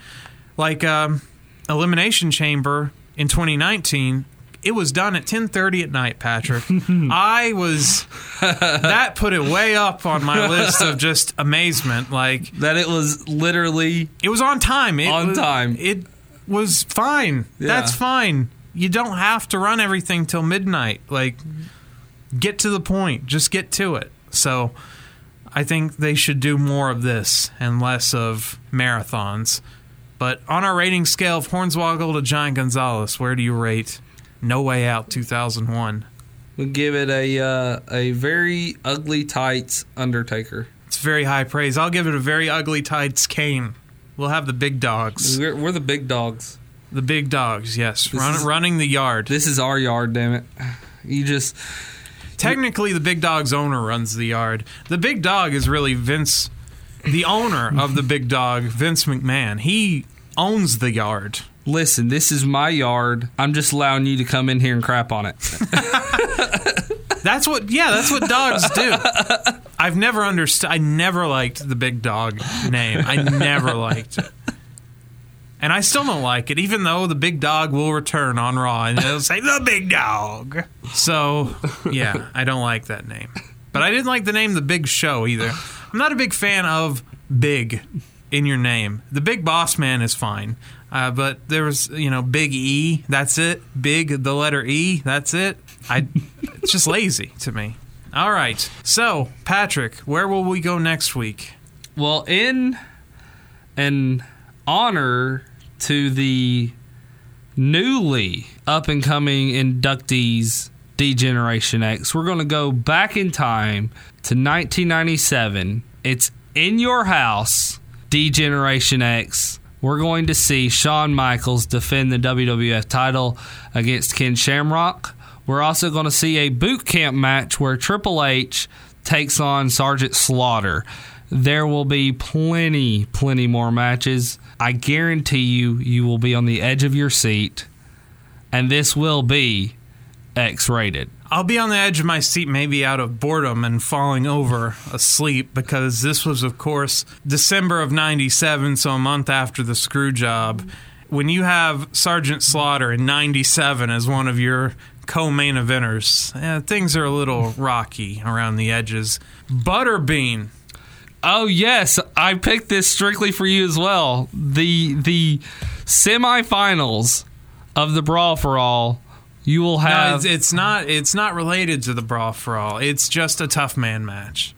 like um, Elimination Chamber in 2019 it was done at 10:30 at night, Patrick. I was that put it way up on my list of just amazement like that it was literally it was on time. It On was- time. It was fine. Yeah. That's fine. You don't have to run everything till midnight. Like get to the point. Just get to it. So I think they should do more of this and less of marathons. But on our rating scale of Hornswoggle to Giant Gonzalez, where do you rate No Way Out 2001? We'll give it a uh, a very ugly tights Undertaker. It's very high praise. I'll give it a very ugly tights Kane. We'll have the big dogs. We're, we're the big dogs. The big dogs, yes. Run, is- running the yard. This is our yard, damn it. You just Technically, the big dog's owner runs the yard. The big dog is really Vince, the owner of the big dog, Vince McMahon. He owns the yard. Listen. This is my yard. I'm just allowing you to come in here and crap on it. That's what, yeah, that's what dogs do. I've never understood. I never liked the big dog name. I never liked it. And I still don't like it, even though the big dog will return on Raw and it'll say the big dog. So, yeah, I don't like that name. But I didn't like the name The Big Show either. I'm not a big fan of big in your name. The Big Boss Man is fine. Uh, but there was, you know, Big E. That's it. Big, the letter E. That's it. I. It's just lazy to me. All right. So, Patrick, where will we go next week? Well, in an honor to the newly up and coming inductees D-Generation X, we're going to go back in time to 1997. It's in your house, D-Generation X. We're going to see Shawn Michaels defend the WWF title against Ken Shamrock. We're also going to see a boot camp match where Triple H takes on Sergeant Slaughter. There will be plenty, plenty more matches. I guarantee you, you will be on the edge of your seat, and this will be X rated. I'll be on the edge of my seat, maybe out of boredom and falling over asleep, because this was, of course, December of '97, so a month after the screw job. when you have Sergeant Slaughter in '97 as one of your co-main eventers, eh, things are a little rocky around the edges. Butterbean. Oh yes, I picked this strictly for you as well. The the semifinals of the Brawl for All. You will have. No, it's, it's not. It's not related to the Brawl for All. It's just a tough man match.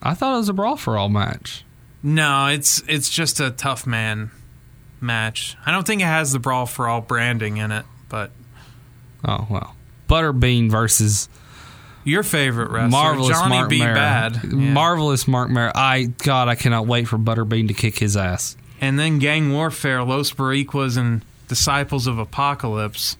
I thought it was a Brawl for All match. No, it's it's just a tough man match. I don't think it has the Brawl for All branding in it, but Oh well, Butterbean versus your favorite wrestler, marvelous Johnny Mark B. Mero. Bad. Yeah. marvelous Marc Mero. I God, I cannot wait for Butterbean to kick his ass. and then Gang Warfare, Los Boricuas, and Disciples of Apocalypse.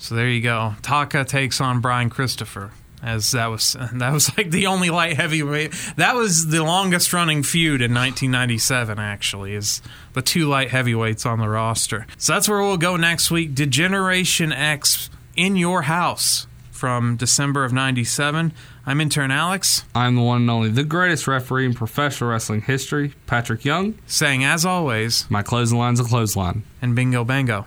So there you go. Taka takes on Brian Christopher. As that was that was like the only light heavyweight. That was the longest running feud in 1997. Actually, is the two light heavyweights on the roster. So that's where we'll go next week. D-Generation X in your house from December of '97. I'm intern Alex. I'm the one and only, the greatest referee in professional wrestling history, Patrick Young. Saying as always, my clothesline's a clothesline. And bingo bango.